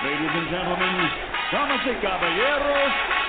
Ladies and gentlemen, damas y caballeros,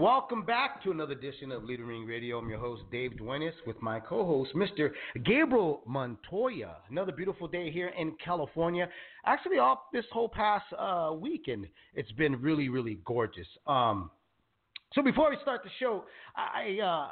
welcome back to another edition of Leader Ring Radio. I'm your host, Dave Duenez, with my co host, Mr. Gabriel Montoya. Another beautiful day here in California. Actually, all this whole past uh, weekend, it's been really, really gorgeous. Um, so before we start the show, I uh,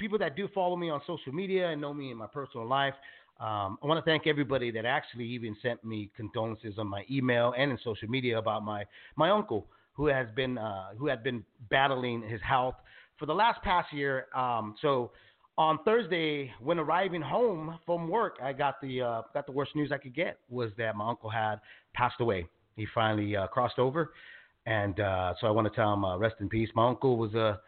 people that do follow me on social media and know me in my personal life, um, I want to thank everybody that actually even sent me condolences on my email and in social media about my my uncle who has been uh, who had been battling his health for the last past year. Um, so on Thursday, when arriving home from work, I got the uh, got the worst news I could get was that my uncle had passed away. He finally uh, crossed over, and uh, so I want to tell him uh, rest in peace. My uncle was a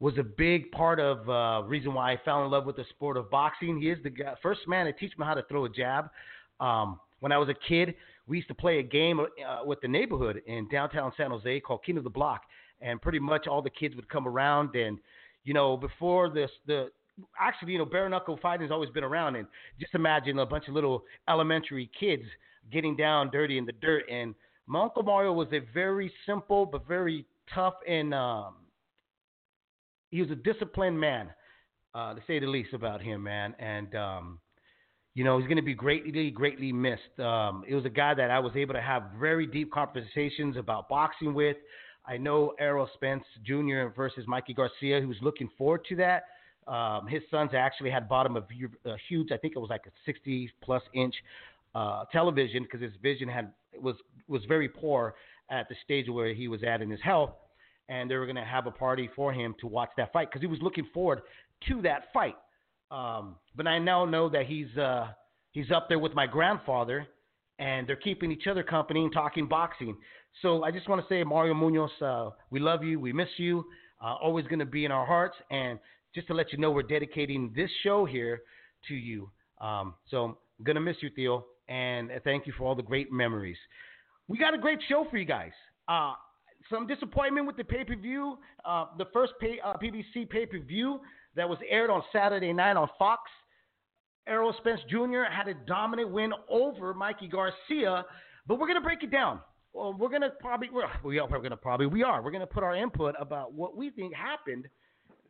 was a big part of uh, reason why I fell in love with the sport of boxing. He is the first man to teach me how to throw a jab. Um, when I was a kid, we used to play a game uh, with the neighborhood in downtown San Jose called King of the Block, and pretty much all the kids would come around. And you know, before this, the actually, you know, bare knuckle fighting has always been around. And just imagine a bunch of little elementary kids getting down dirty in the dirt. And my uncle Mario was a very simple but very tough and um, he was a disciplined man, uh, to say the least about him, man. And um, you know, he's going to be greatly, greatly missed. Um, it was a guy that I was able to have very deep conversations about boxing with. I know Errol Spence Jr. versus Mikey Garcia. Was looking forward to that. Um, his sons actually had bought him a, a huge, I think it was like a 60 plus inch uh, television because his vision had was was very poor at the stage where he was at in his health, and they were going to have a party for him to watch that fight because he was looking forward to that fight. Um, but I now know that he's uh, he's up there with my grandfather, and they're keeping each other company and talking boxing. So I just want to say, Mario Munoz, uh, we love you, we miss you, uh, always going to be in our hearts, and just to let you know, we're dedicating this show here to you. Um, so I'm gonna miss you, Theo, and thank you for all the great memories. We got a great show for you guys. Uh, some disappointment with the pay per view. Uh, the first pay, uh, PBC pay per view that was aired on Saturday night on Fox. Errol Spence Jr. had a dominant win over Mikey Garcia, but we're going to break it down. Well, we're going to probably, we're, we are going to probably, we are, we're going to put our input about what we think happened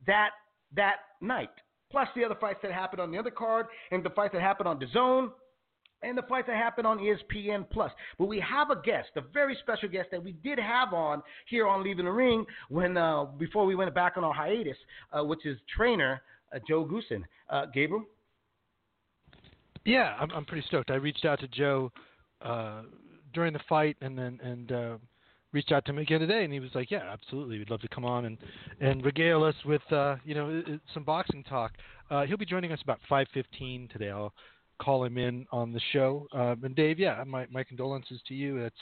that, that night. Plus the other fights that happened on the other card and the fights that happened on the zone and the fights that happened on ESPN Plus. But we have a guest, a very special guest that we did have on here on Leaving the Ring when uh, before we went back on our hiatus, uh, which is trainer uh, Joe Goossen. Uh, Gabriel. Yeah, I'm, I'm pretty stoked. I reached out to Joe uh, during the fight, and then and uh, reached out to him again today, and he was like, "Yeah, absolutely, we'd love to come on and and regale us with you know some boxing talk." He'll be joining us about 5:15 today. I'll call him in on the show. Um, and Dave, yeah, my my condolences to you. It's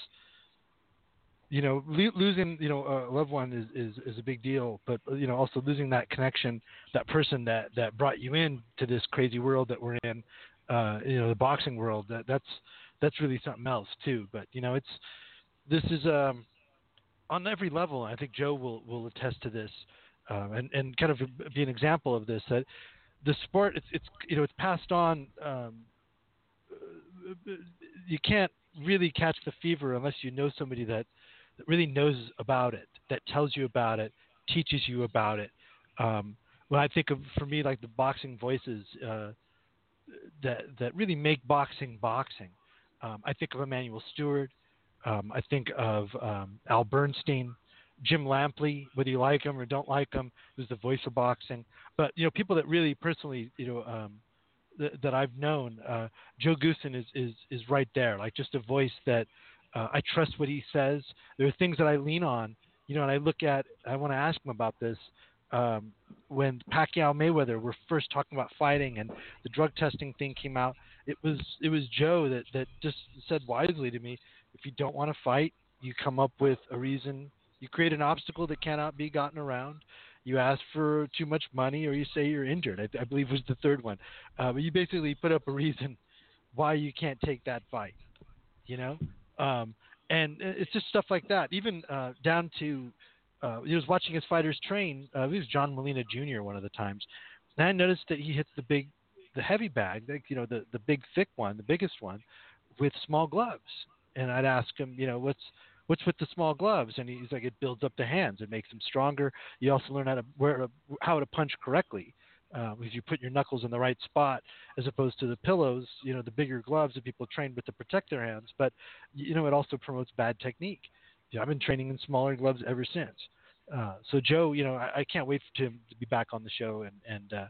you know lo- losing you know a loved one is, is is a big deal, but you know also losing that connection, that person that that brought you in to this crazy world that we're in, uh, you know the boxing world. That that's that's really something else too. But you know it's this is um on every level. I think Joe will will attest to this, um, and and kind of be an example of this that the sport it's it's you know it's passed on. Um, you can't really catch the fever unless you know somebody that, that really knows about it, that tells you about it, teaches you about it. Um, when I think of for me like the boxing voices uh, that that really make boxing boxing, um, I think of Emanuel Steward. Um, I think of um, Al Bernstein, Jim Lampley, whether you like him or don't like him, who's the voice of boxing. But you know, people that really personally, you know, um, th- that I've known, uh, Joe Goossen is, is is right there, like just a voice that uh, I trust what he says. There are things that I lean on, you know, and I look at. I want to ask him about this. Um, when Pacquiao Mayweather were first talking about fighting and the drug testing thing came out, it was it was Joe that that just said wisely to me, if you don't want to fight, you come up with a reason. You create an obstacle that cannot be gotten around. You ask for too much money, or you say you're injured. I, I believe was the third one. Uh, but you basically put up a reason why you can't take that fight. You know, um, and it's just stuff like that. Even uh, down to uh, he was watching his fighters train. Uh, he was John Molina Jr. one of the times, and I noticed that he hits the big, the heavy bag, like, you know, the the big thick one, the biggest one, with small gloves. And I'd ask him, you know, what's what's with the small gloves? And he's like, it builds up the hands, it makes them stronger. You also learn how to wear how to punch correctly. Uh, because you put your knuckles in the right spot as opposed to the pillows, you know, the bigger gloves that people train with to protect their hands. But, you know, it also promotes bad technique. You know, I've been training in smaller gloves ever since. Uh, so Joe, you know, I, I, can't wait for him to be back on the show and, and uh,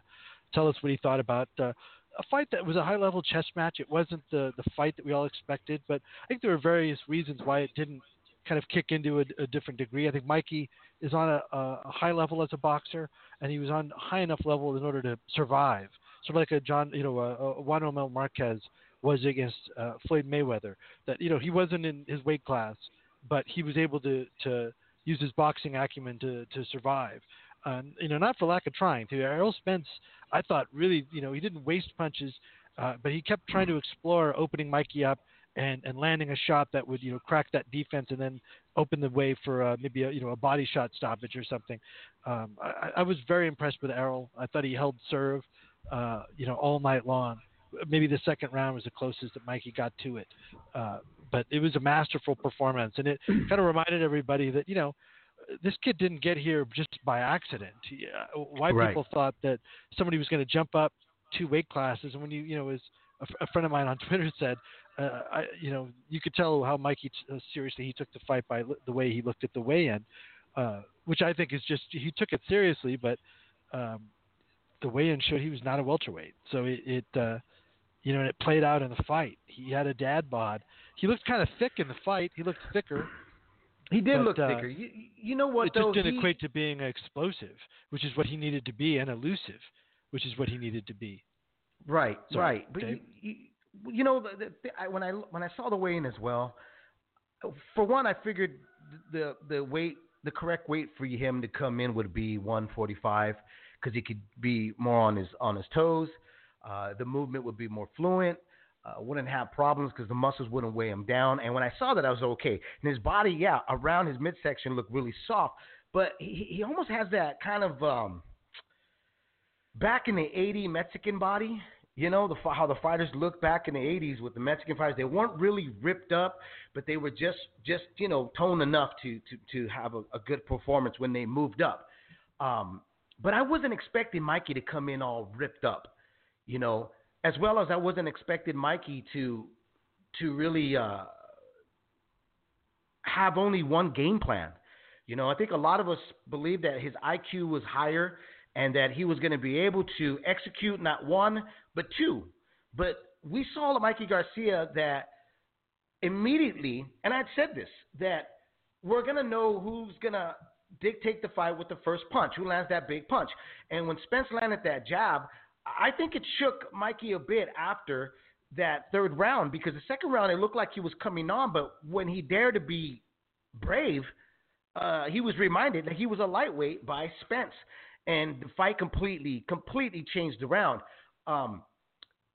tell us what he thought about uh, a fight that was a high level chess match. It wasn't the, the fight that we all expected, but I think there were various reasons why it didn't kind of kick into a, a different degree. I think Mikey is on a, a, high level as a boxer, and he was on high enough level in order to survive. Sort of like a John, you know, a, a Juan Manuel Marquez was against uh, Floyd Mayweather. That you know he wasn't in his weight class, but he was able to to use his boxing acumen to to survive. You know, not for lack of trying. To Errol Spence, I thought really, you know, he didn't waste punches, uh, but he kept trying to explore opening Mikey up and, and landing a shot that would you know crack that defense and then open the way for uh, maybe a you know a body shot stoppage or something. Um, I, I was very impressed with Errol. I thought he held serve uh, you know all night long. Maybe the second round was the closest that Mikey got to it, uh, but it was a masterful performance, and it kind of reminded everybody that you know this kid didn't get here just by accident. Uh, why right. people thought that somebody was going to jump up two weight classes, and when you you know as a, friend of mine on Twitter said, uh, I, you know, you could tell how Mikey uh, seriously he took the fight by the way he looked at the weigh-in, uh, which I think is just he took it seriously, but um, the weigh-in showed he was not a welterweight, so it, it uh, you know, and it played out in the fight. He had a dad bod. He looked kind of thick in the fight. He looked thicker. He did but, look uh, thicker. You, you know what? It though, just didn't he, equate to being explosive, which is what he needed to be, and elusive, which is what he needed to be. Right, Sorry, right. But you, you, know, the, the, I, when I when I saw the weigh in as well, for one, I figured the the weight, the correct weight for him to come in would be 145 because he could be more on his on his toes. Uh, the movement would be more fluent. Uh, wouldn't have problems because the muscles wouldn't weigh him down. And when I saw that, I was okay. And his body, yeah, around his midsection looked really soft, but he, he almost has that kind of um, back in the 80 Mexican body. You know the how the fighters looked back in the 80s with the Mexican fighters. They weren't really ripped up, but they were just just you know toned enough to to to have a, a good performance when they moved up. Um, but I wasn't expecting Mikey to come in all ripped up, you know, as well as I wasn't expecting Mikey to to really uh, have only one game plan. You know, I think a lot of us believe that his IQ was higher and that he was going to be able to execute not one but two. But we saw the Mikey Garcia that immediately, and I'd said this, that we're going to know who's going to dictate the fight with the first punch, who lands that big punch. And when Spence landed that jab, I think it shook Mikey a bit after that third round because the second round it looked like he was coming on, but when he dared to be brave, uh, he was reminded that he was a lightweight by Spence and the fight completely completely changed around. Um,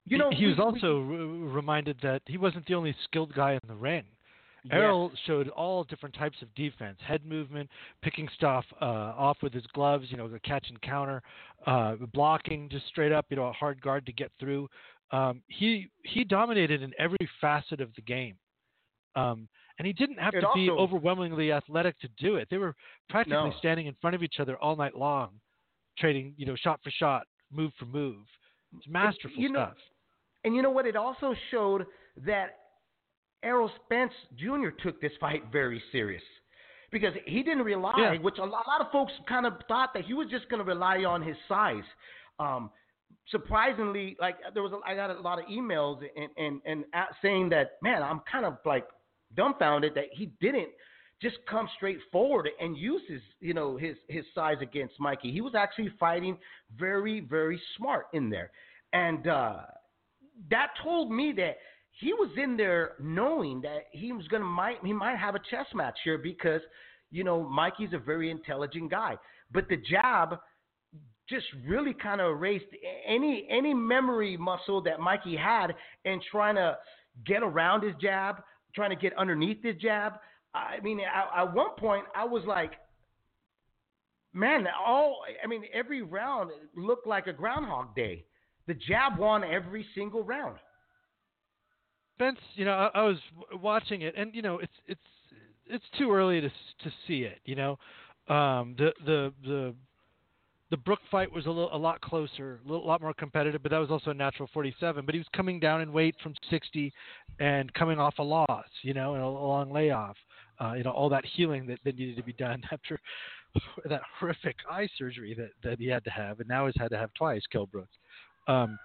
you know, he, was we, also we, reminded that he wasn't the only skilled guy in the ring. Yes. Errol showed all different types of defense: head movement, picking stuff uh, off with his gloves, you know, the catch and counter, uh, blocking, just straight up, you know, a hard guard to get through. Um, he he dominated in every facet of the game, um, and he didn't have it to also, be overwhelmingly athletic to do it. They were practically no. standing in front of each other all night long, trading, you know, shot for shot, move for move. It's masterful you know, stuff. And you know what? It also showed that Errol Spence Jr. took this fight very serious because he didn't rely, Yeah. which a lot, a lot of folks kind of thought that he was just going to rely on his size. Um, surprisingly, like there was, a, I got a lot of emails and and and saying that, man, I'm kind of like dumbfounded that he didn't just come straight forward and use his, you know, his his size against Mikey. He was actually fighting very very smart in there, and uh, that told me that he was in there knowing that he was gonna might he might have a chess match here because you know Mikey's a very intelligent guy, but the jab just really kind of erased any any memory muscle that Mikey had in trying to get around his jab, trying to get underneath his jab. I mean, at, at one point I was like, man, all I mean, every round looked like a Groundhog Day. The jab won every single round. Spence, you know, I, I was watching it, and you know, it's it's it's too early to to see it. You know, um, the the the the Brook fight was a little a lot closer, a little, lot more competitive, but that was also a natural 47. But he was coming down in weight from 60 and coming off a loss, you know, and a, a long layoff. Uh, you know, all that healing that, that needed to be done after that horrific eye surgery that, that he had to have, and now he's had to have twice, Kell Brooks. Um,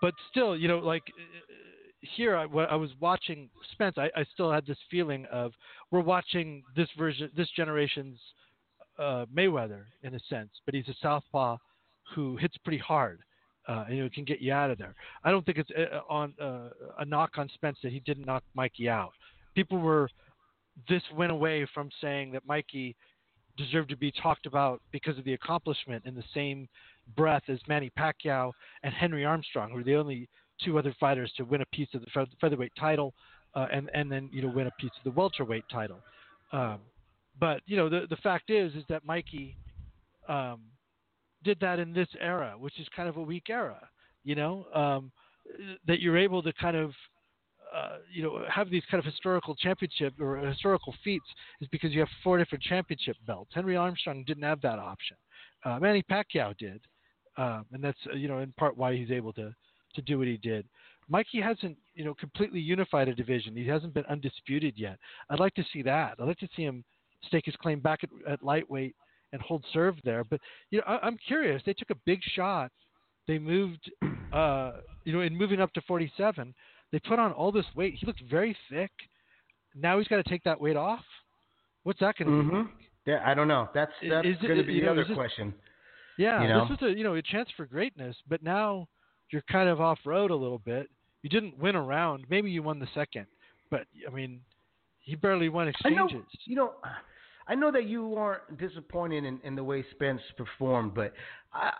but still, you know, like uh, here, I, I was watching Spence, I, I still had this feeling of we're watching this version, this generation's uh, Mayweather in a sense, but he's a southpaw who hits pretty hard. Uh, and know, can get you out of there. I don't think it's uh, on uh, a knock on Spence that he didn't knock Mikey out. People were this went away from saying that Mikey deserved to be talked about because of the accomplishment in the same breath as Manny Pacquiao and Henry Armstrong, who were the only two other fighters to win a piece of the featherweight title, uh, and and then you know win a piece of the welterweight title. Um, but you know the the fact is is that Mikey um, did that in this era, which is kind of a weak era. You know um, that you're able to kind of uh, you know have these kind of historical championship or historical feats is because you have four different championship belts. Henry Armstrong didn't have that option. Uh, Manny Pacquiao did, um, and that's you know in part why he's able to to do what he did. Mikey hasn't you know completely unified a division. He hasn't been undisputed yet. I'd like to see that. I'd like to see him stake his claim back at, at lightweight and hold serve there. But you know I, I'm curious. They took a big shot. They moved uh, you know in moving up to 47. They put on all this weight. He looked very thick. Now he's got to take that weight off. What's that going to be? Mm-hmm. like? Yeah, I don't know. That's that's going to be the know, other this- question. Yeah, You know? this was a you know a chance for greatness, but now you're kind of off road a little bit. You didn't win a round. Maybe you won the second, but I mean, he barely won I know, exchanges. you know, I know that you aren't disappointed in, in the way Spence performed, but I,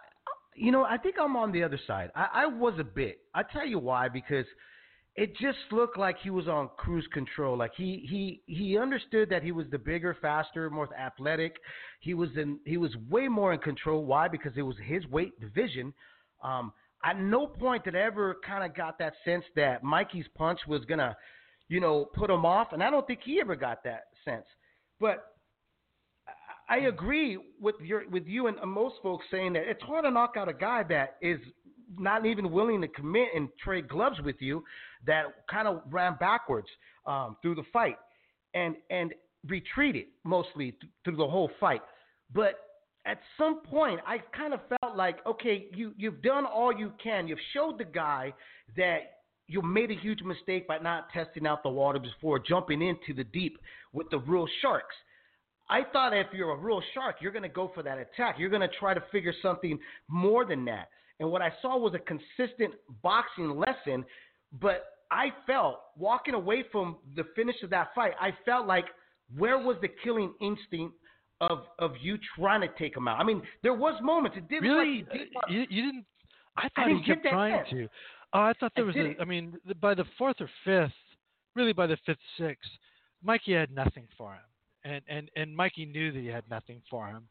you know, I think I'm on the other side. I, I was a bit. I tell you why because it just looked like he was on cruise control. Like he he he understood that he was the bigger, faster, more athletic. He was in he was way more in control. Why? Because it was his weight division. Um, at no point did I ever kind of got that sense that Mikey's punch was gonna, you know, put him off, and I don't think he ever got that sense. But I agree with your with you and most folks saying that it's hard to knock out a guy that is not even willing to commit and trade gloves with you, that kind of ran backwards um, through the fight and and retreated mostly th- through the whole fight. But at some point, I kind of felt like, okay, you you've done all you can. You've showed the guy that you made a huge mistake by not testing out the water before jumping into the deep with the real sharks. I thought if you're a real shark, you're going to go for that attack. You're going to try to figure something more than that. And what I saw was a consistent boxing lesson, but I felt walking away from the finish of that fight, I felt like where was the killing instinct of of you trying to take him out? I mean, there was moments. It did look Really, like did Uh, you, you didn't. I thought didn't he kept trying to. Oh, I thought there I was. A, I mean, by the fourth or fifth, really by the fifth, sixth, Mikey had nothing for him, and and and Mikey knew that he had nothing for him,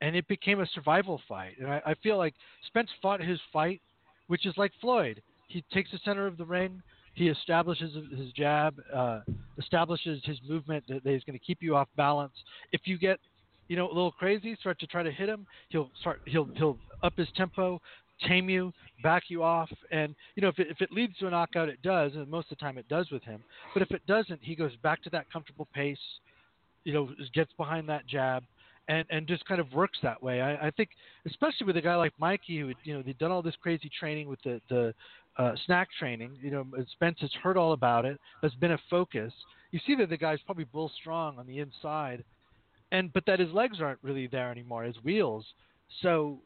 and it became a survival fight. And I, I feel like Spence fought his fight, which is like Floyd. He takes the center of the ring. He establishes his jab, uh, establishes his movement that he's going to keep you off balance. If you get, you know, a little crazy, start to try to hit him, he'll start. He'll he'll up his tempo, tame you, back you off, and you know if it, if it leads to a knockout, it does, and most of the time it does with him. But if it doesn't, he goes back to that comfortable pace, you know, gets behind that jab, and and just kind of works that way. I, I think, especially with a guy like Mikey, who you know they've done all this crazy training with the the uh, SNAC training. You know, Spence has heard all about it. That's been a focus. You see that the guy's probably bull strong on the inside, and but that his legs aren't really there anymore, his wheels. So,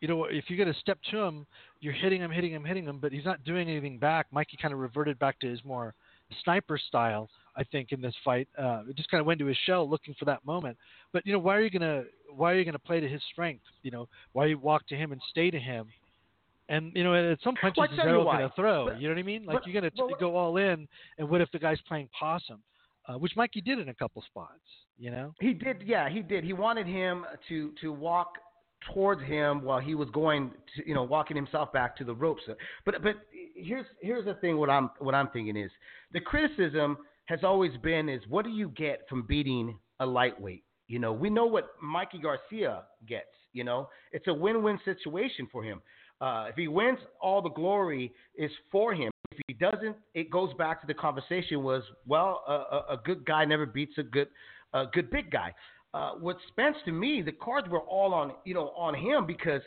you know, if you get a step to him, you're hitting him, hitting him, hitting him, but he's not doing anything back. Mikey kind of reverted back to his more sniper style, I think, in this fight. Uh, it just kind of went to his shell, looking for that moment. But you know, why are you gonna why are you gonna play to his strength? You know, why you walk to him and stay to him? And you know, at some punches Well, I he's tell you never gonna throw. But- you know what I mean? Like but- you're gonna but t- what- go all in, and what if the guy's playing possum? Uh, which Mikey did in a couple spots. You know. He did, yeah, he did. He wanted him to to walk towards him while he was going to, you know, walking himself back to the ropes. But but here's here's the thing. What I'm what I'm thinking is the criticism has always been is what do you get from beating a lightweight? You know, we know what Mikey Garcia gets. You know, it's a win-win situation for him. Uh, if he wins, all the glory is for him. If he doesn't, it goes back to the conversation was, well, a, a, good guy never beats a good, a good big guy. Uh, with Spence, to me, the cards were all on, you know, on him because,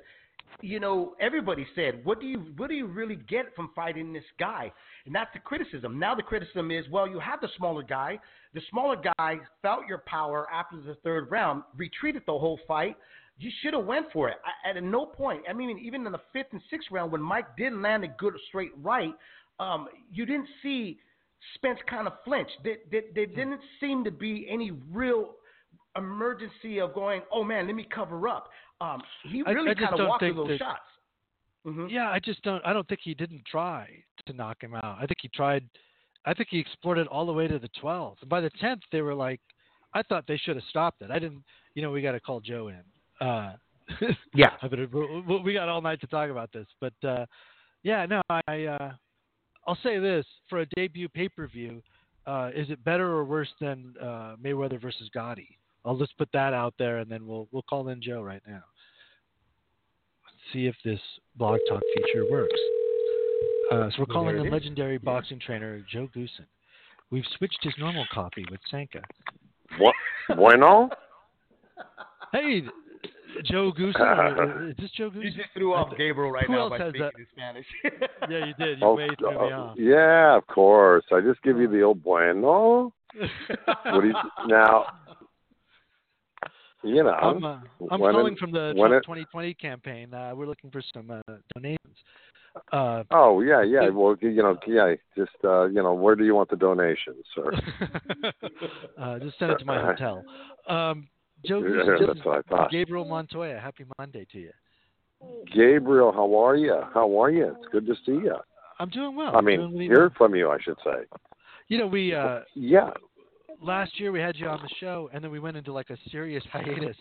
you know, everybody said, what do you, what do you really get from fighting this guy? And that's the criticism. Now the criticism is, well, you have the smaller guy. The smaller guy felt your power after the third round, retreated the whole fight. You should have went for it. I, at no point, I mean, even in the fifth and sixth round, when Mike did land a good straight right, um, you didn't see Spence kind of flinch. There, there, there didn't seem to be any real emergency of going, oh man, let me cover up. Um, he really kind of walked through think those that- shots. hmm Yeah, I just don't. I don't think he didn't try to knock him out. I think he tried. I think he explored it all the way to the 12th. And by the 10th, they were like, I thought they should have stopped it. I didn't. You know, we got to call Joe in. Uh, Yeah. I better, we- we we got all night to talk about this, but uh, yeah, no, I. Uh, I'll say this for a debut pay-per-view. Uh, is it better or worse than uh, Mayweather versus Gatti? I'll just put that out there, and then we'll we'll call in Joe right now. Let's see if this blog talk feature works. Uh, so we're calling there it in is. legendary boxing trainer Joe Goossen. We've switched his normal copy with Sanka. What? Bueno? Hey, Joe Goossen. uh, is this Joe You Goossen? just threw off Gabriel right Who now by speaking that? in Spanish. Yeah, you did. You Oh, way threw me uh, off. yeah, of course. I just give you the old bueno. What do you now? You know, I'm, uh, I'm calling it- from the Trump it- 2020 campaign. Uh, we're looking for some uh, donations. Uh, Oh yeah, yeah. Well, you know, yeah. Just uh, you know, where do you want the donations, sir? uh, just send it to my hotel. Um, Joe, Yeah, that's what I thought. Gabriel Montoya. Happy Monday to you. Gabriel, how are you? How are you? It's good to see you. I'm doing well. I mean, doing really hear well. from you, I should say. You know, we uh, Yeah. last year we had you on the show, and then we went into like a serious hiatus.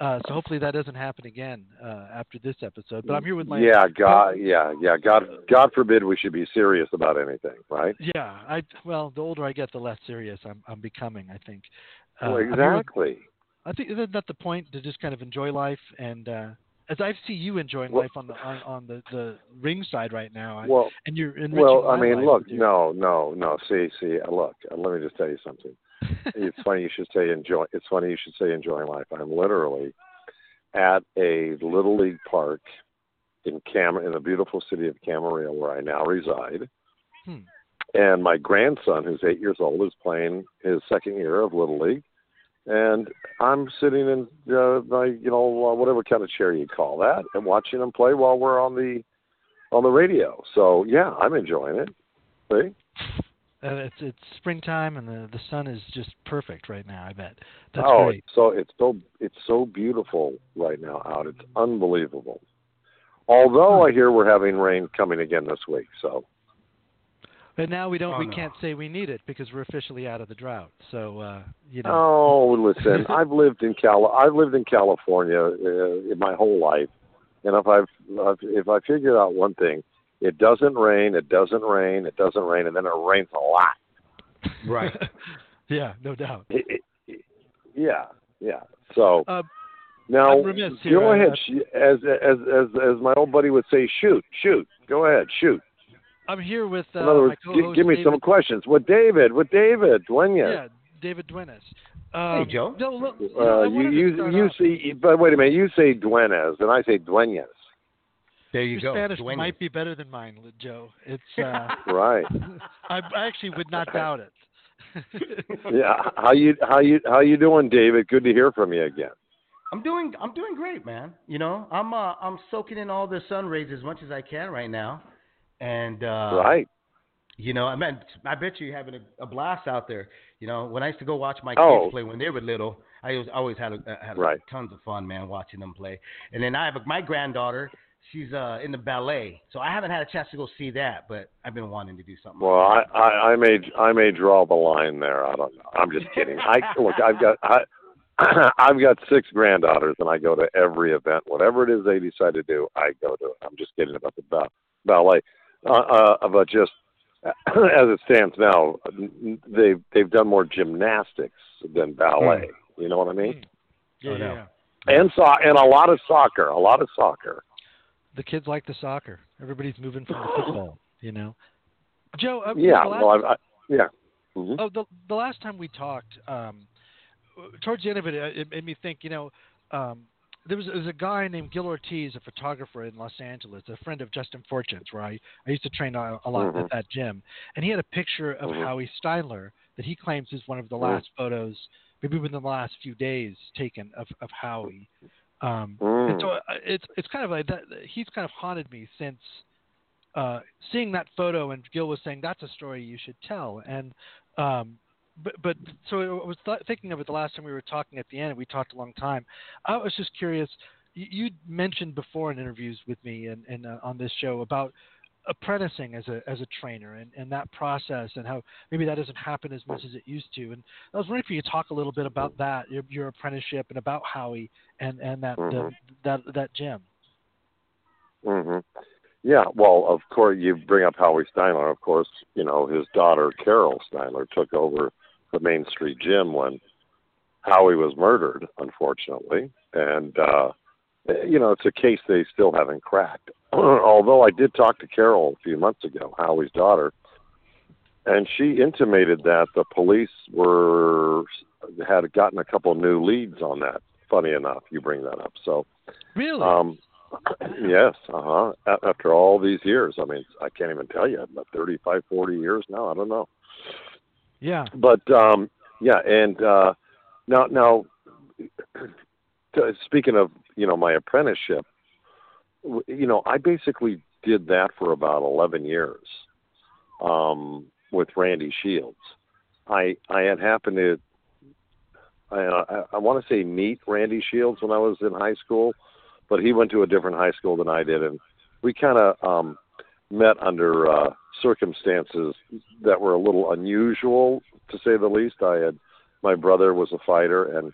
Uh, so hopefully that doesn't happen again uh, after this episode. But I'm here with my Yeah, God, yeah, yeah. God, God forbid we should be serious about anything, right? Yeah, I well, the older I get, the less serious I'm I'm becoming. I think. Uh, well, exactly. I think isn't that the point to just kind of enjoy life and uh, as I see you enjoying Well- life on the on, on the the ring side right now, I, Well, and you're enriching well, I mean, look, no, no, no. See, see, uh, look. Uh, let me just tell you something. it's funny you should say enjoy. It's funny you should say enjoying life. I'm literally at a little league park in Cam in the beautiful city of Camarillo, where I now reside. Hmm. And my grandson, who's eight years old, is playing his second year of little league, and I'm sitting in uh, my, you know, uh, whatever kind of chair you call that, and watching them play while we're on the on the radio. So yeah, I'm enjoying it. See? and it's it's springtime and the the sun is just perfect right now. I bet that's oh, great. so it's so it's so beautiful right now out. It's unbelievable. Although I hear we're having rain coming again this week, so But now we don't Oh, we no. can't say we need it because we're officially out of the drought. So uh, you know. oh, listen, I've lived in Cal I've lived in California uh, in my whole life, and if I've I've- if I figured out one thing, it doesn't rain, it doesn't rain, it doesn't rain, and then it rains a lot. Right. yeah, no doubt. It, it, it- yeah, yeah. So Uh, Now, go ahead. Sh- As as as as my old buddy would say, shoot, shoot. Go ahead, shoot. I'm here with uh, In other words, my gi- give me David, some questions. With David, with David, Duenez. Yeah, David Duenez. Um, Joe. No, look, Uh, you you you off- say, but wait a minute. You say Duenez, and I say Duenez. There you Your go. Spanish Duenez. might be better than mine, Joe. It's uh, Right. I, I actually would not doubt it. Yeah. How you how you how you doing, David? Good to hear from you again. I'm doing I'm doing great, man. You know, I'm uh, I'm soaking in all the sun rays as much as I can right now, and uh, right. You know, I mean, I bet you're having a, a blast out there. You know, when I used to go watch my Oh. kids play when they were little, I was, always had a, had Right. tons of fun, man, watching them play. And then I have a, my granddaughter. She's uh, in the ballet, so I haven't had a chance to go see that, but I've been wanting to do something. Well, I, I I may I may draw the line there. I don't know. I'm just kidding. I look. I've got I. I've got six granddaughters, and I go to every event. Whatever it is they decide to do, I go to it. I'm just kidding about the ba- ballet, uh, uh, but just as it stands now, they've they've done more gymnastics than ballet. You know what I mean? yeah, Oh, yeah, no. yeah. And so and a lot of soccer, a lot of soccer. The kids like the soccer. Everybody's moving from the football. You know, Joe. Uh, Yeah. the last, Well, I, I, yeah. hmm Oh, the the last time we talked, um, towards the end of it, it made me think. You know, um, there was, there was a guy named Gil Ortiz, a photographer in Los Angeles, a friend of Justin Fortune's, where I, I used to train a, a lot Mhm. at that gym, and he had a picture of Mhm. Howie Steindler that he claims is one of the Mhm. last photos, maybe within the last few days, taken of of Howie. Um, Mm. and so uh, it's it's kind of like that. He's kind of haunted me since uh, seeing that photo, and Gil was saying that's a story you should tell. And um, but but so I was th- thinking of it the last time we were talking at the end. We talked a long time. I was just curious. You, you mentioned before in interviews with me and, and uh, on this show about apprenticing as a as a trainer and, and that process and how maybe that doesn't happen as much as it used to. And I was wondering if you could talk a little bit about that, your, your apprenticeship, and about Howie and and that Mhm. the, that that gym. hmm Yeah, well, of course, you bring up Howie Steindler. Of course, you know his daughter Carol Steindler took over the Main Street Gym when Howie was murdered, unfortunately, and uh, you know it's a case they still haven't cracked. Although I did talk to Carol a few months ago, Howie's daughter, and she intimated that the police were had gotten a couple new leads on that. Funny enough, you bring that up. So. Really? Um, yes, uh huh. After all these years, I mean, I can't even tell you, about thirty-five, forty years now. I don't know, yeah. but um, yeah. And uh, now, now, to, speaking of, you know, my apprenticeship, you know, I basically did that for about eleven years um, with Randy Shields. I I had happened to. I, I, I want to say meet Randy Shields when I was in high school, but he went to a different high school than I did, and we kind of um, met under uh, circumstances that were a little unusual, to say the least. I had my brother was a fighter, and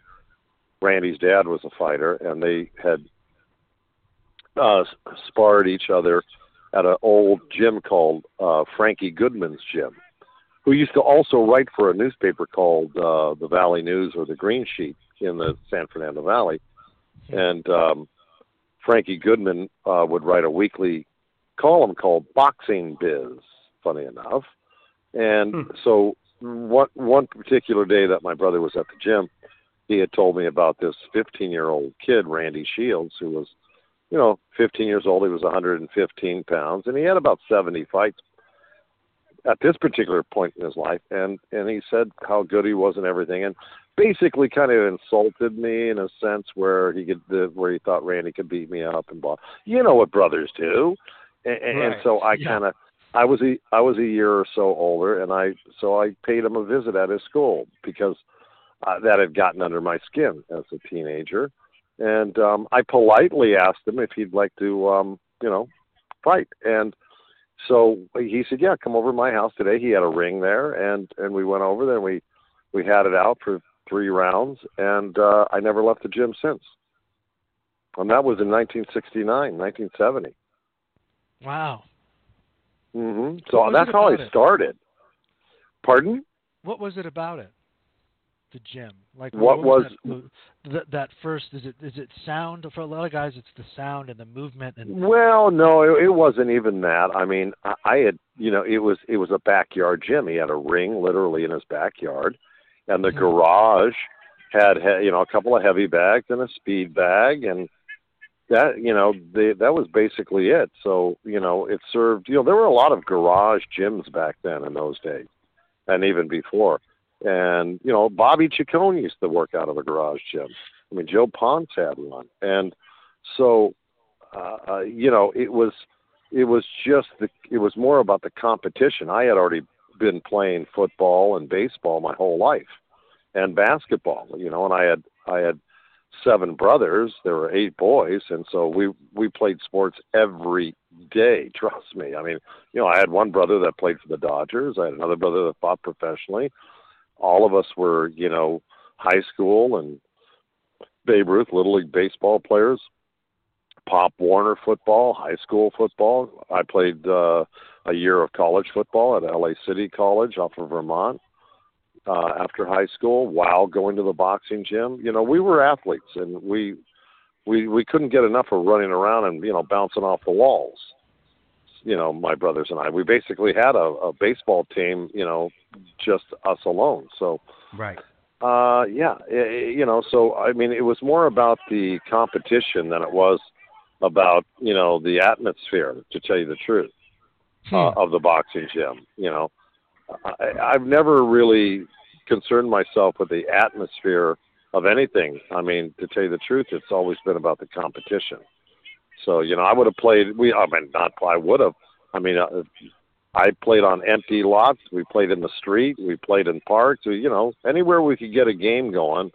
Randy's dad was a fighter, and they had uh, sparred each other at an old gym called uh, Frankie Goodman's gym, who used to also write for a newspaper called uh, the Valley News or the Green Sheet in the San Fernando Valley, and um, Frankie Goodman uh, would write a weekly column called Boxing Biz. Funny enough, and Hmm. so one one particular day that my brother was at the gym, he had told me about this 15 year old kid, Randy Shields, who was, you know, 15 years old. He was 115 pounds, and he had about 70 fights at this particular point in his life. And and he said how good he was and everything, and basically kind of insulted me in a sense where he could the, where he thought Randy could beat me up and blah. You know what brothers do, and, and so I Yeah. kind of. I was a I was a year or so older, and I so I paid him a visit at his school because uh, that had gotten under my skin as a teenager, and um, I politely asked him if he'd like to, um, you know, fight. And so he said, "Yeah, come over to my house today." He had a ring there, and and we went over there. and We we had it out for three rounds, and uh, I never left the gym since. And that was in 1969, 1970. Wow. hmm So was that's how I it? started. Pardon? What was it about it? the gym? Like What was- that, that, that first? Is it is it sound for a lot of guys? It's the sound and the movement and Well, no, it, it wasn't even that. I mean, I, I had, you know, it was it was a backyard gym. He had a ring literally in his backyard, and the Mhm. garage had, you know, a couple of heavy bags and a speed bag, and that, you know, they, that was basically it. So, you know, it served. You know, there were a lot of garage gyms back then in those days, and even before. And you know, Bobby Chacon used to work out of a garage gym. I mean, Joe Ponce had one, and so uh, uh, you know, it was it was just the it was more about the competition. I had already been playing football and baseball my whole life, and basketball. You know, and I had I had seven brothers. There were eight boys, and so we we played sports every day. Trust me. I mean, you know, I had one brother that played for the Dodgers. I had another brother that fought professionally. All of us were, you know, high school and Babe Ruth, Little League baseball players. Pop Warner football, high school football. I played uh, a year of college football at LA City College off of Vermont uh, after high school while going to the boxing gym. You know, we were athletes and we we we couldn't get enough of running around and you know bouncing off the walls. You know, my brothers and I, we basically had a, a baseball team. You know, just us alone. So Right. uh, yeah, i- i- you know, so I mean, it was more about the competition than it was about you know the atmosphere. To tell you the truth, uh, of the boxing gym, you know, I, I've never really concerned myself with the atmosphere of anything. I mean, to tell you the truth, it's always been about the competition. So you know, I would have played. We, I mean, not I would have. I mean, uh, I played on empty lots. We played in the street. We played in parks. We, you know, anywhere we could get a game going,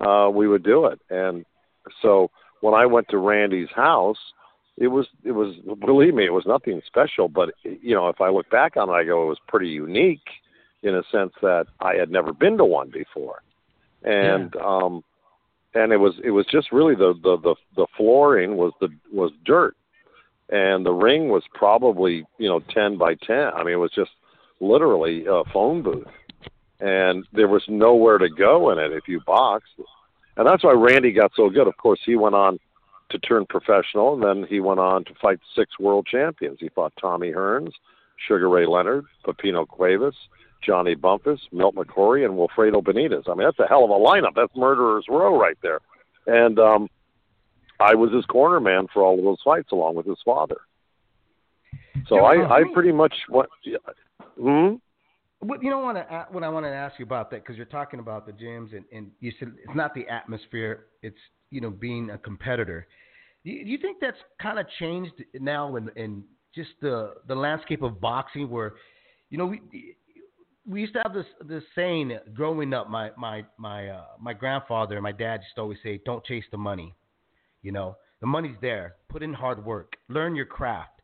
uh, we would do it. And so when I went to Randy's house, it was it was believe me, it was nothing special. But you know, if I look back on it, I go it was pretty unique in a sense that I had never been to one before, and um, and it was it was just really the the the, the flooring was the was dirt and the ring was probably you know ten by ten. I mean, it was just literally a phone booth, and there was nowhere to go in it if you boxed, and that's why Randy got so good. Of course, he went on to turn professional, and then he went on to fight six world champions. He fought Tommy Hearns, Sugar Ray Leonard, Pipino Cuevas, Johnny Bumpus, Milt McCrory, and Wilfredo Benitez. I mean, that's a hell of a lineup. That's murderer's row right there, and um, I was his corner man for all of those fights, along with his father. So I, well, I pretty much went. Hmm. What you know what I what I wanted to ask you about that because you're talking about the gyms and, and you said it's not the atmosphere, it's you know being a competitor. Do you, do you think that's kind of changed now in, in just the the landscape of boxing where you know we we used to have this this saying growing up. My my my uh, my grandfather and my dad used to always say, "Don't chase the money." You know, the money's there. Put in hard work. Learn your craft.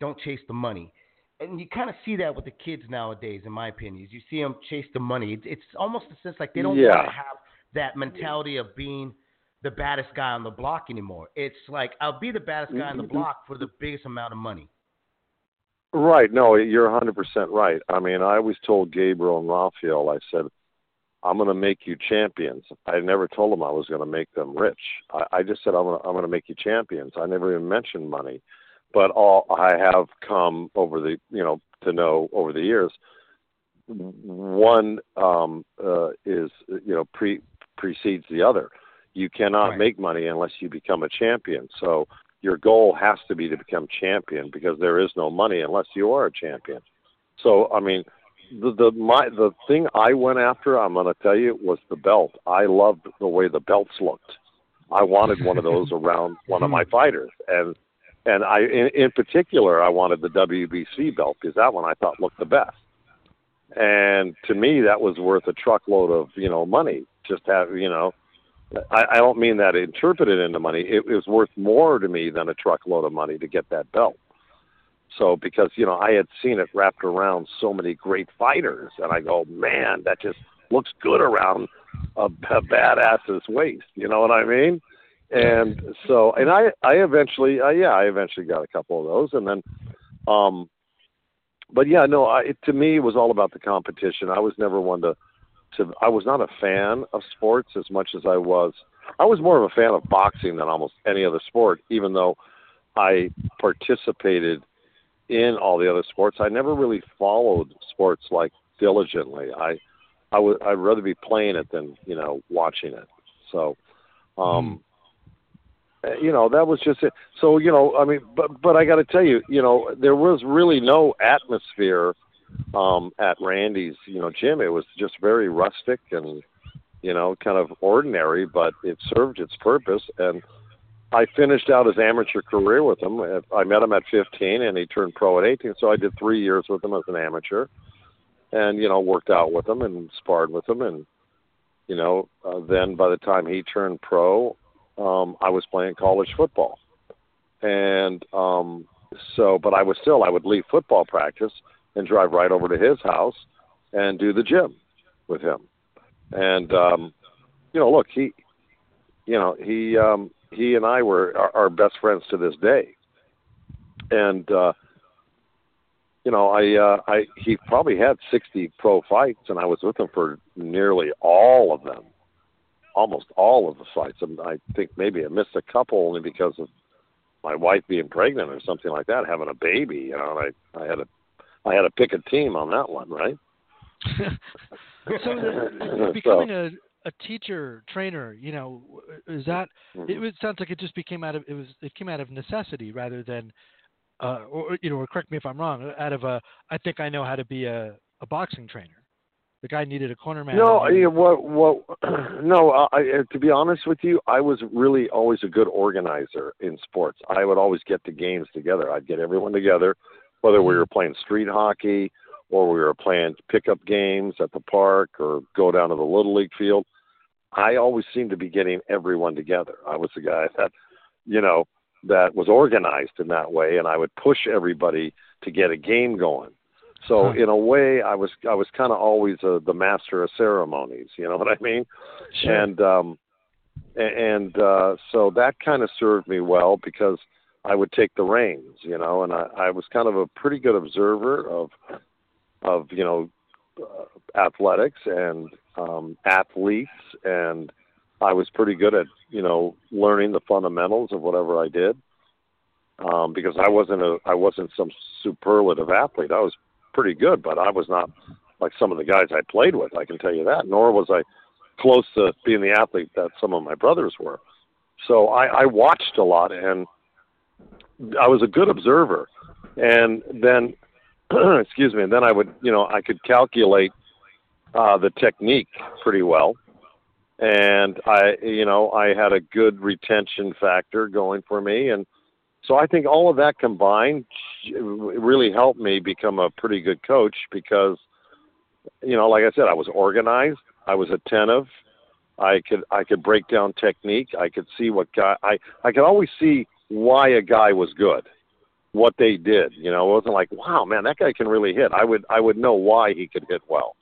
Don't chase the money. And you kind of see that with the kids nowadays, in my opinion. Is you see them chase the money. It's, it's almost a sense like they don't Yeah. want to have that mentality of being the baddest guy on the block anymore. It's like I'll be the baddest guy on the Mhm. block for the biggest amount of money. Right. No, you're 100% right. I mean, I always told Gabriel and Raphael, I said, I'm going to make you champions. I never told them I was going to make them rich. I, I just said, I'm going to, I'm going to make you champions. I never even mentioned money. But all I have come over the, you know, to know over the years, one um, uh, is, you know, pre precedes the other. You cannot Right. make money unless you become a champion. So your goal has to be to become champion because there is no money unless you are a champion. So I mean, the the my the thing I went after, I'm going to tell you, was the belt. I loved the way the belts looked. I wanted one of those around one of my hmm. fighters, and and I in, in particular I wanted the WBC belt because that one I thought looked the best. And to me, that was worth a truckload of you know money. Just have you know, I, I don't mean that interpreted into money. It, was worth more to me than a truckload of money to get that belt. So because you know I had seen it wrapped around so many great fighters, and I go, man, that just looks good around a, a badass's waist. You know what I mean? And so, and I, I eventually, uh, yeah, I eventually got a couple of those, and then, um, but yeah, no, I, it, to me, it was all about the competition. I was never one to to. I was not a fan of sports as much as I was. I was more of a fan of boxing than almost any other sport, even though I participated in all the other sports. I never really followed sports like diligently. I I would I'd rather be playing it than you know watching it. So, um, uh, you know that was just it. So you know I mean, but but I got to tell you, you know there was really no atmosphere um, at Randy's you know gym. It was just very rustic and you know kind of ordinary, but it served its purpose and. I finished out his amateur career with him. I met him at 15, and he turned pro at 18. So I did three years with him as an amateur, and you know worked out with him and sparred with him, and you know uh, then by the time he turned pro, um, I was playing college football, and um, so but I was still I would leave football practice and drive right over to his house and do the gym with him, and um, you know look he, you know he. Um, he and I were are, are best friends to this day. And uh you know, I uh I he probably had 60 pro fights and I was with him for nearly all of them. Almost all of the fights. And I think maybe I missed a couple only because of my wife being pregnant or something like that, having a baby, you know, and I I had to I had to pick a team on that one, right? so the, becoming so, a a teacher trainer you know is that mm-hmm. it, it sounds like it just became out of it was it came out of necessity rather than uh or you know or correct me if i'm wrong out of a i think i know how to be a a boxing trainer. The guy needed a corner man. No yeah, what what no I, to be honest with you i was really always a good organizer in sports. I would always get the games together. I'd get everyone together whether we were playing street hockey or we were playing pickup games at the park or go down to the little league field I always seemed to be getting everyone together. I was the guy that, you know, that was organized in that way, and I would push everybody to get a game going. So huh. in a way, I was I was kind of always uh, the master of ceremonies. You know what I mean? Sure. And um, and uh, so that kind of served me well because I would take the reins. You know, and I, I was kind of a pretty good observer of of you know uh, athletics and um, athletes, and I was pretty good at you know learning the fundamentals of whatever I did. Um, because I wasn't a I wasn't some superlative athlete. I was pretty good, but I was not like some of the guys I played with. I can tell you that. Nor was I close to being the athlete that some of my brothers were. So I, I watched a lot, and I was a good observer. And then, excuse me, and then I would, you know, I could calculate uh, the technique pretty well, and I, you know, I had a good retention factor going for me, and so I think all of that combined really helped me become a pretty good coach because, you know, like I said, I was organized, I was attentive, I could I could break down technique, I could see what guy I I could always see why a guy was good what they did. You know, it wasn't like, wow, man, that guy can really hit. I would I would know why he could hit well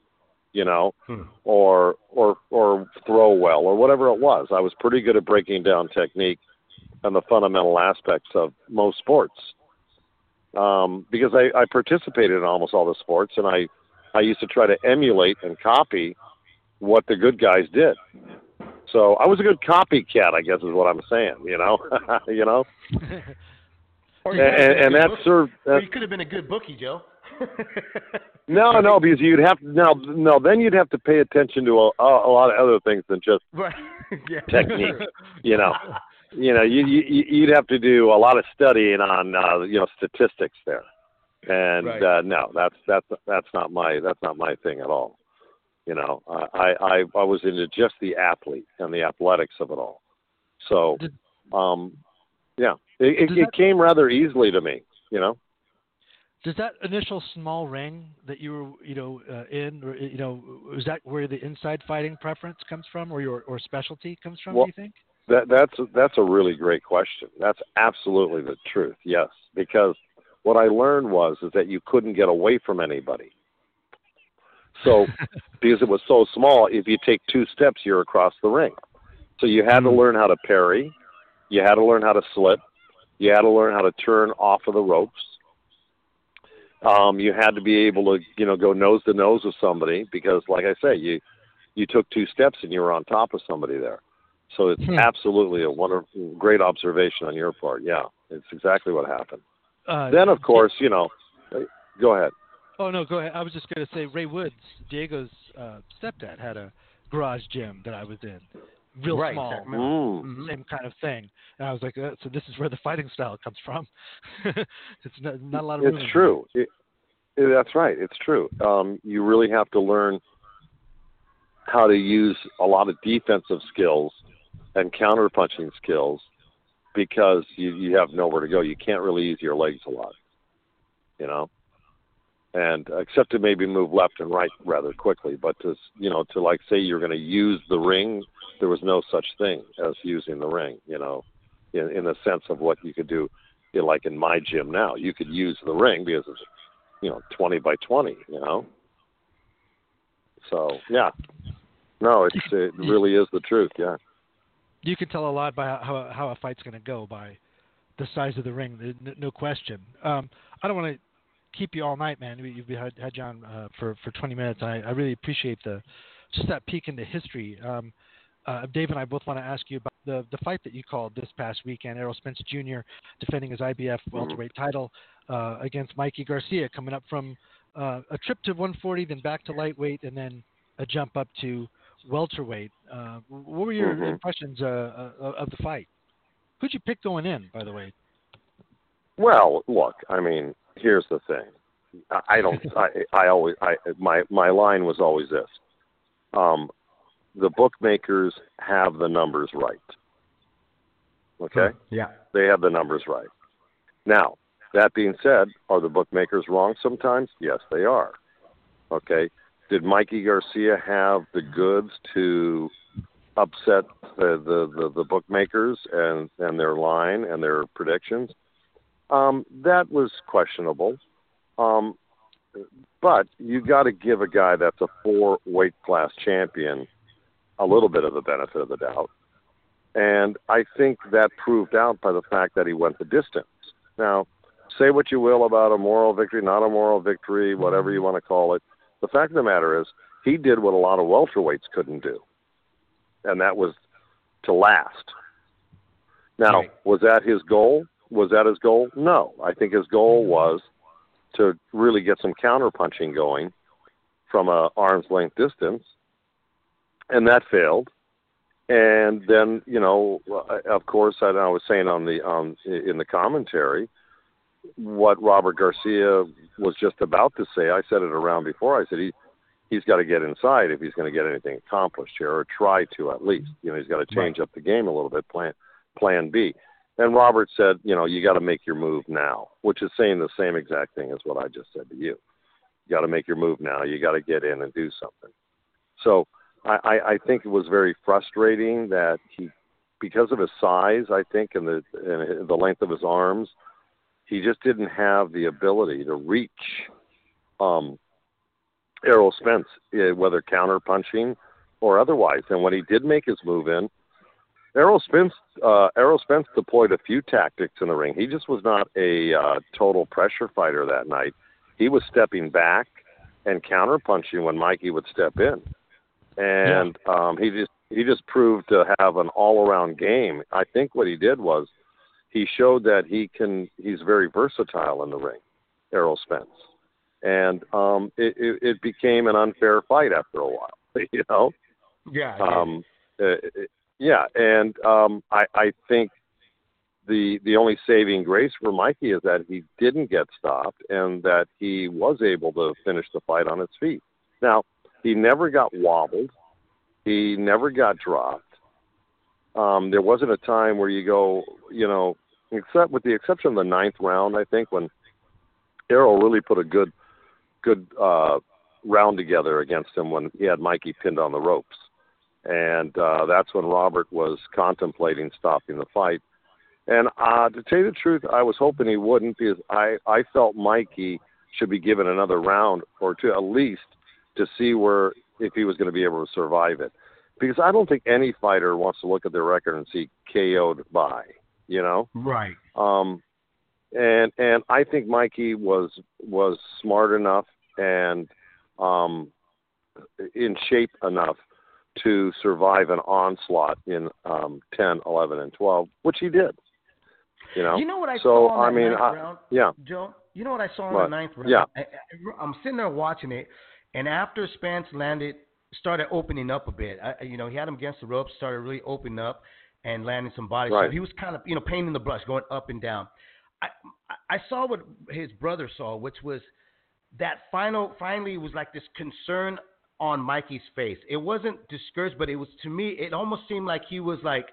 you know, hmm. or or or throw well or whatever it was. I was pretty good at breaking down technique and the fundamental aspects of most sports. Um, because I, I participated in almost all the sports and I I used to try to emulate and copy what the good guys did. So I was a good copycat, I guess is what I'm saying, you know. you know? and, and that served that, or you could have been a good bookie, Joe. no, no, because you'd have to now. No, then you'd have to pay attention to a, a lot of other things than just yeah. technique. You know, you know, you, you you'd have to do a lot of studying on uh, you know statistics there, and right. uh, no, that's that's that's not my that's not my thing at all. You know, I I I was into just the athlete and the athletics of it all. So, um, yeah, it, it, it came rather easily to me. You know does that initial small ring that you were you know uh, in or you know is that where the inside fighting preference comes from or your or specialty comes from well, do you think that that's that's a really great question that's absolutely the truth yes because what i learned was is that you couldn't get away from anybody so because it was so small if you take two steps you're across the ring so you had to mm-hmm. learn how to parry you had to learn how to slip you had to learn how to turn off of the ropes um, you had to be able to, you know, go nose to nose with somebody because, like I say, you you took two steps and you were on top of somebody there. So it's Hmm. absolutely a wonderful, great observation on your part. Yeah, it's exactly what happened. Uh, Then, of course, you know, go ahead. Oh no, go ahead. I was just going to say Ray Woods, Diego's uh, stepdad, had a garage gym that I was in, real Right, small, Sacramento. Mm. Mhm. same kind of thing. And I was like, uh, so this is where the fighting style comes from. it's not, not a lot of room. It's true. It, it- that's right. It's true. Um, you really have to learn how to use a lot of defensive skills and counterpunching skills because you, you have nowhere to go. You can't really use your legs a lot, you know, and except to maybe move left and right rather quickly. But to you know to like say you're going to use the ring, there was no such thing as using the ring. You know, in, in the sense of what you could do, you know, like in my gym now, you could use the ring because it's you know 20 by 20. You know, so yeah, no, it's it really is the truth. Yeah. you can tell a lot by how how a fight's going to go by the size of the ring. No question. Um, I don't want to keep you all night, man. You've had, had you on uh, for for 20 minutes. I, I really appreciate the just that peek into history. Um, uh, Dave and I both want to ask you about the the fight that you called this past weekend. Errol Spence Jr. defending his IBF welterweight title uh, against Mikey Garcia, coming up from uh, a trip to 140, then back to lightweight, and then a jump up to welterweight. Uh, what were your Mhm. impressions uh, uh, of the fight? Who'd you pick going in, by the way? Well, look, I mean, here's the thing. I, don't. I, I always. I my my line was always this. Um, the bookmakers have the numbers right. Okay, Yeah. they have the numbers right. Now, that being said, are the bookmakers wrong sometimes? Yes, they are. Okay. Did Mikey Garcia have the goods to upset the the, the, the bookmakers and, and their line and their predictions? Um, that was questionable. Um, but you got to give a guy that's a four weight class champion a little bit of the benefit of the doubt. And I think that proved out by the fact that he went the distance. Now, say what you will about a moral victory, not a moral victory, whatever you want to call it. The fact of the matter is, he did what a lot of welterweights couldn't do, and that was to last. Now, Right. was that his goal? Was that his goal? No. I think his goal was to really get some counterpunching going from a arm's length distance, and that failed. And then, you know, of course, I, I was saying on the um, in the commentary, what Robert Garcia was just about to say. I said it around before. I said he he's got to get inside if he's going to get anything accomplished here, or try to at least. You know, he's got to change up the game a little bit. Plan Plan B. And Robert said, you know, you got to make your move now, which is saying the same exact thing as what I just said to you. You got to make your move now. You got to get in and do something. So I, I, think it was very frustrating that he, because of his size, I think, and the and the length of his arms, he just didn't have the ability to reach um, Errol Spence, eh, whether counter punching or otherwise. And when he did make his move in, Errol Spence, uh, Errol Spence deployed a few tactics in the ring. He just was not a uh, total pressure fighter that night. He was stepping back and counter punching when Mikey would step in, and um, he just he just proved to have an all around game. I think what he did was he showed that he can he's very versatile in the ring, Errol Spence, and um, it, it, it became an unfair fight after a while. You know, Yeah. um, uh, yeah, and um, I, I think the the only saving grace for Mikey is that he didn't get stopped and that he was able to finish the fight on his feet. Now he never got wobbled, he never got dropped. Um, there wasn't a time where you go, you know, except with the exception of the ninth round, I think when Errol really put a good good uh, round together against him when he had Mikey pinned on the ropes and uh, that's when Robert was contemplating stopping the fight. And uh, to tell you the truth, I was hoping he wouldn't because I I felt Mikey should be given another round or two at least to see where if he was going to be able to survive it. Because I don't think any fighter wants to look at their record and see KO'd by, you know. Right. Um, and and I think Mikey was was smart enough and um, in shape enough to survive an onslaught in um, 10, 11, and 12, which he did. You know. You know what I so saw in I that mean, ninth I, round, yeah. Joe? You know what I saw in What? the ninth round? Yeah. I, I, I'm sitting there watching it, and after Spence landed, started opening up a bit. I, you know, he had him against the ropes, started really opening up and landing some body Right. shots. He was kind of, you know, painting the brush, going up and down. I, I I saw what his brother saw, which was that final, finally was like this concern on Mikey's face. It wasn't discouraged, but it was to me, it almost seemed like he was like,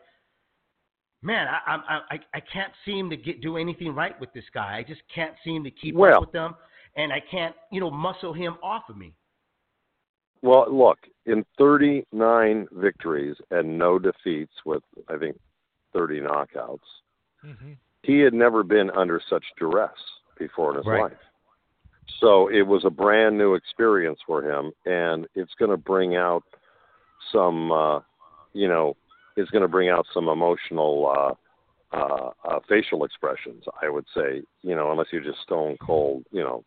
man, I, I, I, I can't seem to get do anything right with this guy. I just can't seem to keep Well- up with them, and I can't, you know, muscle him off of me. Well, look, in 39 victories and no defeats, with I think 30 knockouts, hmm he had never been under such duress before in his Right. life. So it was a brand new experience for him, and it's going to bring out some, uh, you know, it's going to bring out some emotional uh, uh, uh, facial expressions. I would say, you know, unless you're just stone cold, you know,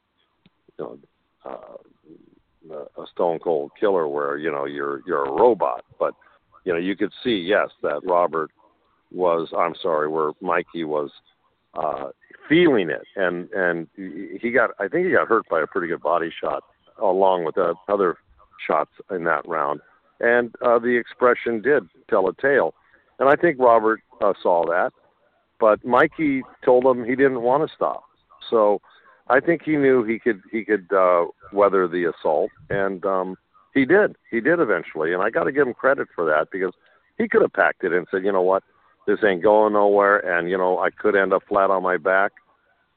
you know, uh, a stone cold killer where you know you're you're a robot. But you know, you could see, yes, that Robert was. I'm sorry, where Mikey was uh, feeling it, and and he got. I think he got hurt by a pretty good body shot, along with the other shots in that round, and uh, the expression did tell a tale, and I think Robert uh, saw that, but Mikey told him he didn't want to stop, so. I think he knew he could he could uh, weather the assault, and um, he did. He did eventually, and I got to give him credit for that because he could have packed it and said, you know what, this ain't going nowhere, and you know I could end up flat on my back,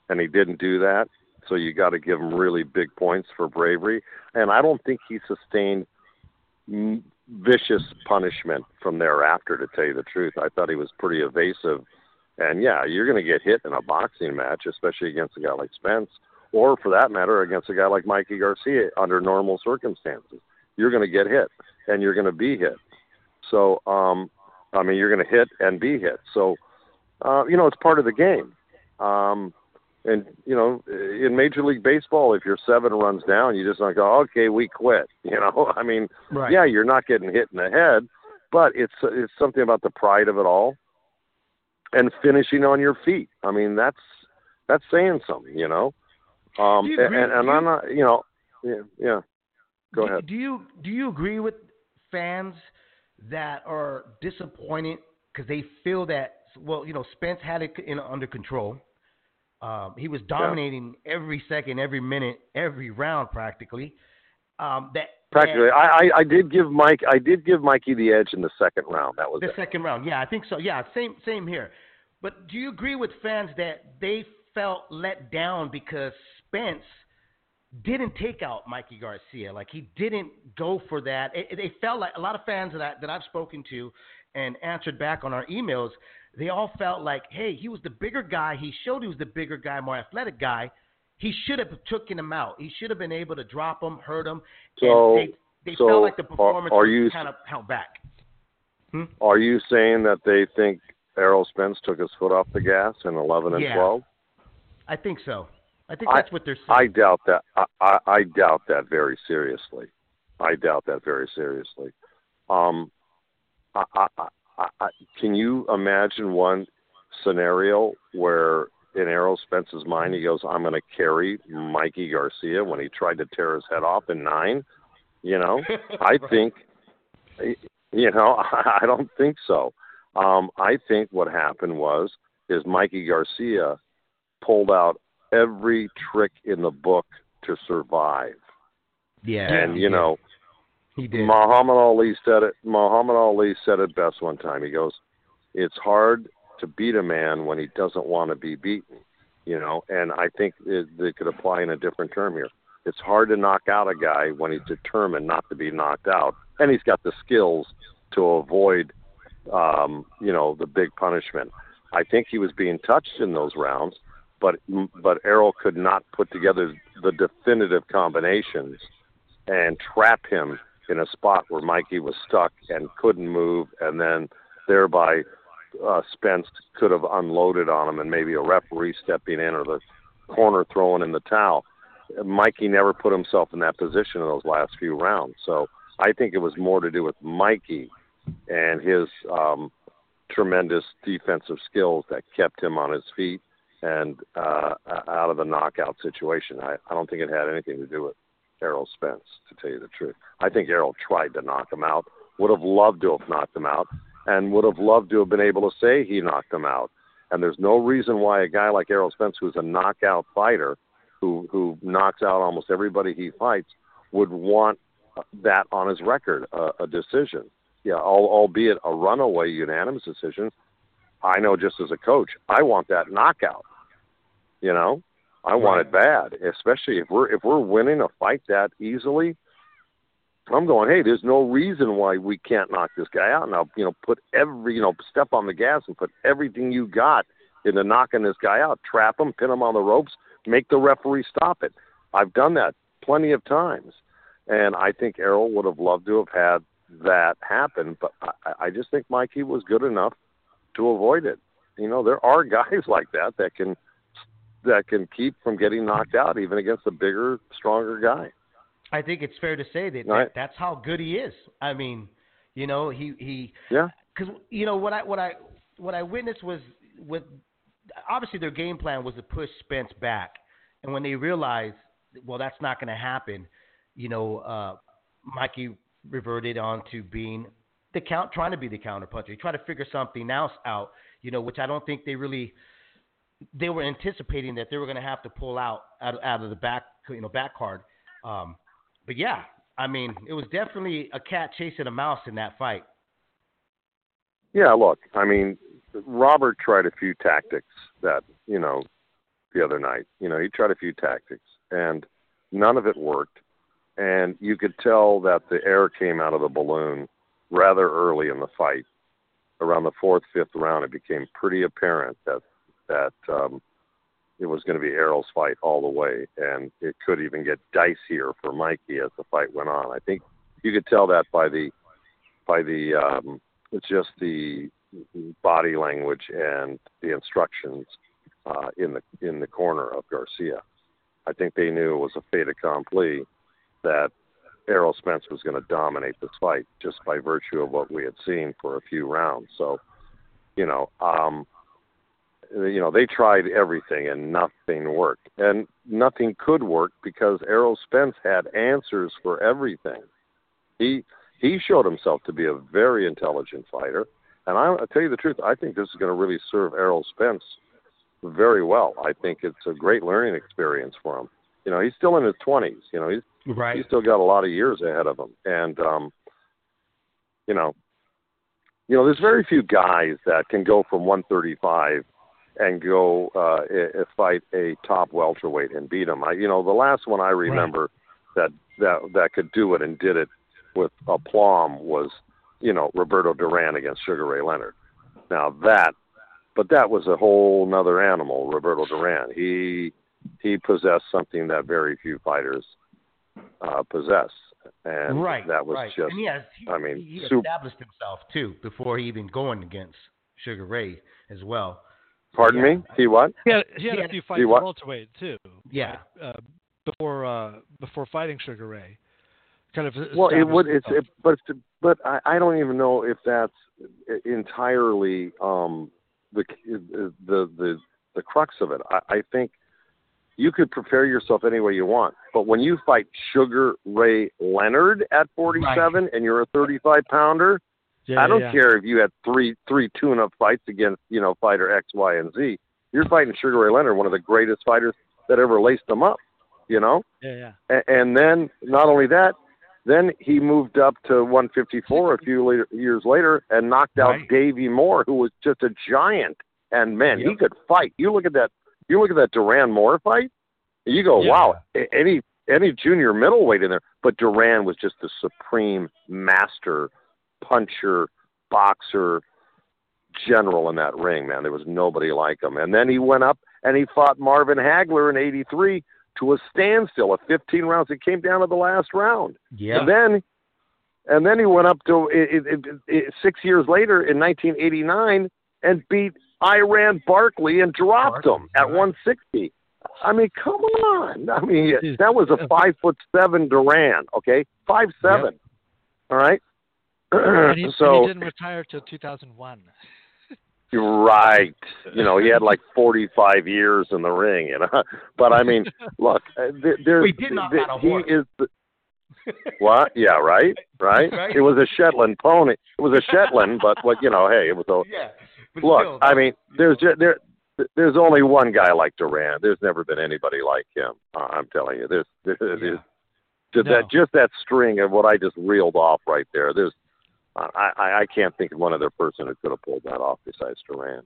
and he didn't do that. So you got to give him really big points for bravery, and I don't think he sustained vicious punishment from thereafter. To tell you the truth, I thought he was pretty evasive. And yeah, you're going to get hit in a boxing match, especially against a guy like Spence, or for that matter, against a guy like Mikey Garcia under normal circumstances. You're going to get hit, and you're going to be hit. So, um, I mean, you're going to hit and be hit. So, uh, you know, it's part of the game. Um, and you know, in Major League Baseball, if you're seven runs down, you just not go, okay, we quit. You know, I mean, Right. yeah, you're not getting hit in the head, but it's it's something about the pride of it all, and finishing on your feet. I mean, that's that's saying something, you know. Um, you agree- and, and I'm not, you know, yeah, yeah. Go do, ahead. Do you do you agree with fans that are disappointed because they feel that well, you know, Spence had it in, under control. Um, he was dominating every second, every minute, every round practically. Um, that Practically, I, I I did give Mike, I did give Mikey the edge in the second round. That was the it. second round. Yeah, I think so. Yeah, same same here. But do you agree with fans that they felt let down because Spence didn't take out Mikey Garcia? Like he didn't go for that. It, they felt like a lot of fans that I, that I've spoken to and answered back on our emails. They all felt like, hey, he was the bigger guy. He showed he was the bigger guy, more athletic guy. He should have taken him out. He should have been able to drop him, hurt him. So- and they, they so felt like the performance are you- kind of held back. Hmm? Are you saying that they think Errol Spence took his foot off the gas in 11 and Yeah. 12? I think so. I think I- what they're saying. I doubt that. I, I, I doubt that very seriously. I doubt that very seriously. Um, I, I, I, I, can you imagine one scenario where in Errol Spence's mind he goes, "I'm going to carry Mikey Garcia" when he tried to tear his head off in nine? You know, I think, you know, I don't think so. Um, I think what happened was is Mikey Garcia pulled out every trick in the book to survive. yeah, and you did. know, he did. Muhammad Ali said it. Muhammad Ali said it best one time. He goes, "It's hard to beat a man when he doesn't want to be beaten." You know, and I think it, it could apply in a different term here. It's hard to knock out a guy when he's determined not to be knocked out, and he's got the skills to avoid, um, you know, the big punishment. I think he was being touched in those rounds, but but Errol could not put together the definitive combinations and trap him in a spot where Mikey was stuck and couldn't move, and then thereby uh, Spence could have unloaded on him, and maybe a referee stepping in or the corner throwing in the towel. Mikey never put himself in that position in those last few rounds, so I think it was more to do with Mikey and his um, tremendous defensive skills that kept him on his feet and uh, out of the knockout situation. I, I don't think it had anything to do with Errol Spence, to tell you the truth. I think Errol tried to knock him out, would have loved to have knocked him out, and would have loved to have been able to say he knocked him out. And there's no reason why a guy like Errol Spence, who's a knockout fighter, who who knocks out almost everybody he fights, would want that on his record, uh, a decision. Yeah, al- albeit a runaway unanimous decision. I know just as a coach, I want that knockout. You know, I want it bad, especially if we're if we're winning a fight that easily. I'm going, hey, there's no reason why we can't knock this guy out. Now, you know, put every, you know, step on the gas and put everything you got into knocking this guy out. Trap him, pin him on the ropes, make the referee stop it. I've done that plenty of times, and I think Errol would have loved to have had that happen, but I, I just think Mikey was good enough to avoid it. You know, there are guys like that that can that can keep from getting knocked out, even against a bigger, stronger guy. I think it's fair to say that, Right. that that's how good he is. I mean, you know, he he Yeah. because you know what I what I what I witnessed was with obviously their game plan was to push Spence back, and when they realized, well, that's not going to happen, you know, uh, Mikey reverted on to being the count, trying to be the counter puncher. He tried to figure something else out, you know, which I don't think they really they were anticipating that they were going to have to pull out out, out of the back, you know, back card. Um, but yeah, I mean, it was definitely a cat chasing a mouse in that fight. Yeah, look, I mean, Robert tried a few tactics that, you know, the other night. You know, he tried a few tactics and none of it worked. And you could tell that the air came out of the balloon rather early in the fight. Around the fourth, fifth round, it became pretty apparent that that um, it was going to be Errol's fight all the way, and it could even get dicier for Mikey as the fight went on. I think you could tell that by the by the um, just the body language and the instructions uh, in the in the corner of Garcia. I think they knew it was a fait accompli that Errol Spence was going to dominate this fight just by virtue of what we had seen for a few rounds. So, you know, um, you know, they tried everything and nothing worked, and nothing could work because Errol Spence had answers for everything. He he showed himself to be a very intelligent fighter, and I, I tell you the truth, I think this is going to really serve Errol Spence very well. I think it's a great learning experience for him. You know, he's still in his twenties. You know, he's Right. he's still got a lot of years ahead of him, and um, you know, you know, there's very few guys that can go from 135 and go uh, fight a top welterweight and beat him. I, you know, the last one I remember that that that could do it and did it with aplomb was, you know, Roberto Duran against Sugar Ray Leonard. Now that, but that was a whole nother animal. Roberto Duran. He he possessed something that very few fighters uh, possess, and right. that was right. just. And he I mean, he established himself too before he even going against Sugar Ray as well. Pardon yeah. me. He what? He had, he had a had- few He fights at what? welterweight too. Yeah. Uh, before uh, before fighting Sugar Ray, kind of. Well, it would. It's it, but it's, but I, I don't even know if that's entirely um, the the the the crux of it. I, I think you could prepare yourself any way you want, but when you fight Sugar Ray Leonard at 47 and you're a 35 pounder, Yeah, I don't yeah. care if you had three three tune-up fights against you know fighter X, Y, and Z. You're fighting Sugar Ray Leonard, one of the greatest fighters that ever laced them up. You know, Yeah, yeah. A- and then not only that, then he moved up to 154 a few later, years later and knocked out Right. Davey Moore, who was just a giant. And man, he could fight. You look at that. You look at that Duran Moore fight. You go, Yeah. wow. Any any junior middleweight in there, but Duran was just the supreme master puncher, boxer, general in that ring. Man, there was nobody like him. And then he went up and he fought Marvin Hagler in '83 to a standstill, a 15 rounds. It came down to the last round. Yeah. And then, and then he went up to it, it, it, it, six years later in 1989 and beat Iran Barkley and dropped Barkley, him at right. 160. I mean, come on. I mean, that was a five foot seven Duran. Okay, five seven. All right. And he, and so he didn't retire till 2001. You're right. You know, he had like 45 years in the ring, you know. But I mean, look, uh, th- there's We did knock th- out a he horse. is the, what? Yeah, right, right. Right. It was a Shetland pony. It was a Shetland, but what you know, hey, it was a Yeah. Look. still, I mean, there's just, there. There's only one guy like Duran. There's never been anybody like him. Uh, I'm telling you. There's, there's, there's just No. that just that string of what I just reeled off right there. There's I, I I can't think of one other person who could have pulled that off besides Duran.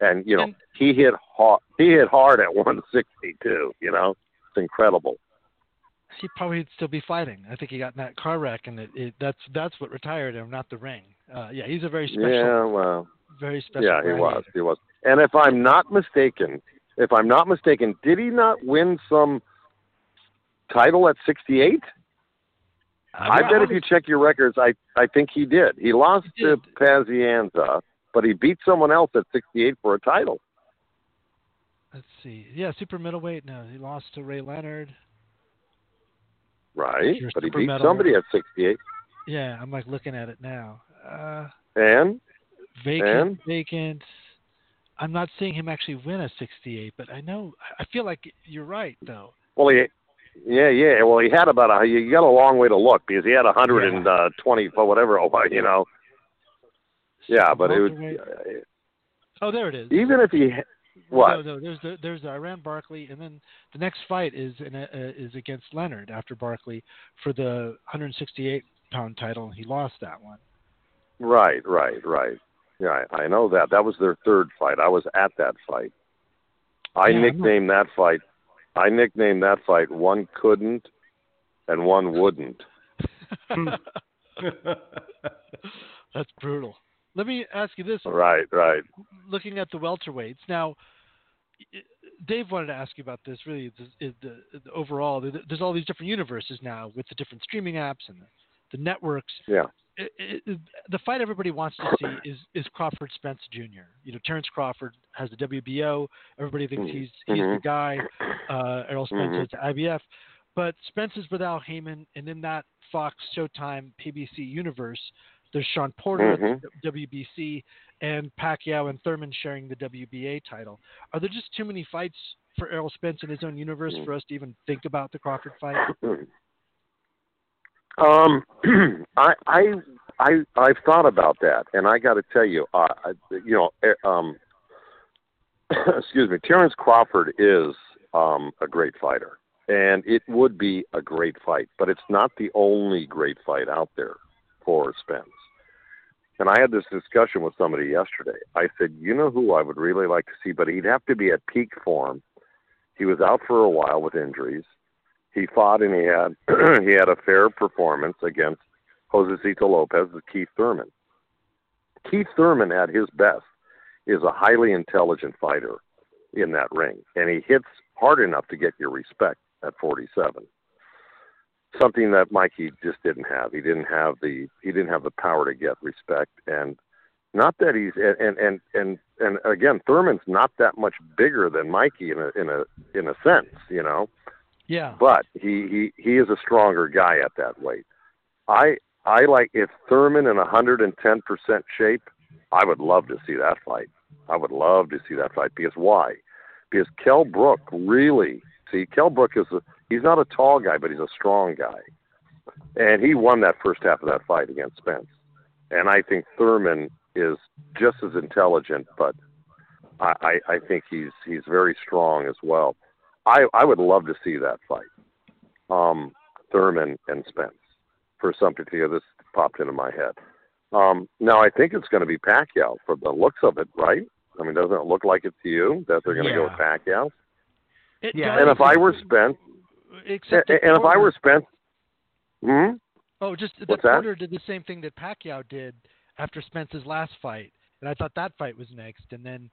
And you know And- he hit hard. He hit hard at 162. You know it's incredible. He probably would still be fighting. I think he got in that car wreck, and it, it that's that's what retired him, not the ring. Uh, yeah, he's a very special, Yeah, well, very special. yeah, he was. He was. And if I'm not mistaken, if I'm not mistaken, did he not win some title at 68? I bet if you check your records, I I think he did. He lost He to did. Pazienza, but he beat someone else at 68 for a title. Let's see. Yeah, super middleweight. No, he lost to Ray Leonard. Right, but he beat somebody at 68. Yeah, I'm like looking at it now. Uh, And vacant, And? vacant. I'm not seeing him actually win a 68, but I know. I feel like you're right though. well, he, yeah, yeah. Well, he had about a. You got a long way to look because he had a 120 for whatever. Oh, you know. Yeah, but it was Welterweight. Oh, there it is. even if he. What? No, no. There's the, there's the Iran Barkley, and then the next fight is in a, uh, is against Leonard after Barkley for the 168 pound title. And he lost that one. Right, right, right. Yeah, I, I know that. That was their third fight. I was at that fight. I Yeah, I'm nicknamed that fight. I nicknamed that fight "One Couldn't" and "One Wouldn't." That's brutal. Let me ask you this: Right, right. looking at the welterweights now. Dave wanted to ask you about this. Really, the, the, the overall, there's all these different universes now with the different streaming apps and the, the networks. Yeah. It, the fight everybody wants to see is is Crawford Spence Jr. You know, Terrence Crawford has the WBO. Everybody thinks Mhm. he's he's the Mhm. guy. Uh, Errol Spence Mhm. is the IBF, but Spence is with Al Haymon, and in that Fox Showtime PBC universe, there's Sean Porter Mhm. at the WBC and Pacquiao and Thurman sharing the WBA title. Are there just too many fights for Errol Spence in his own universe Mm. for us to even think about the Crawford fight? Um, I I I I've thought about that, and I got to tell you, uh, I, you know, eh, um, excuse me, Terrence Crawford is um a great fighter, and it would be a great fight, but it's not the only great fight out there for Spence. And I had this discussion with somebody yesterday. I said, you know who I would really like to see, but he'd have to be at peak form. He was out for a while with injuries he fought and he had he had a fair performance against Josesito Lopez with Keith Thurman. Keith Thurman at his best is a highly intelligent fighter in that ring, and he hits hard enough to get your respect at 47. Something that Mikey just didn't have. He didn't have the he didn't have the power to get respect, and not that he's and and and and again, Thurman's not that much bigger than Mikey in a in a in a sense, you know Yeah. but he he he is a stronger guy at that weight. I I like if Thurman in 110 percent shape. I would love to see that fight. I would love to see that fight because why? Because Kell Brook really see Kell Brook is a he's not a tall guy, but he's a strong guy, and he won that first half of that fight against Spence. And I think Thurman is just as intelligent, but I I, I think he's he's very strong as well. I I would love to see that fight, um, Thurman and Spence, for some particular. This popped into my head. Um, now I think it's going to be Pacquiao for the looks of it, right? I mean, doesn't it look like it to you that they're going to go with Pacquiao? It Yeah, And if I were Spence, and, except that and if I were Spence, hmm? Oh, just that What's that? Porter did the same thing that Pacquiao did after Spence's last fight, and I thought that fight was next, and then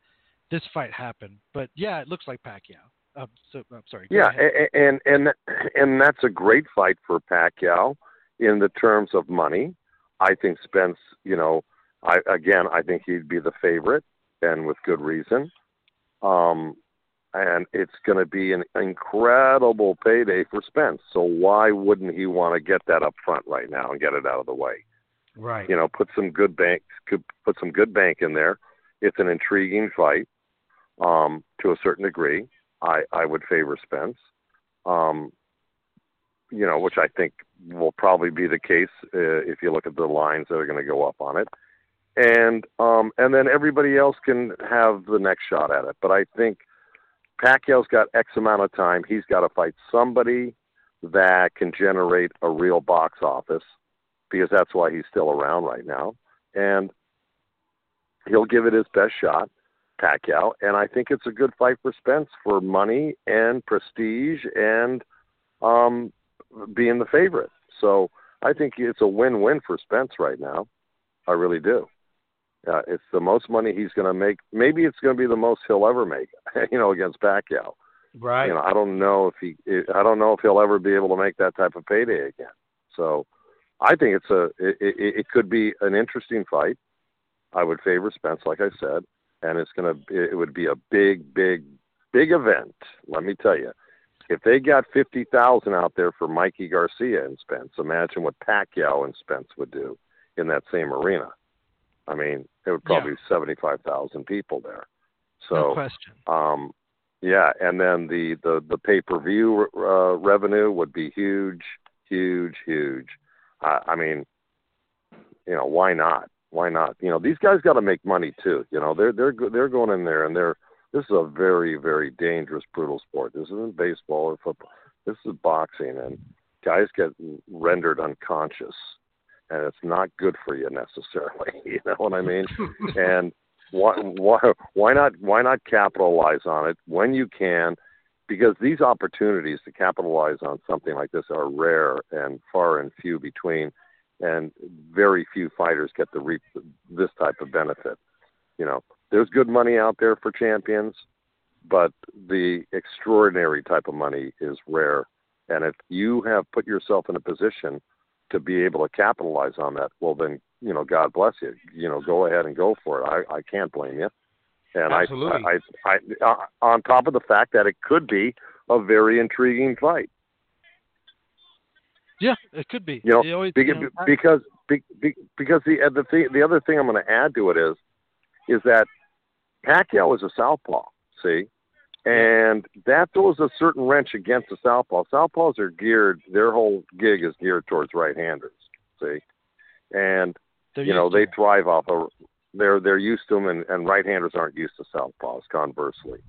this fight happened. But yeah, it looks like Pacquiao. Um, so I'm sorry. Yeah, ahead. a- a- and and and that's a great fight for Pacquiao in the terms of money. I think Spence, you know, I again, I think he'd be the favorite, and with good reason. Um, and it's going to be an incredible payday for Spence. So why wouldn't he want to get that up front right now and get it out of the way? Right. You know, put some good bank, put some good bank in there. It's an intriguing fight, um, to a certain degree. I I would favor Spence, um, you know, which I think will probably be the case uh, if you look at the lines that are going to go up on it, and um, and then everybody else can have the next shot at it. But I think Pacquiao's got X amount of time. He's got to fight somebody that can generate a real box office because that's why he's still around right now. And he'll give it his best shot, Pacquiao. And I think it's a good fight for Spence for money and prestige and um, being the favorite. So I think it's a win-win for Spence right now. I really do. Uh, it's the most money he's going to make. Maybe it's going to be the most he'll ever make. You know, against Pacquiao. Right. You know, I don't know if he. I don't know if he'll ever be able to make that type of payday again. So, I think it's a. It, it, it could be an interesting fight. I would favor Spence, like I said, and it's gonna. It would be a big, big, big event. Let me tell you. If they got fifty thousand out there for Mikey Garcia and Spence, imagine what Pacquiao and Spence would do in that same arena. I mean, it would probably Yeah. be seventy-five thousand people there. So, no question. um, yeah, and then the the the pay per view uh, revenue would be huge, huge, huge. I, I mean, you know, why not? Why not? You know, these guys got to make money too. You know, they're they're they're going in there and they're this is a very very dangerous, brutal sport. This isn't baseball or football. This is boxing, and guys get rendered unconscious, and it's not good for you necessarily. You know what I mean? and why why why not why not capitalize on it when you can because these opportunities to capitalize on something like this are rare and far and few between and very few fighters get to reap this type of benefit. You know there's good money out there for champions but the extraordinary type of money is rare. And if you have put yourself in a position to be able to capitalize on that well then you know god bless you. You know go ahead and go for it. I i can't blame you. And I, Absolutely. I i i uh, on top of the fact that it could be a very intriguing fight Yeah, it could be. you know, always- because you know, because be- be- because the uh, the thing, the other thing I'm going to add to it is is that Pacquiao is a southpaw, see, and that throws a certain wrench against the southpaw. Southpaws are geared; their whole gig is geared towards right-handers, see, and they're you know they thrive off of they're they're used to them, and, and right-handers aren't used to southpaws. Conversely,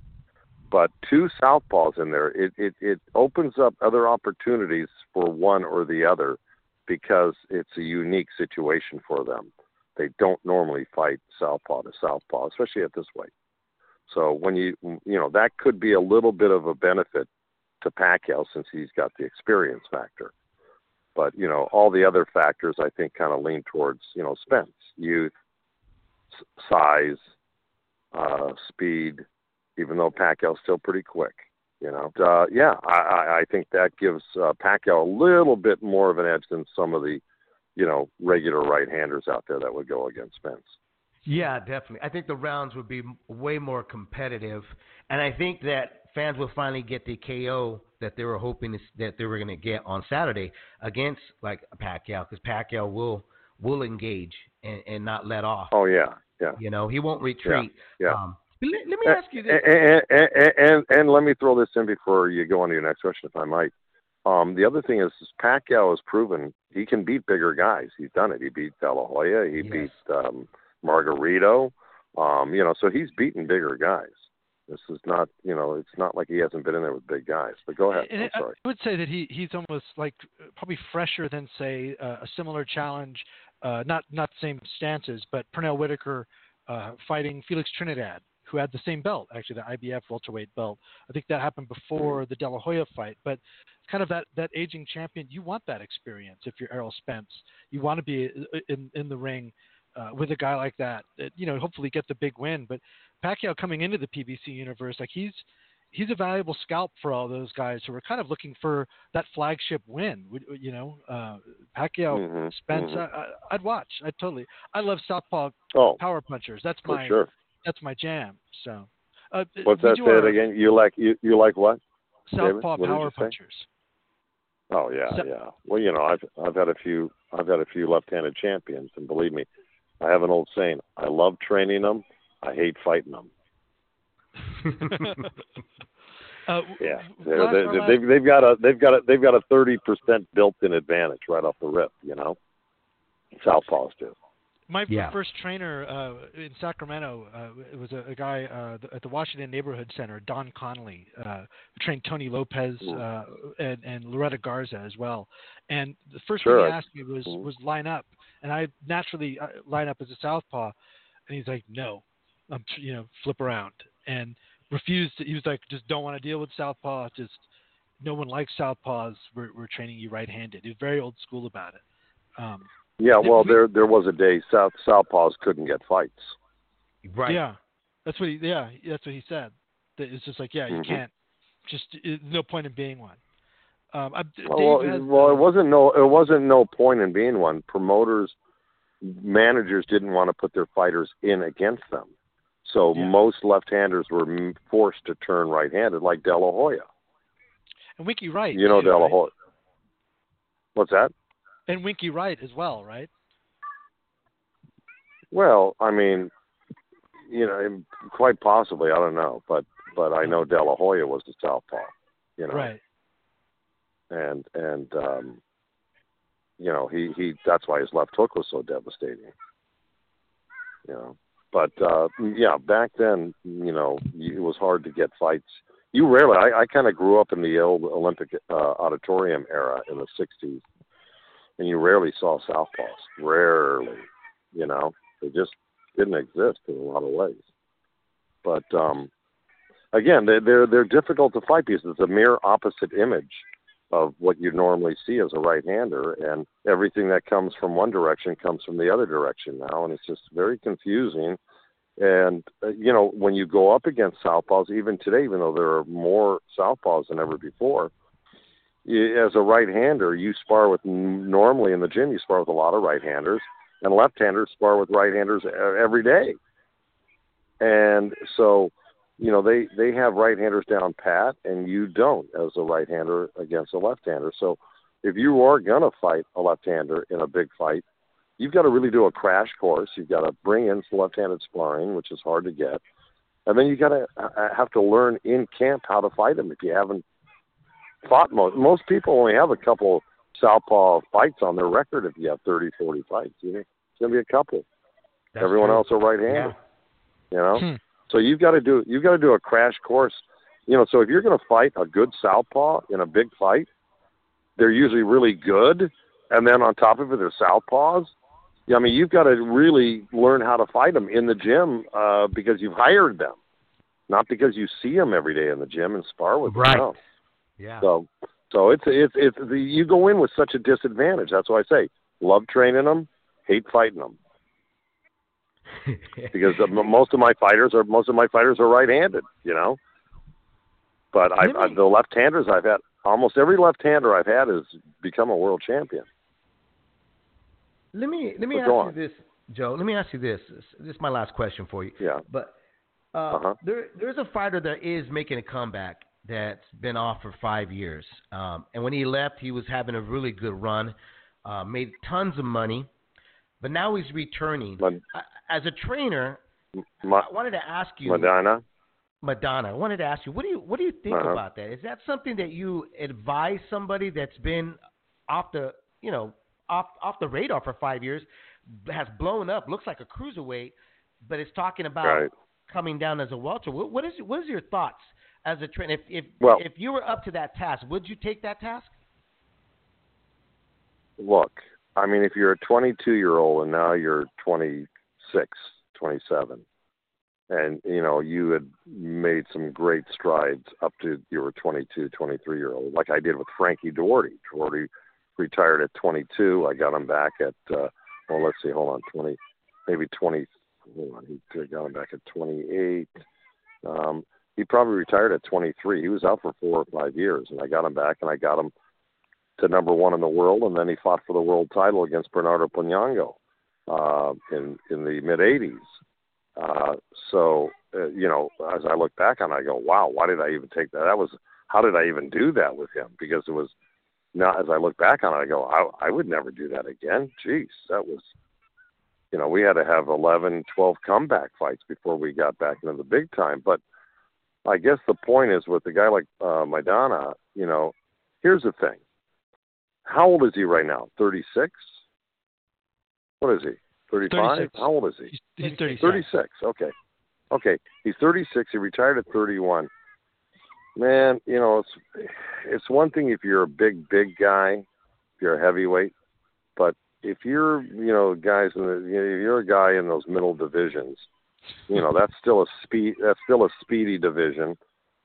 but two southpaws in there, it, it it opens up other opportunities for one or the other because it's a unique situation for them. They don't normally fight southpaw to southpaw, especially at this weight. So when you you know that could be a little bit of a benefit to Pacquiao since he's got the experience factor. But you know all the other factors I think kind of lean towards you know Spence, youth, size, uh, speed. Even though Pacquiao's still pretty quick, you know. Uh, yeah, I, I, I think that gives uh, Pacquiao a little bit more of an edge than some of the you know regular right-handers out there that would go against Spence. Yeah, definitely. I think the rounds would be way more competitive, and I think that fans will finally get the KO that they were hoping to, that they were going to get on Saturday against like Pacquiao, because Pacquiao will will engage and, and not let off. Oh yeah, yeah. You know, he won't retreat. yeah. Um, but let, let me ask you this. And, and, and, and let me throw this in before you go on to your next question, if I might. Um, the other thing is, is Pacquiao has proven he can beat bigger guys. He's done it. He beat De La Hoya. He Yes. beat um, Margarito. Um, you know, so he's beaten bigger guys. This is not, you know, it's not like he hasn't been in there with big guys. But go ahead. And I'm sorry. I would say that he he's almost like probably fresher than say uh, a similar challenge, uh, not not same stances, but Pernell Whitaker uh, fighting Felix Trinidad, who had the same belt actually, the IBF welterweight belt. I think that happened before the De La Hoya fight, but kind of that that aging champion. You want that experience if you're Errol Spence. You want to be uh, in in the ring. Uh, with a guy like that, that, you know, hopefully get the big win. But Pacquiao coming into the PBC universe, like he's he's a valuable scalp for all those guys who are kind of looking for that flagship win. You know, uh, Pacquiao, Mhm, Spence. mhm. I, I, I'd watch. I totally. I love southpaw Oh, power punchers. That's for my sure. That's my jam. So, uh, What's that? do Say it our again. You like you you like what? Southpaw what power punchers. Oh yeah, So- yeah. Well, you know, I've I've had a few I've had a few left-handed champions, and believe me, I have an old saying: I love training them, I hate fighting them. uh, Yeah, last they're, for they last- they've they've got a they've got a they've got a thirty percent built-in advantage right off the rip. You know, Southpaws do. My Yeah. first trainer uh, in Sacramento uh, it was a, a guy uh, th- at the Washington Neighborhood Center, Don Connolly, uh, who trained Tony Lopez uh, and, and Loreto Garza as well. And the first Sure. thing he asked me was Mhm. was line up, and I naturally uh, line up as a southpaw, and he's like, no, I'm tr- you know flip around, and refused. To, he was like, just don't want to deal with southpaw. Just no one likes southpaws. We're we're training you right-handed. He was very old school about it. Um, Yeah, Did well, we- there there was a day South Southpaws couldn't get fights. right. Yeah, that's what he. Yeah, that's what he said. That it's just like, yeah, you Mhm. can't. Just it, no point in being one. Um, I, Well, has, well, uh, it wasn't no it wasn't no point in being one. Promoters, managers didn't want to put their fighters in against them, so Yeah. most left-handers were forced to turn right-handed, like De La Hoya. and Winky Wright. You know too, De La right? What's that? And Winky Wright as well, right? Well, I mean, you know, quite possibly. I don't know, but but I know De La Hoya was the southpaw. You know, Right. and and um, you know he he that's why his left hook was so devastating. You know, but uh, yeah, back then, you know, it was hard to get fights. You rarely. I, I kind of grew up in the old Olympic uh, auditorium era in the '60s, and you rarely saw southpaws. Rarely, you know, they just didn't exist in a lot of ways. But um, again, they're they're, they're difficult to fight because it's a mere opposite image of what you normally see as a right-hander, and everything that comes from one direction comes from the other direction now, and it's just very confusing. And uh, you know, when you go up against southpaws, even today, even though there are more southpaws than ever before, as a right-hander, you spar with normally in the gym, you spar with a lot of right-handers, and left-handers spar with right-handers every day. And so, you know, they they have right-handers down pat, and you don't as a right-hander against a left-hander. So, if you are gonna fight a left-hander in a big fight, you've got to really do a crash course. You've got to bring in left-handed sparring, which is hard to get, and then you got to uh, uh, have to learn in camp how to fight them if you haven't fought most. Most people only have a couple southpaw fights on their record if you have 30, 40 fights. You know, it's gonna be a couple. That's Everyone true. else are right-handed. You know, Hmm. so you've got to do you've got to do a crash course. You know, so if you're going to fight a good southpaw in a big fight, they're usually really good, and then on top of it, they're southpaws. Yeah, I mean, you've got to really learn how to fight them in the gym uh, because you've hired them, not because you see them every day in the gym and spar with them. Right. No. Yeah. So, so it's it's it's the, you go in with such a disadvantage. That's why I say love training them, hate fighting them because the, most of my fighters are most of my fighters are right-handed, you know. But I, I the left-handers I've had almost every left-hander I've had has become a world champion. Let me let me So ask you on. this, Joe. Let me ask you this. This, this is my last question for you. Yeah. But uh, Uh-huh. there there's a fighter that is making a comeback that's been off for five years. Um, and when he left, he was having a really good run, uh, made tons of money, but now he's returning. As a trainer, Ma- I wanted to ask you, Maidana, Maidana. I wanted to ask you, what do you what do you think Uh-huh. about that? Is that something that you advise somebody that's been off the you know off off the radar for five years, has blown up, looks like a cruiserweight, but is talking about Right. coming down as a welter? What, what is what is your thoughts as a trainer? If if Well- if you were up to that task, would you take that task? look, I mean, if you're a 22 year old and now you're 26, 27, and you know you had made some great strides up to you were 22, 23 year old, like I did with Frankie Duarte. Duarte retired at 22. I got him back at uh, well, let's see, hold on, 20, maybe 20. Hold on, he got him back at 28. Um, he probably retired at 23. He was out for four or five years, and I got him back, and I got him to number one in the world, and then he fought for the world title against Bernardo Pinango uh, in in the mid '80s. Uh, so uh, you know, as I look back on, it, I go, "Wow, why did I even take that? That was how did I even do that with him? Because it was now as I look back on it, I go, I, I would never do that again. Jeez, that was, you know, we had to have 11, 12 comeback fights before we got back into the big time. But I guess the point is with a guy like uh, Maidana, you know, here's the thing. How old is he right now? 36? What is he? 35? 36. How old is he? He's, he's 36. 36. Okay. Okay. He's 36. He retired at 31. Man, you know, it's it's one thing if you're a big big guy, if you're a heavyweight, but if you're, you know, guys in the you know, if you're a guy in those middle divisions, you know, that's still a speed that's still a speedy division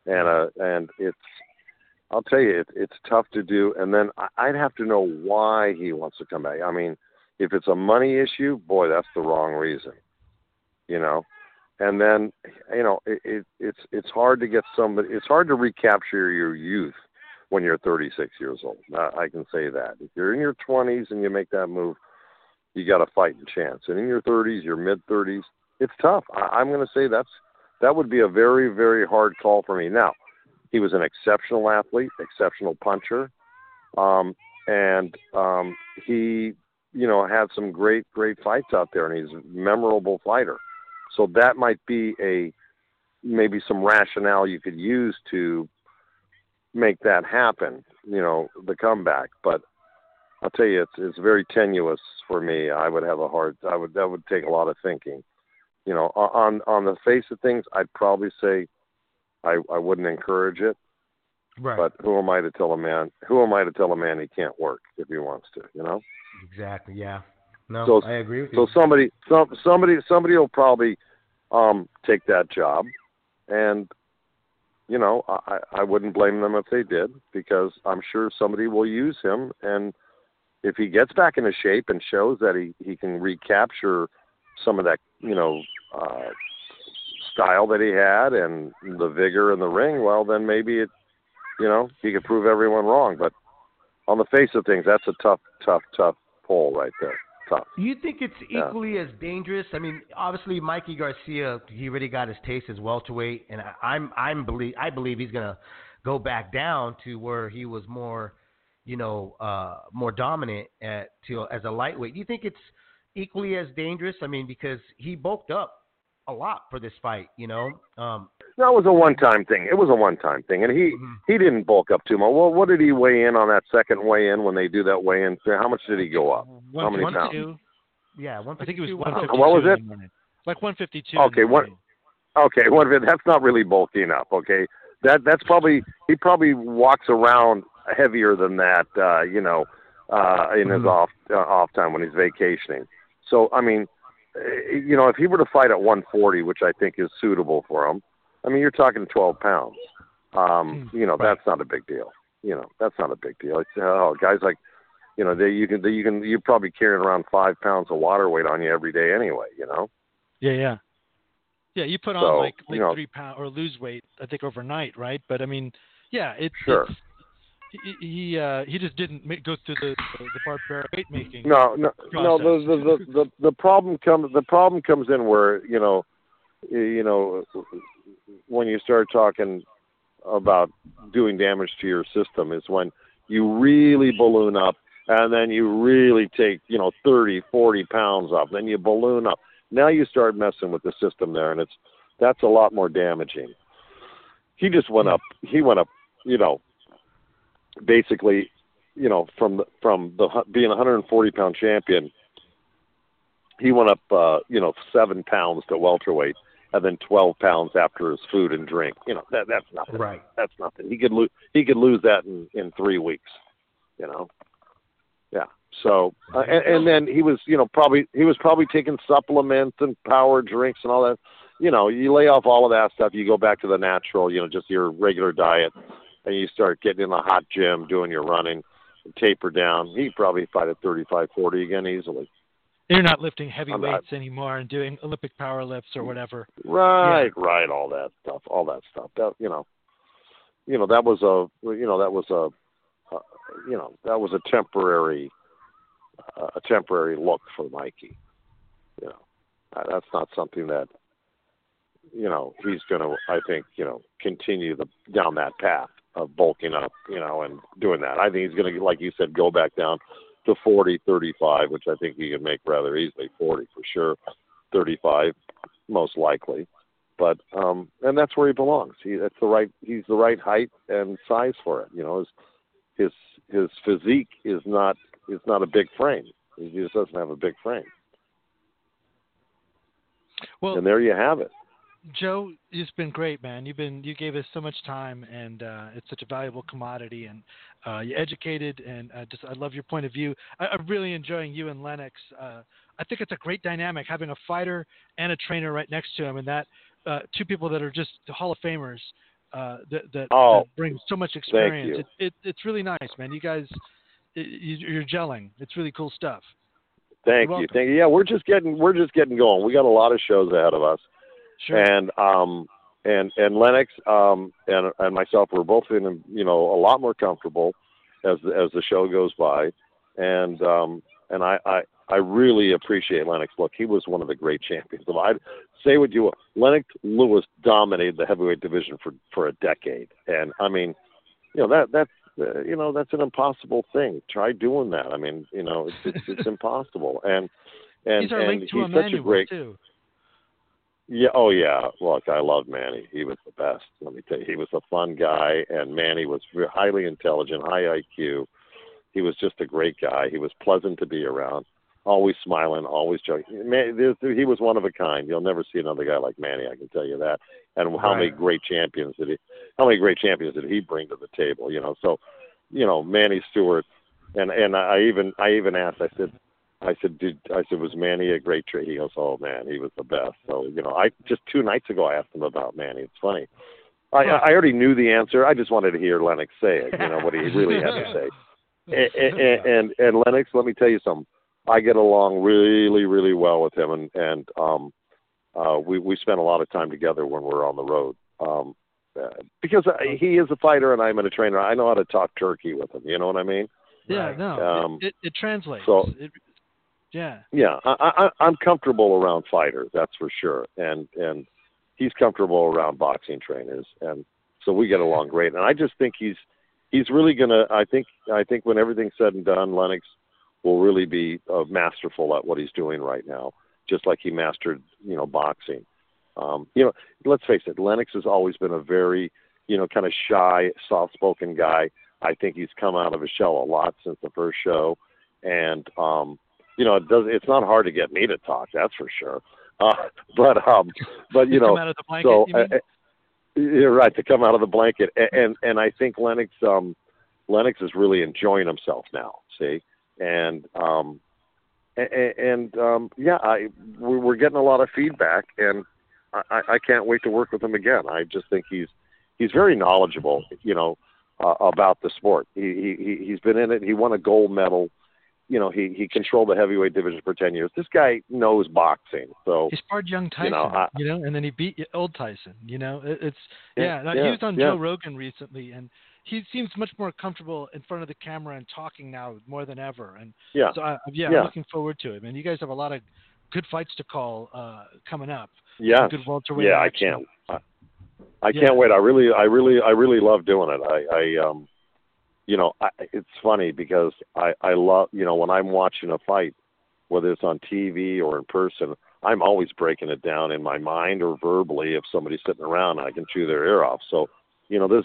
and uh and it's I'll tell you it, it's tough to do and then I'd have to know why he wants to come back. I mean, if it's a money issue, boy, that's the wrong reason. You know, and then you know it, it, it's it's hard to get somebody. It's hard to recapture your youth when you're 36 years old. I can say that. If you're in your 20s and you make that move, you got a fighting chance. And in your 30s, your mid 30s, it's tough. I, I'm going to say that's that would be a very very hard call for me. Now, he was an exceptional athlete, exceptional puncher, um, and um, he you know had some great great fights out there, and he's a memorable fighter. So that might be a maybe some rationale you could use to make that happen. You know, the comeback. But I'll tell you, it's it's very tenuous for me. I would have a hard. I would that would take a lot of thinking. You know, on on the face of things, I'd probably say I I wouldn't encourage it. Right. But who am I to tell a man? Who am I to tell a man he can't work if he wants to? You know. exactly. Yeah. No, So- I agree with you. So somebody, some somebody, somebody will probably um, take that job, and you know, I, I wouldn't blame them if they did because I'm sure somebody will use him, and if he gets back into shape and shows that he he can recapture some of that, you know, uh, style that he had and the vigor in the ring, well, then maybe it, you know, he could prove everyone wrong. But on the face of things, that's a tough, tough, tough pull right there. Tough. Do you think it's Yeah. equally as dangerous? I mean, obviously Mikey Garcia, he already got his taste as welterweight, and I, I'm I'm believe I believe he's gonna go back down to where he was more, you know, uh, more dominant at to as a lightweight. Do you think it's equally as dangerous? I mean, because he bulked up a lot for this fight, you know. Um, That was a one-time thing. It was a one-time thing, and he Mhm. he didn't bulk up too much. Well, what did he weigh in on that second weigh-in when they do that weigh-in? How much did he go up? How many pounds? 152. yeah, I think it was 152, 152. What was it? Like 152. Okay, in the what- morning. Okay, what if it, that's not really bulking up? Okay, that that's probably he probably walks around heavier than that. Uh, you know, uh, in his Mhm. off uh, off time when he's vacationing. So I mean, eh, you know, if he were to fight at 140, which I think is suitable for him, I mean, you're talking 12 pounds. Um, Hmm, you know, that's not a big deal. You know, that's not a big deal. It's, oh, guys like, you know, they you can they, you can you're probably carrying around five pounds of water weight on you every day anyway. You know. Yeah, yeah. Yeah, you put on So, like like you know- three pound or lose weight, I think overnight, right? But I mean, yeah, it's Sure. it's, he he uh, he just didn't make, go through the the, barbaric making. No, no, no. The, the the the problem comes the problem comes in where you know, you know, when you start talking about doing damage to your system is when you really balloon up and then you really take you know thirty, forty pounds up, then you balloon up. Now you start messing with the system there, and it's that's a lot more damaging. He just went up. He went up. You know, basically, you know, from the, from the being a 140 pound champion, he went up, uh, you know, seven pounds to welterweight, and then 12 pounds after his food and drink. You know, that that's nothing. right. That's nothing. He could lose. He could lose that in in three weeks. You know. Yeah. So, uh, and, and then he was, you know, probably he was probably taking supplements and power drinks and all that. You know, you lay off all of that stuff. You go back to the natural. You know, just your regular diet, and you start getting in the hot gym, doing your running, taper down. He probably fight at 35, 40 again easily. You're not lifting heavy I'm not- weights anymore and doing Olympic power lifts or whatever. Right, right, all that stuff, all that stuff. That you know, you know that was a you know that was a uh, you know that was a temporary uh, a temporary look for Mikey. You know, uh, that's not something that you know he's going to I think you know continue the down that path. Of bulking up, you know, and doing that. I think he's going to, like you said, go back down to 40, 35, which I think he can make rather easily. 40 for sure, 35 most likely. But um, and that's where he belongs. He that's the right. He's the right height and size for it. You know, his his his physique is not is not a big frame. He just doesn't have a big frame. Well, and there you have it. Joe, it's been great, man. You've been you gave us so much time, and uh, it's such a valuable commodity, and uh, you educated, and uh, just I love your point of view. I, I'm really enjoying you and Lennox. Uh, I think it's a great dynamic having a fighter and a trainer right next to him, and that uh, two people that are just Hall of Famers uh, that that, Oh, that bring so much experience. you. It, it, it's really nice, man. You guys, it, you- you're gelling. It's really cool stuff. Thank You're you. Thank you. Yeah, we're just getting we're just getting going. We got a lot of shows ahead of us. Sure. and um and and Lennox um and and myself we're both in you know a lot more comfortable as as the show goes by and um and I I I really appreciate Lennox. Look, he was one of the great champions. I say what you want. Lennox Lewis dominated the heavyweight division for for a decade, and I mean, you know that that's uh, you know that's an impossible thing. Try doing that. I mean, you know, it's it's, it's impossible. And and He's and he's such a great too. Yeah. Oh, yeah. Look, I love Manny. He was the best. Let me tell you, he was a fun guy, and Manny was highly intelligent, high IQ. He was just a great guy. He was pleasant to be around. Always smiling, always joking. Man, he was one of a kind. You'll never see another guy like Manny. I can tell you that. And how many great champions did he? How many great champions did he bring to the table? You know, so you know, Manny Steward, and and I even I even asked. I said, I said, did I said was Manny a great trade? He goes, oh man, he was the best. So you know, I just two nights ago I asked him about Manny. It's funny. I I already knew the answer. I just wanted to hear Lennox say it. You know what he really had to say. And, and and and Lennox, let me tell you something. I get along really really well with him, and and um, uh, we we spend a lot of time together when we're on the road. Um, uh, because I, he is a fighter and I'm a trainer. I know how to talk turkey with him. You know what I mean? Yeah, no, Um, it, it, it translates. so- it, yeah, Yeah, I, I, I'm comfortable around fighters, that's for sure, and and he's comfortable around boxing trainers, and so we get along great. And I just think he's he's really gonna. I think I think when everything's said and done, Lennox will really be uh, masterful at what he's doing right now, just like he mastered you know boxing. Um, you know, let's face it, Lennox has always been a very you know kind of shy, soft-spoken guy. I think he's come out of his shell a lot since the first show, and um, you know, it does. It's not hard to get me to talk. That's for sure. Uh, but um, but you Come know, out of the blanket. so you mean? uh, uh, you're right to come out of the blanket, and and, and I think Lennox um, Lennox is really enjoying himself now. See, and um, and, and um, yeah, I we're we're getting a lot of feedback, and I, I I can't wait to work with him again. I just think he's he's very knowledgeable, you know, uh, about the sport. He he he- he's been in it. He won a gold medal. You know, he he controlled the heavyweight division for ten years. This guy knows boxing, so he sparred young Tyson, you you know, know, and then he beat old Tyson. You know, it, it's Yeah, yeah. he was on yeah. Joe Rogan recently, and he seems much more comfortable in front of the camera and talking now more than ever. And yeah. so, I, yeah, Yeah. I'm looking forward to it. Man, you guys have a lot of good fights to call uh, coming up. Yeah, Good welterweight yeah, I can't. I, I Yeah. can't wait. I really, I really, I really love doing it. I, I, um, you know, I, it's funny because I, I love, you know, when I'm watching a fight, whether it's on TV or in person, I'm always breaking it down in my mind or verbally. If somebody's sitting around, I can chew their ear off. So, you know, this,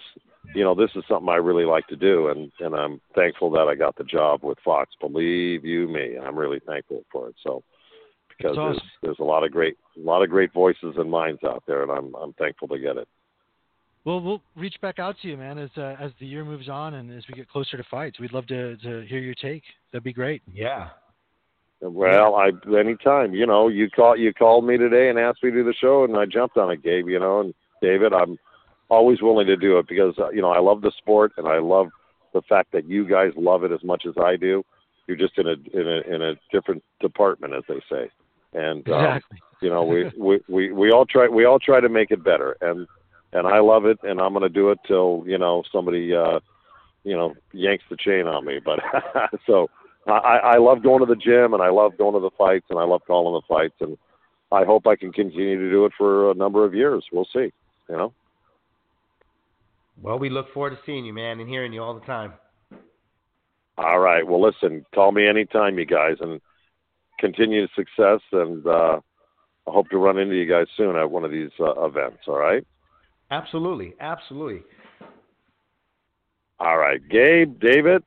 you know, this is something I really like to do, and and I'm thankful that I got the job with Fox. Believe you me, I'm really thankful for it. So, because awesome. there's there's a lot of great a lot of great voices and minds out there, and I'm I'm thankful to get it. Well, we'll reach back out to you, man, as uh, as the year moves on and as we get closer to fights. We'd love to to hear your take. That'd be great. Yeah. Well, I anytime you know you call you called me today and asked me to do the show, and I jumped on it, Gabe. You know, and David, I'm always willing to do it because uh, you know I love the sport and I love the fact that you guys love it as much as I do. You're just in a in a in a different department, as they say, and um, Exactly. you know we, we we we all try we all try to make it better, and and I love it, and I'm going to do it till you know somebody uh, you know yanks the chain on me. But so I, I love going to the gym and I love going to the fights and I love calling the fights and I hope I can continue to do it for a number of years. We'll see. You know. Well, we look forward to seeing you, man, and hearing you all the time. All right. Well, listen, call me anytime, you guys, and continued success. And uh, I hope to run into you guys soon at one of these uh, events. All right. Absolutely, absolutely. All right, Gabe, David.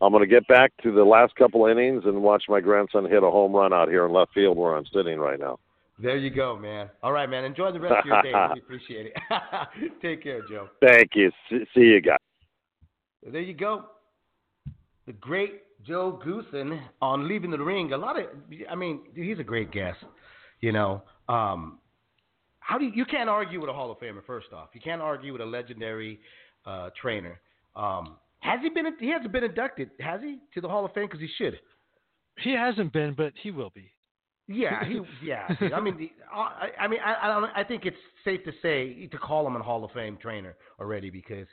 I'm going to get back to the last couple innings and watch my grandson hit a home run out here in left field where I'm sitting right now. There you go, man. All right, man. Enjoy the rest of your day. Really appreciate it. Take care, Joe. Thank you. See see you guys. There you go. The great Joe Goossen on leaving the ring. A lot of, I mean, he's a great guest. You know, um, how do you, you can't argue with a Hall of Famer? First off, you can't argue with a legendary uh, trainer. Um, has he been? He hasn't been inducted, has he, to the Hall of Fame? Because he should. He hasn't been, but he will be. Yeah, he, yeah. I mean, the, I, I mean, I, I don't. I think it's safe to say to call him a Hall of Fame trainer already because,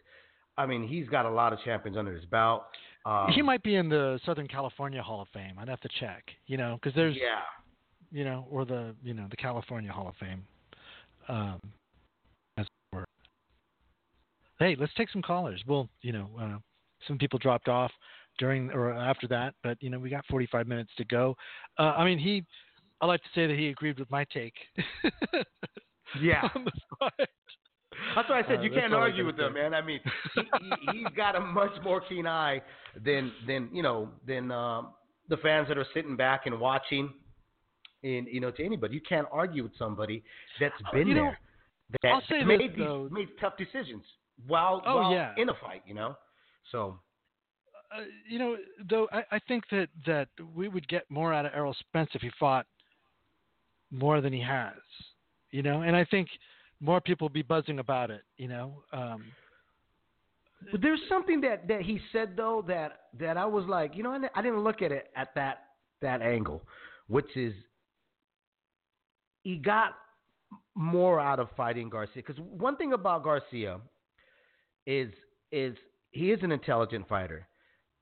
I mean, he's got a lot of champions under his belt. Um, he might be in the Southern California Hall of Fame. I'd have to check. You know, because there's, Yeah. you know, or the you know the California Hall of Fame. Um, as it were. Hey, let's take some callers. Well, you know, uh, some people dropped off during or after that, but you know, we got 45 minutes to go. Uh, I mean, he. I like to say that he agreed with my take. Yeah. That's why I said Uh, you can't argue with him, man. I mean, he, he, he's got a much more keen eye than than you know than um, the fans that are sitting back and watching. And you know, to anybody, you can't argue with somebody that's been Uh, you know, there, that I'll say made this, these though. made tough decisions while Oh, while yeah. in a fight. You know, so uh, you know, though I, I think that that we would get more out of Errol Spence if he fought more than he has. You know, and I think more people will be buzzing about it. You know, um, But there's something that, that he said though that that I was like, you know, I, I didn't look at it at that that angle, which is he got more out of fighting Garcia. Because one thing about Garcia is is he is an intelligent fighter,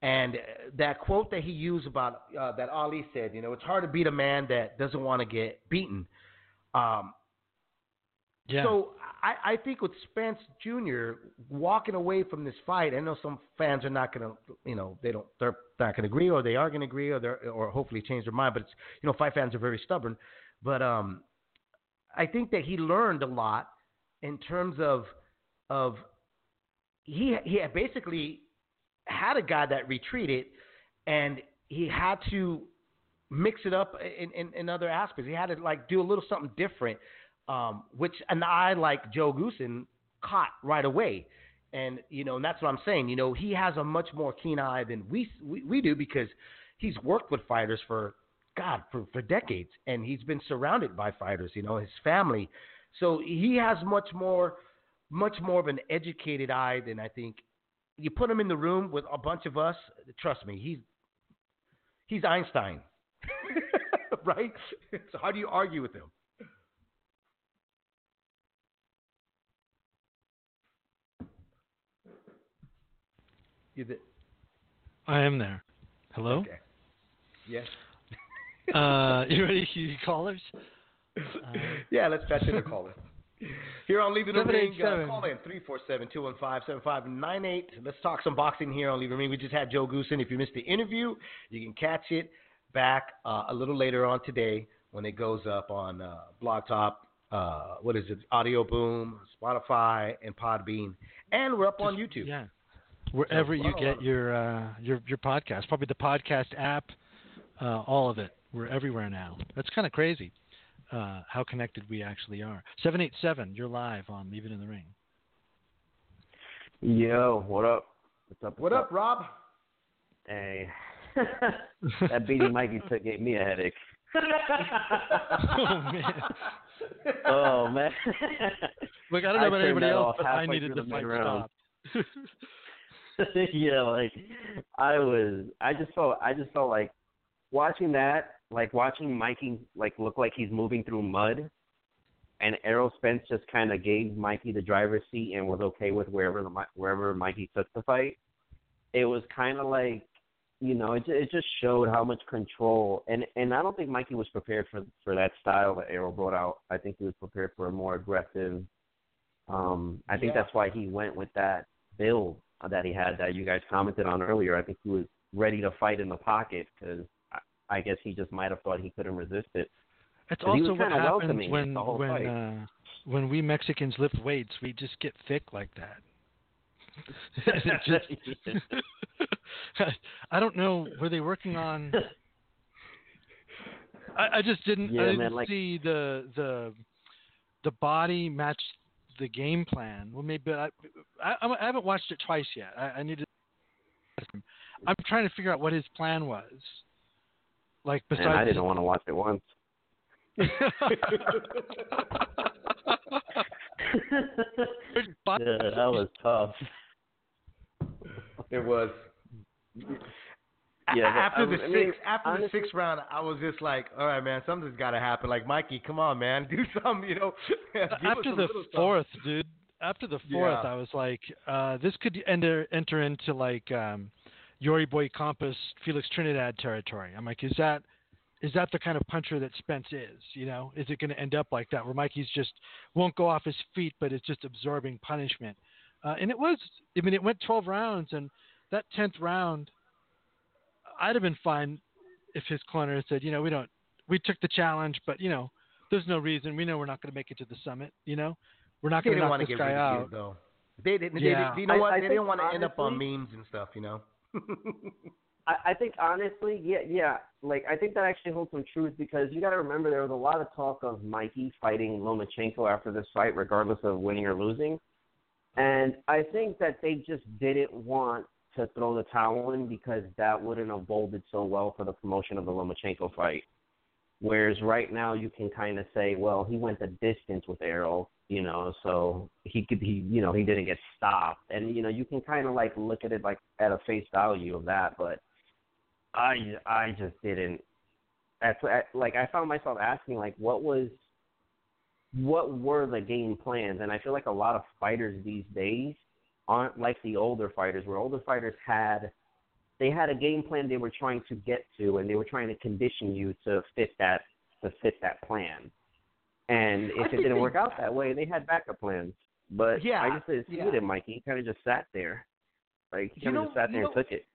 and uh, that quote that he used about uh, that Ali said, you know, it's hard to beat a man that doesn't want to get beaten. Um, yeah. so I, I think with Spence Jr. walking away from this fight, I know some fans are not going to, you know, they don't, they're not going to agree, or they are going to agree, or they're, or hopefully change their mind. But it's, you know, fight fans are very stubborn. But um, I think that he learned a lot in terms of, of he he had basically had a guy that retreated, and he had to mix it up in, in, in other aspects. He had to like do a little something different, um, which an eye like Joe Goossen caught right away. And you know, and that's what I'm saying. You know, he has a much more keen eye than we we, we do because he's worked with fighters for God for, for decades, and he's been surrounded by fighters. You know, his family, so he has much more much more of an educated eye than I think. You put him in the room with a bunch of us. Trust me, he's he's Einstein, right? So how do you argue with him? You I am there. Hello. okay. Yes. Uh, you ready, you callers? Uh, Yeah, let's patch in a caller. Here on Leaving the Ring, uh, 787. call in 347-215-7598. Let's talk some boxing here on Leaving the Ring. We just had Joe Goossen. If you missed the interview, you can catch it back uh, a little later on today when it goes up on uh, Blog Talk, uh, what is it, Audio Boom, Spotify, and Podbean. And we're up on YouTube. Yeah. Wherever So, you get your uh, your your podcast, probably the podcast app, uh, all of it. We're everywhere now. That's kind of crazy. Uh, how connected we actually are. Seven eight seven. You're live on Leave It in the Ring. Yo, what up? What's up? What what's up, Rob? Hey. that beating Mikey took gave me a headache. oh man. oh man. Look, I don't know I about turned anybody else, but I needed through the the fight mid-round. stop. yeah, like I was I just felt I just felt like watching that, like watching Mikey like look like he's moving through mud and Errol Spence just kind of gave Mikey the driver's seat and was okay with wherever the wherever Mikey took the fight. It was kind of like, you know, it it just showed how much control and and I don't think Mikey was prepared for for that style that Errol brought out. I think he was prepared for a more aggressive, Um, I think Yeah. that's why he went with that build that he had that you guys commented on earlier. I think he was ready to fight in the pocket because I, guess he just might have thought he couldn't resist it. It's also what happens when when uh, when we Mexicans lift weights, we just get thick like that. Just- I don't know. Were they working on? I, I just didn't. Yeah, I didn't man, like- see the the the body match the game plan. Well, maybe I I, I haven't watched it twice yet. I, I need to. I'm trying to figure out what his plan was. Like Man, besides, I didn't want to watch it once. Yeah, that was tough. It was. Yeah, after the I mean, sixth, after honestly- the sixth round, I was just like, "All right, man, something's got to happen." Like Mikey, come on, man, do something, you know. After the little something. fourth, dude. After the fourth, Yeah. I was like, uh, this could enter enter into like um, Yori Boy Campas, Felix Trinidad territory. I'm like, is that is that the kind of puncher that Spence is? You know, is it going to end up like that, where Mikey's just won't go off his feet, but it's just absorbing punishment? Uh, and it was. I mean, it went 12 rounds, and that 10th round, I'd have been fine if his corner had said, you know, we don't, we took the challenge, but you know, there's no reason. We know we're not going to make it to the summit. You know, we're not going to didn't knock want to this get guy rid out. Though. They didn't. Yeah. They, you know I- what? I they didn't want to end up on memes and stuff. You know. I, I think honestly, yeah, yeah. Like I think that actually holds some truth because you got to remember there was a lot of talk of Mikey fighting Lomachenko after this fight, regardless of winning or losing. And I think that they just didn't want to throw the towel in because that wouldn't have boded so well for the promotion of the Lomachenko fight. Whereas right now you can kind of say, well, he went the distance with Errol, you know, so he could he you know he didn't get stopped, and you know you can kind of like look at it like at a face value of that, but I I just didn't. That's like I found myself asking like what was what were the game plans, and I feel like a lot of fighters these days aren't like the older fighters, where older fighters had they had a game plan they were trying to get to, and they were trying to condition you to fit that to fit that plan. And if it didn't work out that way, they had backup plans. But Yeah, I just didn't see yeah. it in Mikey. He kind of just sat there, like he kind of just sat there know- and took it.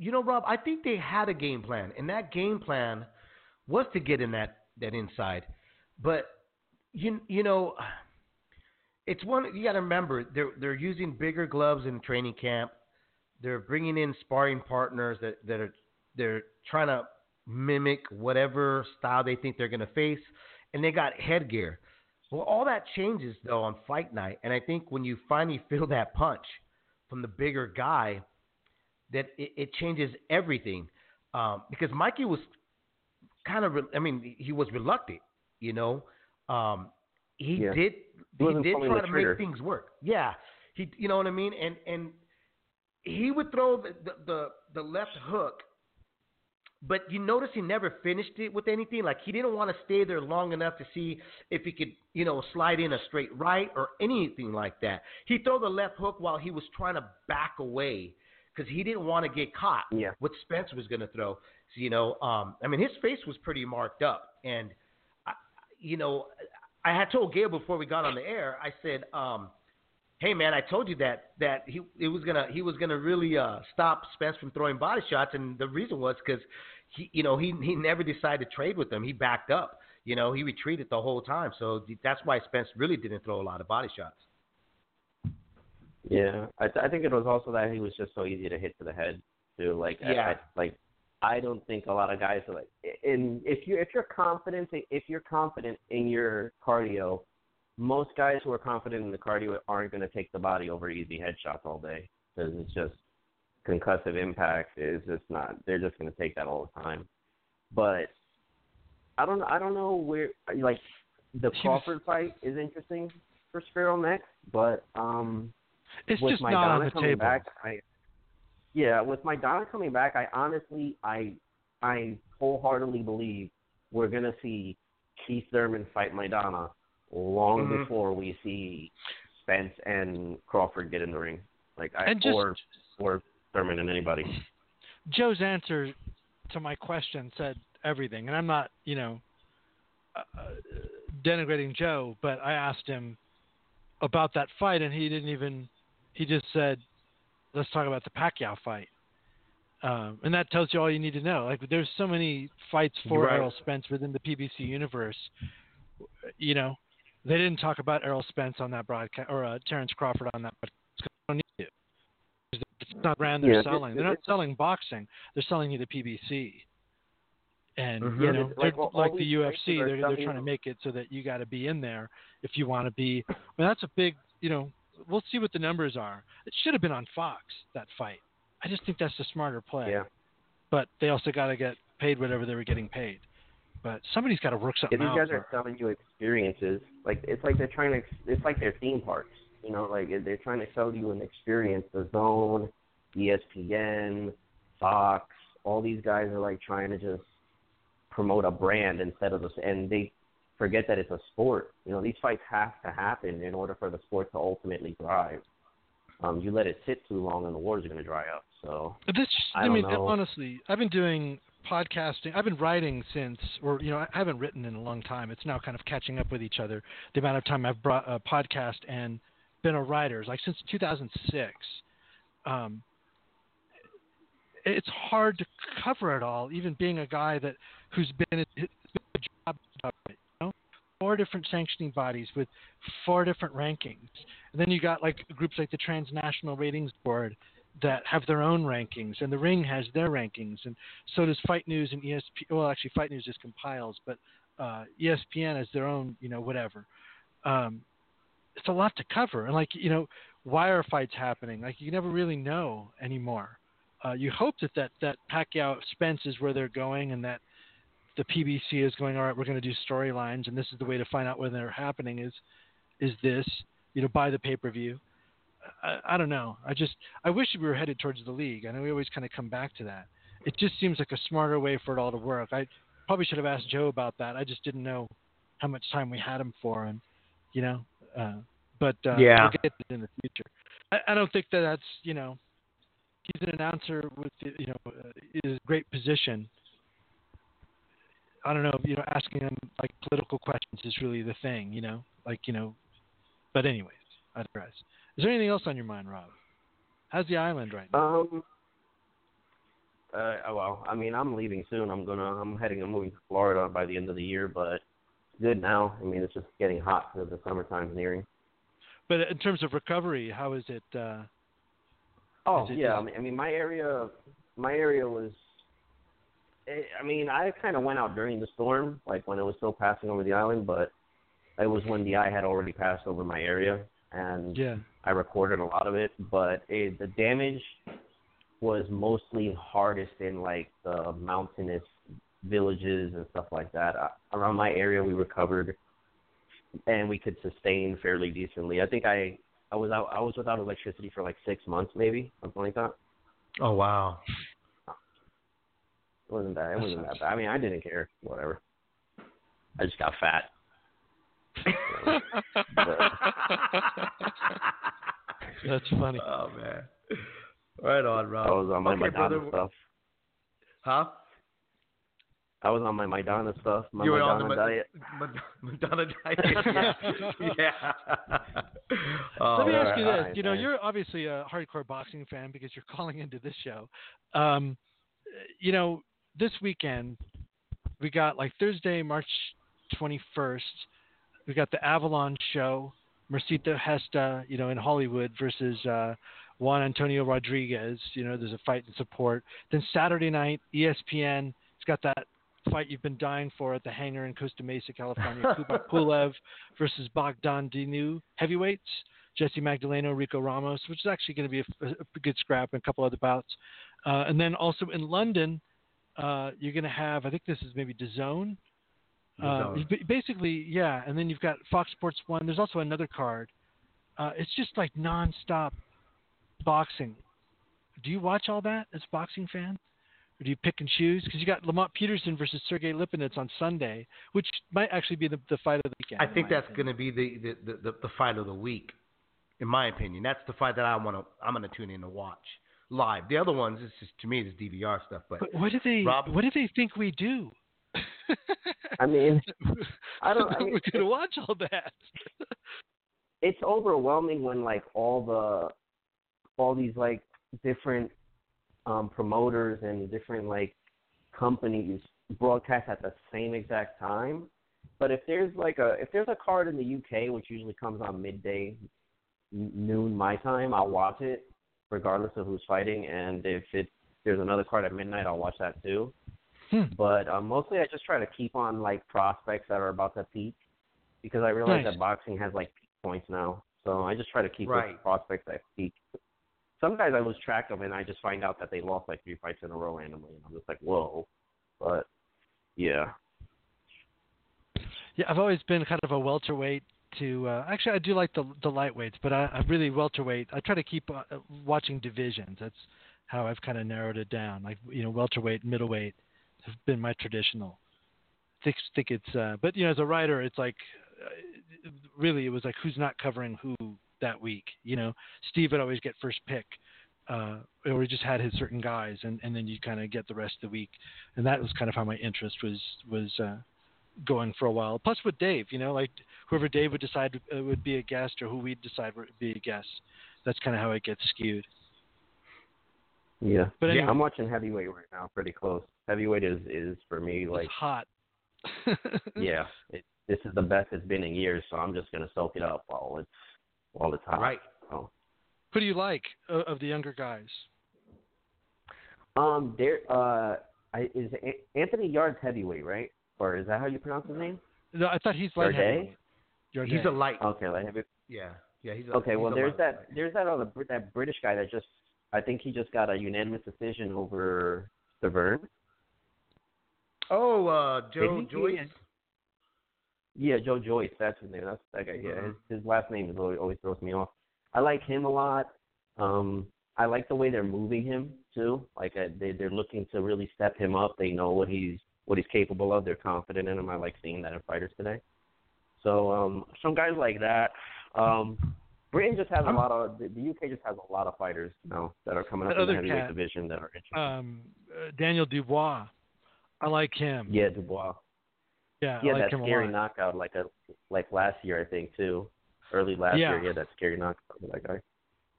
You know, Rob, I think they had a game plan, and that game plan was to get in that that inside. But you you know, it's one you got to remember they're they're using bigger gloves in training camp. They're bringing in sparring partners that that are they're trying to mimic whatever style they think they're going to face, and they got headgear. Well, all that changes though on fight night, and I think when you finally feel that punch from the bigger guy, that it, it changes everything. Um, because Mikey was kind of, re- I mean, he was reluctant, you know. Um, he Yeah. did, He he did try to trigger. make things work. Yeah, he, you know what I mean. And and he would throw the the, the, the left hook, but you notice he never finished it with anything. Like he didn't want to stay there long enough to see if he could, you know, slide in a straight right or anything like that. He threw the left hook while he was trying to back away because he didn't want to get caught. Yeah. What Spence was going to throw. So, you know, um, I mean, his face was pretty marked up, and I, you know, I had told Gail before we got on the air. I said, um, "Hey, man, I told you that that he it was gonna he was gonna really uh, stop Spence from throwing body shots, and the reason was because he, you know, he he never decided to trade with him. He backed up. You know, he retreated the whole time. So that's why Spence really didn't throw a lot of body shots. Yeah, I, th- I think it was also that he was just so easy to hit to the head too. Like, I- Yeah. I, like I don't think a lot of guys are like. And if you if you're confident if you're confident in your cardio, most guys who are confident in the cardio aren't going to take the body over easy headshots all day because it's just concussive impact is just not. They're just going to take that all the time. But I don't I don't know where like the Crawford fight is interesting for Sparrow next, but um It's with just my not on the coming table. back, I yeah, with Maidana coming back, I honestly, I, I wholeheartedly believe we're gonna see Keith Thurman fight Maidana long Mhm. before we see Spence and Crawford get in the ring, like I, And just- or or Thurman and anybody. Joe's answer to my question said everything, and I'm not, you know, uh, uh, denigrating Joe, but I asked him, about that fight, and he didn't even. He just said, "Let's talk about the Pacquiao fight," um, and that tells you all you need to know. Like, there's so many fights for Right. Errol Spence within the PBC universe. You know, they didn't talk about Errol Spence on that broadcast or uh, Terrence Crawford on that broadcast. 'cause They don't need to. 'Cause It's not brand they're Yeah, it- selling. They're it- not selling boxing. They're selling you the PBC. And Mhm. you know, they're like all like the UFC. They're they're trying to make it so that you got to be in there if you want to be. I mean, that's a big. You know, we'll see what the numbers are. It should have been on Fox that fight. I just think that's the smarter play. Yeah. But they also got to get paid whatever they were getting paid. But somebody's got to work Yeah, something these out. These guys are selling you experiences. Like it's like they're trying to. It's like their theme parks. You know, like they're trying to sell you an experience. DAZN, ESPN, Fox, all these guys are like trying to just promote a brand instead of this, and they forget that it's a sport. You know, these fights have to happen in order for the sport to ultimately thrive. Um, you let it sit too long, and the wars are going to dry up. So But This, I I, mean, know. honestly, I've been doing podcasting. I've been writing since, or you know, I haven't written in a long time. It's now kind of catching up with each other. The amount of time I've brought a podcast and been a writer, like since 2006. Um, it's hard to cover it all, even being a guy that who's been a job, job, you know, four different sanctioning bodies with four different rankings, and then you got like groups like the Transnational Ratings Board that have their own rankings, and the Ring has their rankings, and so does Fight News and ESPN. Well, actually, Fight News just compiles, but uh, ESPN has their own, you know, whatever. Um, it's a lot to cover, and like you know, why are fights happening? Like you never really know anymore. Uh, you hope that that that Pacquiao Spence is where they're going, and that the PBC is going. All right, we're going to do storylines, and this is the way to find out when they're happening. Is is this you know buy the pay per view? I, I don't know. I just I wish we were headed towards the league. I know we always kind of come back to that. It just seems like a smarter way for it all to work. I probably should have asked Joe about that. I just didn't know how much time we had him for, and you know. Uh, but uh, Yeah. we'll get it in the future. I, I don't think that that's you know he's an announcer with you know uh, is a great position. I don't know, you know, asking him like political questions is really the thing, you know, like you know. But anyways, I digress. Is there anything else on your mind, Rob? How's the island right now? Um. Uh, well, I mean, I'm leaving soon. I'm gonna, I'm heading, I'm moving to Florida by the end of the year, but it's good now. I mean, it's just getting hot because the summertime's nearing. But in terms of recovery, how is it? Uh, Oh Is it- yeah, I mean, I mean, my area, my area was. eh, I mean, I kind of went out during the storm, like when it was still passing over the island, but it was when the eye had already passed over my area, and yeah. I recorded a lot of it, but it, the damage was mostly hardest in like the mountainous villages and stuff like that. Uh, around my area, we recovered, and we could sustain fairly decently. I think I I was out I was without electricity for like six months, maybe something like that. Oh wow. It wasn't that. It wasn't that bad. I mean, I didn't care. Whatever. I just got fat. That's funny. Oh man. Right on, Rob. I was on my okay, Maidana brother. stuff. Huh? I was on my Maidana stuff. My you were Maidana on the diet. Mad- Maidana diet. yeah. yeah. Oh, Let me ask you this. all right, you know, man. you're obviously a hardcore boxing fan because you're calling into this show. Um, you know, this weekend we got like Thursday, March 21st. We got the Avalon show, Mercito Gesta, you know, in Hollywood versus uh, Juan Antonio Rodriguez. You know, there's a fight in support. Then Saturday night, ESPN. It's got that fight you've been dying for at the hangar in Costa Mesa, California. Kubrat Pulev versus Bogdan Dinu heavyweights. Jesse Magdaleno, Rico Ramos, which is actually going to be a, a good scrap, and a couple other bouts. Uh, and then also in London, uh, you're going to have, I think this is maybe DAZN. Uh, basically, yeah. And then you've got Fox Sports One. There's also another card. Uh, it's just like nonstop boxing. Do you watch all that as a boxing fan? Or do you pick and choose? Because you got Lamont Peterson versus Sergey Lipinets on Sunday, which might actually be the, the fight of the weekend. I think that's going to be the, the, the, the, fight of the week, in my opinion. That's the fight that I want to. I'm going to tune in to watch live. The other ones, it's just to me, it's DVR stuff. But, But what do they? Rob- What do they think we do? I mean, I don't- I We're mean, gonna watch all that. it's overwhelming when like all the all these like different um promoters and different like companies broadcast at the same exact time. But if there's like a if there's a card in the UK which usually comes on midday n- noon my time, I'll watch it regardless of who's fighting and if it there's another card at midnight, I'll watch that too. Hmm. But um, mostly I just try to keep on like prospects that are about to peak because I realize Nice. that boxing has like peak points now. So I just try to keep Right. prospects at peak. Some guys I lose track of and I just find out that they lost like three fights in a row randomly and I'm just like, Whoa. But yeah. Yeah, I've always been kind of a welterweight to. Uh, actually, I do like the the lightweights, but I, I really welterweight. I try to keep uh, watching divisions. That's how I've kind of narrowed it down. Like you know, welterweight, middleweight have been my traditional. Think think it's. Uh, but you know, as a writer, it's like uh, really it was like who's not covering who that week. You know, Steve would always get first pick. Uh, or he just had his certain guys, and, and then you kind of get the rest of the week, and that was kind of how my interest was was uh, going for a while. Plus with Dave, you know, like whoever Dave would decide uh, would be a guest or who we'd decide would be a guest. That's kind of how it gets skewed. Yeah. But anyway. I'm watching heavyweight right now pretty close. Heavyweight is is for me like it's hot. yeah, it, this is the best it's been in years, so I'm just gonna soak it up while it's while it's hot. Right. So, Who do you like uh, of the younger guys? um, there uh, I, is A- Anthony Yarde's heavyweight, right? Or is that how you pronounce his name? No, I thought he's light Yarde? heavyweight. Yarde. He's a light. Okay, like heavy. Yeah, yeah. He's a, Okay, he's well a there's light. that there's that other Brit- that British guy that just I think he just got a unanimous decision over Stiverne. Oh, uh, Joe Joyce. Yeah, Joe Joyce, that's his name. That's that guy. Yeah, his, his last name is always, always throws me off. I like him a lot. Um, I like the way they're moving him too. Like uh, they they're looking to really step him up. They know what he's what he's capable of. They're confident in him. I like seeing that in fighters today. So um, some guys like that. Um, Britain just has a lot of the, the UK just has a lot of fighters now that are coming up in the heavyweight cat, division that are interesting. Um, uh, Daniel Dubois. I like him. yeah, Dubois. yeah, had like that him scary knockout like a like last year I think too. Early last Yeah. year he had that scary knockout with that guy.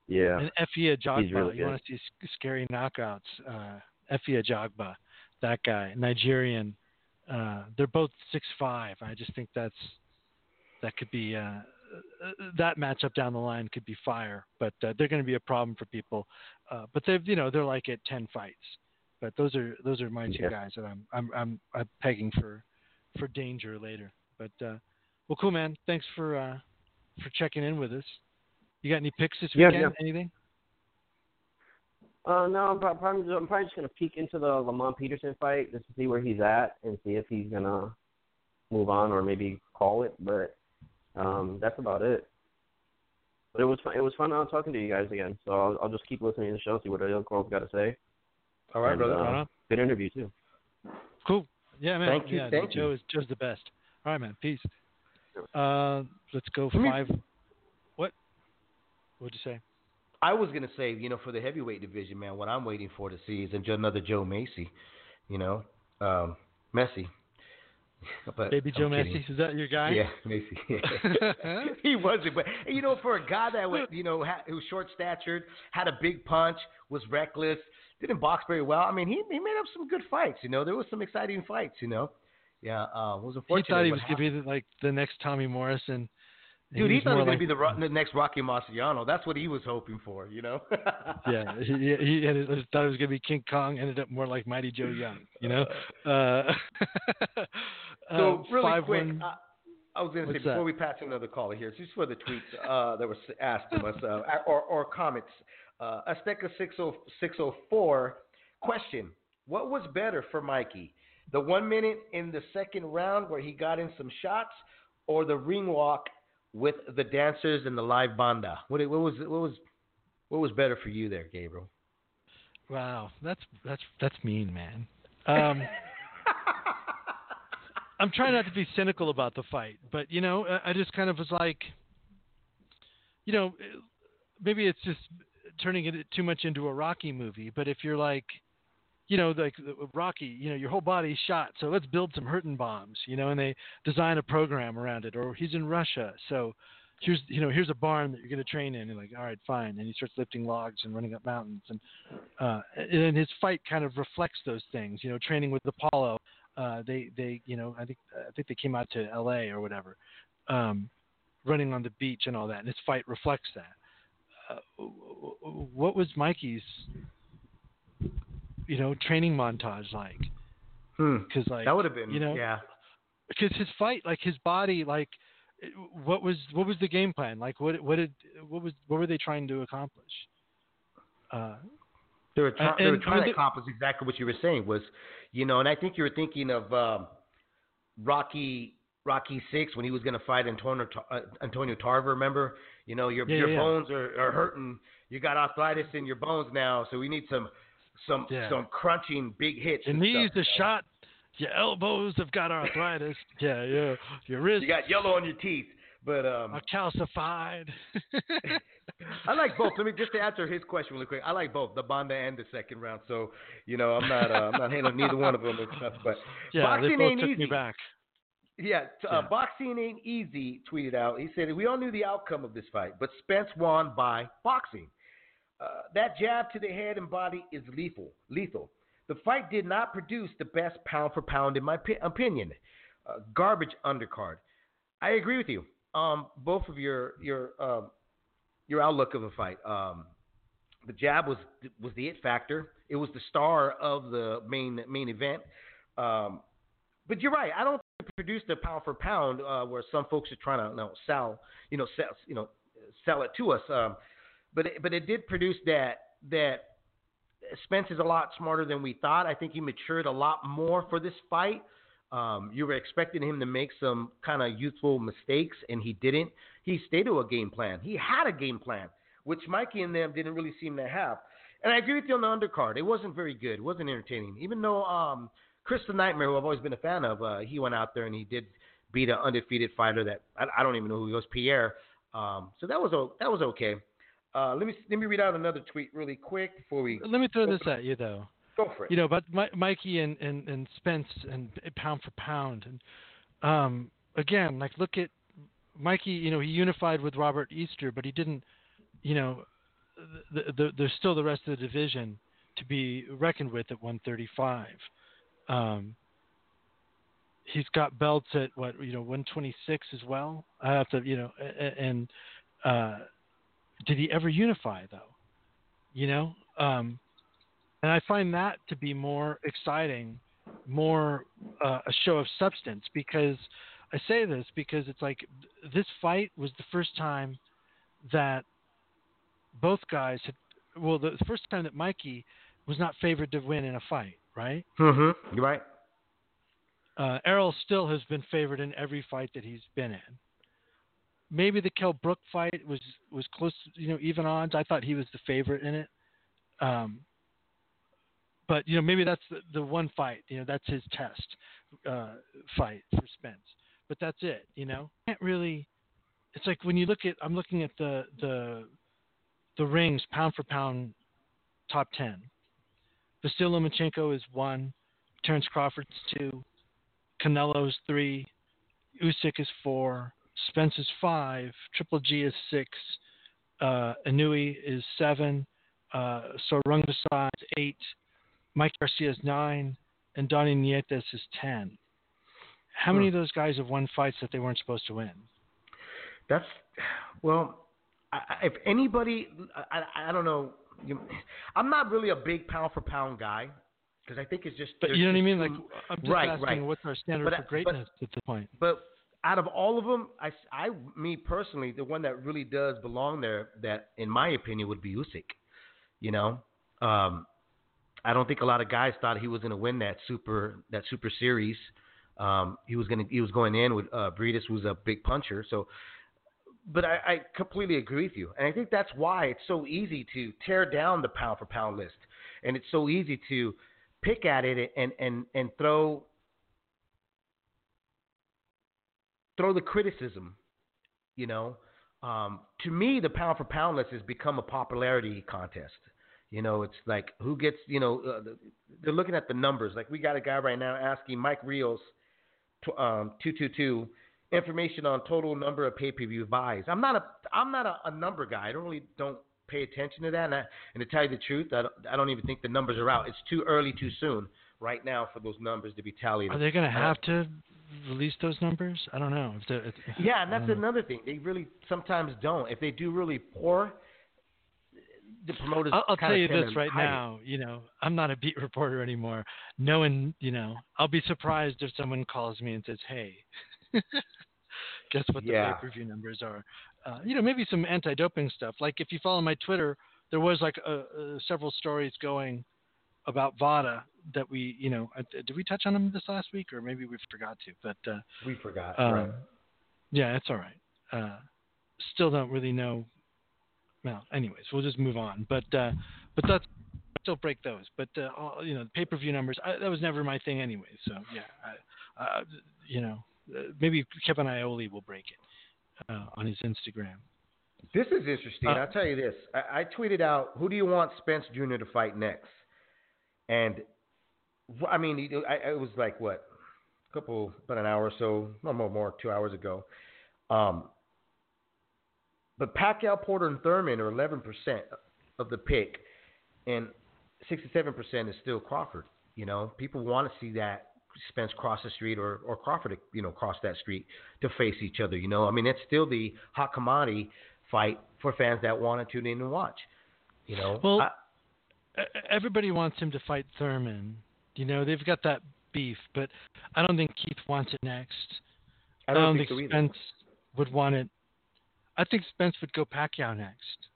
Yeah. And Efe Ajagba. really you want to see scary knockouts? Uh, Efe Ajagba, that guy, Nigerian. Uh, they're both six five. I just think that's that could be uh, uh, that matchup down the line could be fire, but uh, they're going to be a problem for people. Uh, but they've you know they're like at ten fights. But those are those are my two Yeah. guys that I'm I'm I'm, I'm pegging for for danger later. But uh, well, cool man. Thanks for uh, for checking in with us. You got any picks this weekend? yeah. Anything? Uh, no, I'm prob- probably, I'm probably just gonna peek into the Lamont Peterson fight just to see where he's at and see if he's gonna move on or maybe call it. But um, that's about it. But it was fun. It was fun uh, talking to you guys again. So I'll, I'll just keep listening to the show, see what the other girls got to say. All right, And, brother. uh, good interview too. Cool. Yeah, man. Thank you, Yeah, thank Joe you. is Joe's the best. All right, man. Peace. Uh, let's go me- five. What? What'd you say? I was gonna say, you know, for the heavyweight division, man, what I'm waiting for to see is another Joe Macy, you know, um, Mesi. But Baby Joe kidding. Mesi. Is that your guy? Yeah, Macy. he wasn't, but you know, for a guy that was, you know, ha- who was short statured, had a big punch, was reckless, didn't box very well. I mean, he he made up some good fights. You know, there was some exciting fights. You know, yeah. Uh, it was He thought he was going to be like the next Tommy Morrison. Dude, he, was thought he was like, going to be the, the next Rocky Marciano. That's what he was hoping for, you know? yeah, he, he, he thought it was going to be King Kong. Ended up more like Mighty Joe Young. You know. Uh, so, uh, really five quick, one- I, I was going to say, before that? we pass another caller here, just for the tweets uh, that were asked of us, uh, or, or comments. Uh, Azteca 60 604, question What was better for Mikey? The one minute in the second round where he got in some shots, or the ring walk with the dancers and the live banda? What, what was what was what was better for you there, Gabriel? Wow, that's that's that's mean, man. Um, I'm trying not to be cynical about the fight, but you know, I just kind of was like, you know, maybe it's just turning it too much into a Rocky movie. But if you're like, you know, like Rocky, you know, your whole body's shot, so let's build some hurting bombs, you know, and they design a program around it. Or he's in Russia, so here's you know here's a barn that you're going to train in. And like, all right, fine. And he starts lifting logs and running up mountains, and uh, and his fight kind of reflects those things. You know, training with Apollo. Uh, they they you know I think I think they came out to L.A. or whatever, um, running on the beach and all that. And his fight reflects that. What was Mikey's you know training montage like? Because like Hmm. that would have been you know yeah. because his fight like his body like what was what was the game plan like what what did what was what were they trying to accomplish uh They were, try- And- they were trying to accomplish exactly what you were saying was, you know, and I think you were thinking of um, Rocky Rocky Six when he was going to fight Antonio uh, Antonio Tarver. Remember, you know, your Yeah, your yeah, bones are, are hurting. You got arthritis in your bones now, so we need some some Yeah. some crunching big hits. and stuff, are you shot your elbows have got arthritis yeah yeah your wrists You got yellow on your teeth, but um, are calcified I like both. Let me just to answer his question really quick. I like both the Banda and the second round. So you know, I'm not uh, I'm not hating neither one of them and stuff. But yeah boxing they both ain't took easy. me back Yeah, t- uh, boxing ain't easy. Tweeted out. He said we all knew the outcome of this fight, but Spence won by boxing. Uh, that jab to the head and body is lethal. Lethal. The fight did not produce the best pound for pound, in my pi- opinion. Uh, garbage undercard. I agree with you. Um, both of your your um, your outlook of the fight. Um, the jab was was the it factor. It was the star of the main main event. Um, but you're right. I don't it produced a pound for pound uh, where some folks are trying to you know, sell, you know, sell, you know, sell it to us. Um, but it, but it did produce that that Spence is a lot smarter than we thought. I think he matured a lot more for this fight. Um, you were expecting him to make some kind of youthful mistakes, and he didn't. He stayed to a game plan. He had a game plan, which Mikey and them didn't really seem to have. And I agree with you on the undercard. It wasn't very good. It wasn't entertaining. Even though um, Chris the Nightmare, who I've always been a fan of, uh, he went out there and he did beat an undefeated fighter that I, I don't even know who he was, Pierre. Um, so that was that was okay. Uh, let me let me read out another tweet really quick before we let me throw this at you though go for it. you know, but Mi- Mikey and, and, and Spence and pound for pound, and um, again, like look at Mikey. You know, he unified with Robert Easter, but he didn't. You know, the, the, there's still the rest of the division to be reckoned with at 135. Um, he's got belts at what you know 126 as well. I have to you know, and uh, did he ever unify though? You know. Um, and I find that to be more exciting, more uh, a show of substance. Because I say this because it's like this fight was the first time that both guys had. Well, the first time that Mikey was not favored to win in a fight, right? Mm-hmm. You're right. Uh, Errol still has been favored in every fight that he's been in. Maybe the Kell Brook fight was was close, you know, even odds. I thought he was the favorite in it. Um, but you know, maybe that's the, the one fight. You know, that's his test uh, fight for Spence. But that's it. You know, can't really. It's like when you look at. I'm looking at the the the rings pound for pound top ten. Vasil Lomachenko is one. Terrence Crawford's two. Canelo's three. Usyk is four. Spence is five. Triple G is six. Uh, Inoue is seven. Uh, Sor Rungvisai is eight. Mike Garcia is nine. And Donnie Nietes is ten. How many of those guys have won fights that they weren't supposed to win? That's well. I, if anybody, I, I don't know. You, I'm not really a big pound for pound guy because I think it's just. But you know what I mean? Like, I'm just right, asking right. what's our standard But for but- greatness at this point? But out of all of them, I, I, me personally, the one that really does belong there, that in my opinion would be Usyk. You know, um, I don't think a lot of guys thought he was going to win that super that super series. Um, he was going to he was going in with uh, Briedis, who's a big puncher. So, but I, I completely agree with you, and I think that's why it's so easy to tear down the pound for pound list, and it's so easy to pick at it and and and throw throw the criticism. You know, um, to me, the pound for pound list has become a popularity contest. You know, it's like who gets. You know, uh, they're looking at the numbers. Like we got a guy right now asking Mike Rios, um, two two two. Information on total number of pay-per-view buys. I'm not a I'm not a, a number guy. I don't really don't pay attention to that. And, I, and to tell you the truth, I don't, I don't even think the numbers are out. It's too early, too soon right now for those numbers to be tallied. Are they going to Uh, have to release those numbers? I don't know. If they're- if- Yeah, and that's another thing. They really sometimes don't. If they do really poor, the promoters. I'll, I'll tell you this right it. now. You know, I'm not a beat reporter anymore. No one, you know, I'll be surprised if someone calls me and says, "Hey, guess what the Yeah. pay-per-view numbers are?" Uh, you know, maybe some anti-doping stuff. Like if you follow my Twitter, there was like uh, uh, several stories going about VADA that we, you know, uh, did we touch on them this last week, or maybe we forgot to? But uh, We forgot. um, right. yeah, it's all right. Uh, still don't really know. Well, anyways, we'll just move on. But uh, but that's still break those. But uh, all, you know, the pay-per-view numbers I, that was never my thing anyway. So yeah, I, uh, you know, maybe Kevin Iole will break it uh, on his Instagram. This is interesting. Uh, I'll tell you this. I, I tweeted out, "Who do you want Spence Jr. to fight next?" And I mean, it, I, it was like what, a couple, about an hour or so, no more, more, two hours ago. Um, but Pacquiao, Porter, and Thurman are 11% of the pick, and 67% is still Crawford. You know, people want to see that Spence cross the street or, or Crawford, you know, cross that street to face each other. You know, I mean, it's still the hot commodity fight for fans that want to tune in and watch. You know, Well, I- Everybody wants him to fight Thurman. You know, they've got that beef, but I don't think Keith wants it next. I don't, think, think, so. Spence would want it. I think Spence would go Pacquiao next.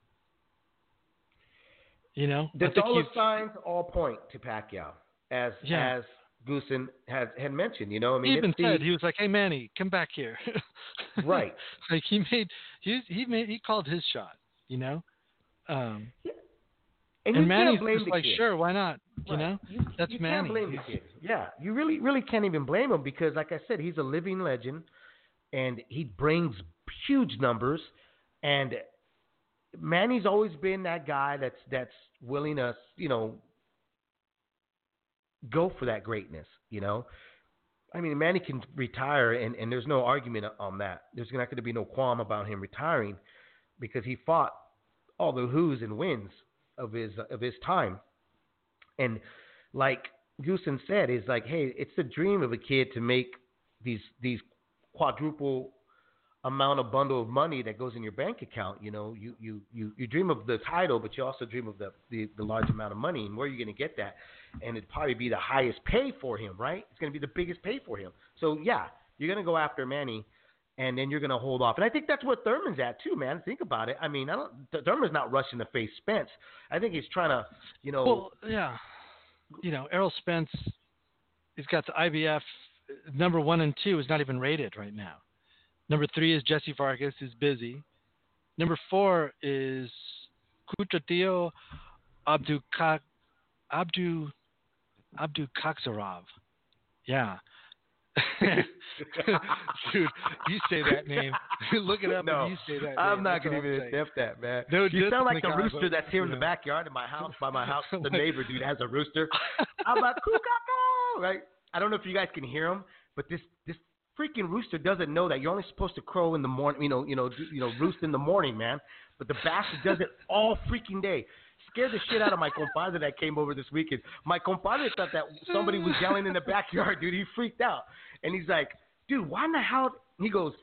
You know, The I dollar signs all point to Pacquiao, as Yeah. as Goossen had had mentioned. You know, I mean, he even the- said he was like, "Hey Manny, come back here." Right. like he made he he made he called his shot. You know, um, and, and, you Manny's just like, kid. "Sure, why not?" You know, You, that's you Manny. can't blame the kid. Yeah, you really, really can't even blame him because, like I said, he's a living legend, and he brings huge numbers. And Manny's always been that guy that's that's willing to, you know, go for that greatness. You know, I mean, Manny can retire, and and there's no argument on that. There's not going to be no qualm about him retiring because he fought all the who's and wins of his of his time. And like Goossen said, is like, hey, it's the dream of a kid to make these these quadruple amount of bundle of money that goes in your bank account. You know, you you you, you dream of the title, but you also dream of the, the the large amount of money and where are you're going to get that. And it'd probably be the highest pay for him, right? It's going to be the biggest pay for him. So yeah, you're going to go after Manny. And then you're going to hold off, and I think that's what Thurman's at too, man. Think about it. I mean, I don't. Thurman's not rushing to face Spence. I think he's trying to, you know, Well, yeah. You know, Errol Spence, he's got the IBF number one and two is not even rated right now. Number three is Jesse Vargas, who's busy. Number four is Kudratillo Abdu Abdu. Yeah. Dude, you say that name. Look it up No, and you say that. I'm name. not going to even attempt that, man. No you sound like the the rooster combo, that's here in the backyard in my house. By my house, the neighbor dude has a rooster. I'm like, "Koo-ka-ka," right? I don't know if you guys can hear him, but this this freaking rooster doesn't know that you're only supposed to crow in the morning. You know, you know, you know, roost in the morning, man. But the bastard does it all freaking day. Scared the shit out of my compadre that came over this weekend. My compadre thought that somebody was yelling in the backyard, dude. He freaked out, and he's like, "Dude, why in the hell?" He goes,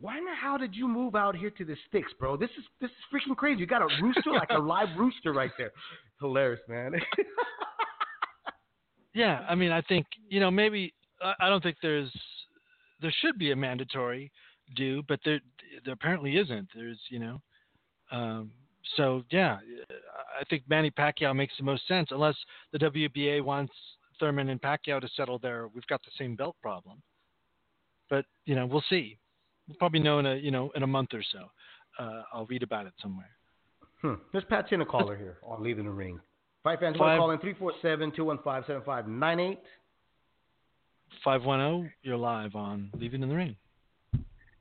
"Why in the hell did you move out here to the sticks, bro? This is this is freaking crazy. You got a rooster, like a live rooster, right there. Hilarious, man." Yeah, I mean, I think you know maybe I, I don't think there's there should be a mandatory due, but there there apparently isn't. There's you know, um, so yeah, I think Manny Pacquiao makes the most sense unless the WBA wants Thurman and Pacquiao to settle there. We've got the same belt problem, but you know we'll see. We'll probably know in a you know in a month or so. Uh, I'll read about it somewhere. Hmm. Let's patch in a caller here on Leaving the Ring. Five fans want to Five- call in 347 215 7598. Five one zero, you're live on Leaving in the Ring.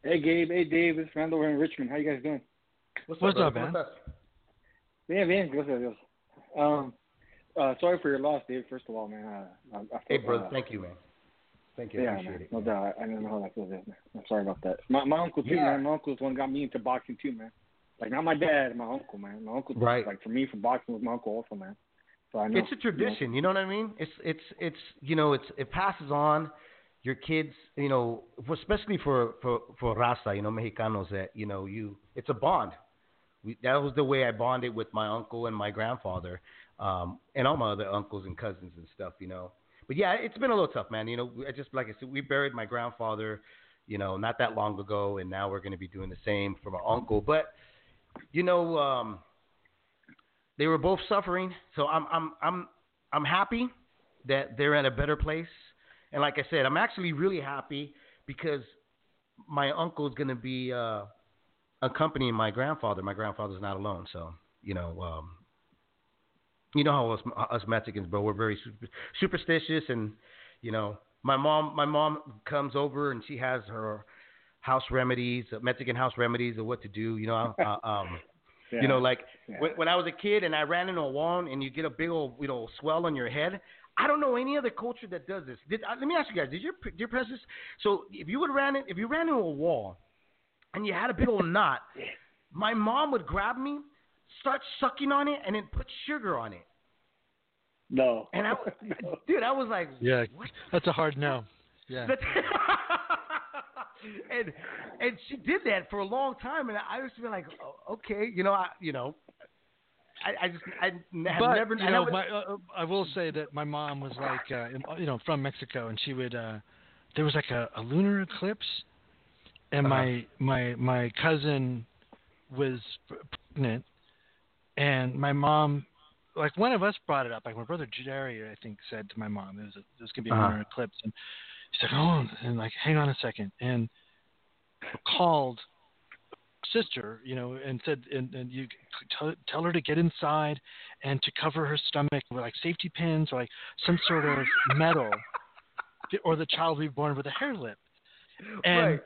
Hey Gabe, hey Dave, it's Randall. We're in Richmond. How you guys doing? What's, What's up, up, brother? man? What's up? Bien, bien, gracias a Dios. Um, uh, sorry for your loss, Dave. First of all, man. Uh, I, I Hey, feel, brother. uh, Thank you, man. Thank you. I Yeah, appreciate man. it. No doubt. I, I don't know how that feels, man. I'm sorry about that. My my uncle too, Yeah. man. My uncle's the one got me into boxing too, man. Like not my dad, my uncle, man. My uncle, Right. Like for me, for boxing was my uncle also, man. So know. It's a tradition, you know what I mean? It's it's it's you know it's it passes on. Your kids, you know, especially for for for raza, you know, Mexicanos, that you know you it's a bond. We, that was the way I bonded with my uncle and my grandfather, um, and all my other uncles and cousins and stuff, you know. But yeah, it's been a little tough, man. You know, I just like I said, we buried my grandfather, you know, not that long ago, and now we're going to be doing the same for my uncle. But you know, um, they were both suffering, so I'm I'm I'm I'm happy that they're in a better place. And like I said, I'm actually really happy because my uncle's going to be uh, accompanying my grandfather. My grandfather's not alone, so you know, um, you know how us, us Mexicans, bro, we're very superstitious, and you know, my mom, my mom comes over and she has her house remedies, uh, Mexican house remedies of what to do. You know, uh, um, Yeah. you know, like Yeah. when, when I was a kid and I ran into a wall and you get a big old, you know, swell on your head. I don't know any other culture that does this. Did, uh, let me ask you guys: Did your did your parents? So if you would ran it, if you ran into a wall, and you had a big old knot, my mom would grab me, start sucking on it, and then put sugar on it. no. And I, dude, I was like, Yeah, what? that's a hard no. Yeah. And and she did that for a long time, and I used to be like, oh, okay, you know, I, you know, I, I just I have but never, you I know, never, my, uh, uh, I will say that my mom was like, uh, you know, from Mexico, and she would. uh There was like a, a lunar eclipse, and Uh-huh. my my my cousin was pregnant, and my mom, like one of us brought it up. Like my brother Jerry, I think, said to my mom, "It was a, there's gonna be a Uh-huh. lunar eclipse," and she's like, "Oh," and like, "Hang on a second. and called sister, you know, and said, and, and you tell, tell her to get inside and to cover her stomach with like safety pins or like some sort of metal, or the child will be born with a hair lip. And right.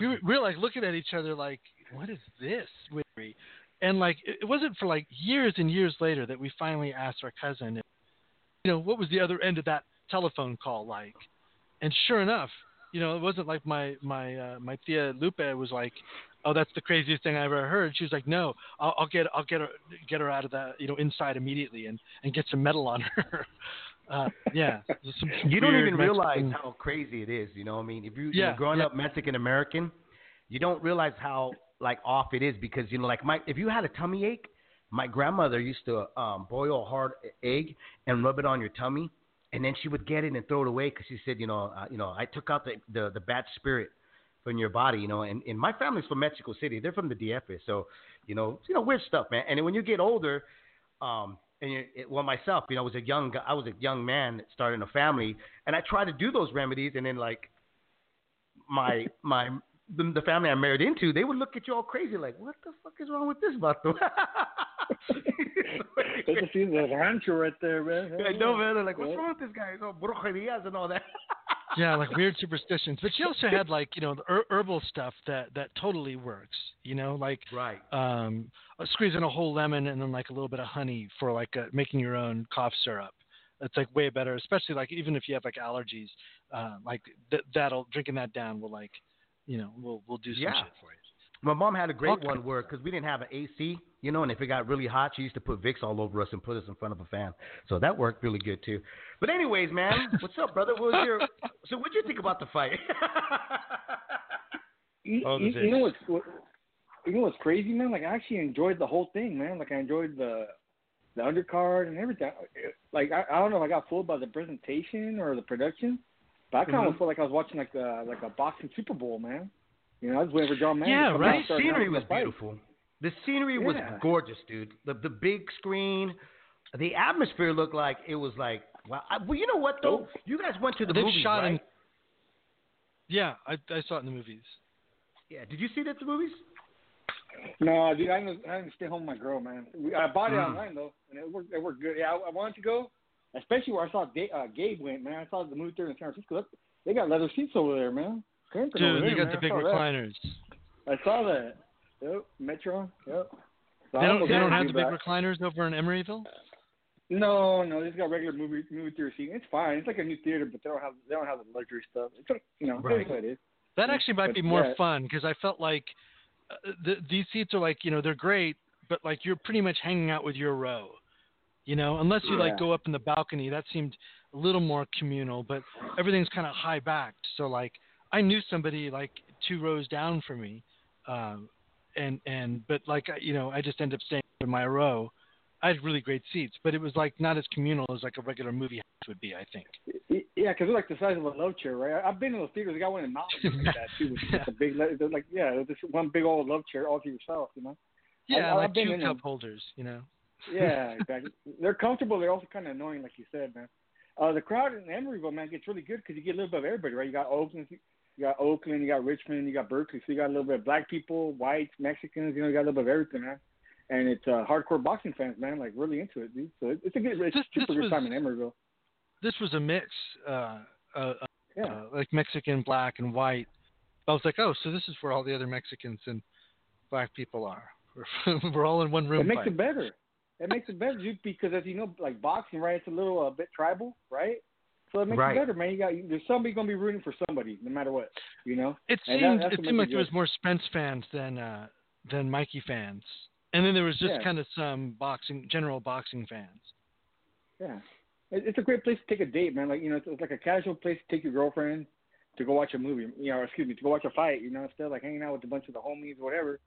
we were, we were like looking at each other like, what is this? Whitney? And like, it, it wasn't for like years and years later that we finally asked our cousin, you know, what was the other end of that telephone call like? And sure enough, you know, it wasn't like my my uh, my tia Lupe was like, "Oh, that's the craziest thing I ever heard." She was like, "No, I'll, I'll get I'll get her get her out of the you know inside immediately and and get some metal on her." uh, yeah, some, some you don't even realize Mexican- how crazy it is. You know, what I mean, if you, Yeah, you're growing yeah. up Mexican American, you don't realize how like off it is because you know, like my if you had a tummy ache, my grandmother used to um, boil a hard egg and rub it on your tummy, and then she would get it and throw it away because she said, you know, uh, you know, I took out the, the the bad spirit from your body, you know. And, and my family's from Mexico City; they're from the DF, so you know, you know, weird stuff, man. And when you get older, um, and you, it, well, myself, you know, I was a young, guy- I was a young man starting a family, and I tried to do those remedies, and then like my my the, the family I married into, they would look at you all crazy, like, what the fuck is wrong with this vato? That's a few the rancho right there, man. I know, man. They're like, what's wrong with this guy? He's all brujerias and all that. yeah, like weird superstitions. But she also had like you know the her- herbal stuff that that totally works. You know, like right. um, squeezing a whole lemon and then like a little bit of honey for like uh making your own cough syrup. It's like way better, especially like even if you have like allergies, uh, like th- that'll drinking that down will like, you know, will will do some Yeah. shit for you. My mom had a great Okay. one where, because we didn't have an AC, you know, and if it got really hot, she used to put Vicks all over us and put us in front of a fan. So that worked really good too. But anyways, man, what's up, brother? What was your? So what'd you think about the fight? You, Oh, the you, you know what's what, you know what's crazy, man? Like I actually enjoyed the whole thing, man. Like I enjoyed the the undercard and everything. Like I, I don't know if I got fooled by the presentation or the production, but I kind of Mhm. felt like I was watching like a like a boxing Super Bowl, man. You know, I was waiting for John Madden. Yeah, to come right. out the scenery was the beautiful. The scenery was gorgeous, dude. The the big screen, the atmosphere looked like it was like wow. I, well, you know what though? Oh. You guys went to the They've movies, shot right? in. Yeah, I I saw it in the movies. Yeah. Did you see that at the movies? No, dude, I didn't, I didn't stay home with my girl, man. We, I bought it Mm. online though, and it worked. It worked good. Yeah, I, I wanted to go, especially where I saw Da- uh, Gabe went, man. I saw the movie theater in San Francisco. They got leather seats over there, man. Dude, they got man. the I big that. recliners. I saw that. Yep, Metro. Yep. So They don't. They don't have the big recliners over in Emeryville. No, no, it's got regular movie movie theater seating. It's fine. It's like a new theater, but they don't have they don't have the luxury stuff. It's like, you know, Right. it is. That actually might but be more yeah. fun because I felt like uh, the, these seats are like you know they're great, but like you're pretty much hanging out with your row, you know, unless you like go up in the balcony. That seemed a little more communal, but everything's kind of high backed. So like I knew somebody like two rows down from me, um, and and but like you know I just ended up staying in my row. I had really great seats, but it was like not as communal as like a regular movie house would be. I think. Yeah, because they're like the size of a love chair, right? I've been in those theaters. I got one in Mountain like that too. Just a big, they're like yeah, just one big old love chair all to yourself, you know. Yeah, I- like I've been two cup them. holders, you know. Yeah, exactly. they're comfortable. They're also kind of annoying, like you said, man. Uh, the crowd in Emeryville, man, gets really good because you get a little bit of everybody, right? You got Oakland, you got Oakland, you got Richmond, you got Berkeley, so you got a little bit of black people, whites, Mexicans, you know, you got a little bit of everything, man. And it's uh, hardcore boxing fans, man, like really into it, dude. So it- it's a good, it's This- super this good was- time in Emeryville. this was a mix, uh, uh, Yeah. uh, like Mexican, black, and white. I was like, oh, so this is where all the other Mexicans and black people are. We're, we're all in one room. It makes fighting. it better. It makes it better, dude, because as you know, like boxing, right? It's a little uh, bit tribal, right? So it makes Right. it better, man. You got there's somebody gonna be rooting for somebody, no matter what, you know. It And seemed that- it seemed like it there was more Spence fans than uh, than Mikey fans, and then there was just Yeah. kind of some boxing, general boxing fans. Yeah, it, it's a great place to take a date, man. Like you know, it's, it's like a casual place to take your girlfriend to go watch a movie. You know, excuse me, to go watch a fight. You know, instead of like hanging out with a bunch of the homies or whatever.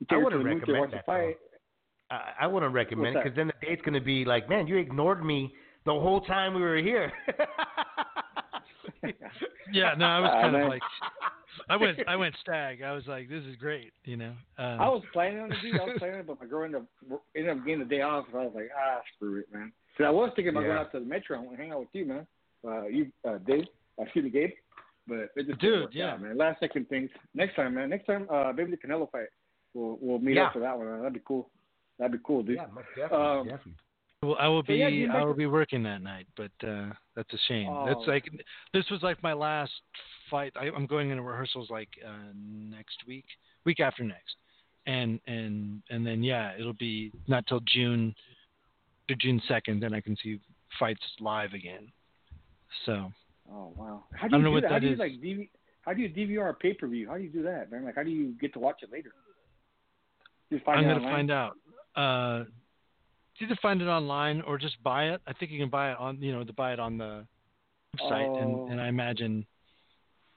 You I take her to wouldn't the movie to recommend watch that, a fight. I, I wouldn't recommend it because then the date's gonna be like, man, you ignored me the whole time we were here. Yeah, no, I was kind of like, I went I went stag. I was like, this is great, you know. Um, I was planning on it, dude. I was planning on it, but my girl ended up ended up getting the day off. So I was like, ah, screw it, man. So I was thinking about Yeah. going out to the metro and hang out with you, man. Uh, you, uh, Dave, uh, excuse me, Gabe. But it just didn't Dude, yeah. out, man. Last second things. Next time, man. Next time, uh, maybe the Canelo fight. We'll we'll meet Yeah. up for that one. Man. That'd be cool. That'd be cool, dude. yeah, most definitely, Um, definitely. Well, I will So, be yeah, I will be working that night, but uh that's a shame. That's Oh. like this was like my last fight. I, I'm going into rehearsals like uh next week, week after next, and and and then yeah, it'll be not till June, to June second, then I can see fights live again. So Oh wow. How I do don't you know do what that? How do you is. like DV, How do you DVR a pay per view? How do you do that, man? Like, how do you get to watch it later? Find I'm gonna find out. Uh, it's either find it online or just buy it. I think you can buy it on you know to buy it on the website, Oh. and and I imagine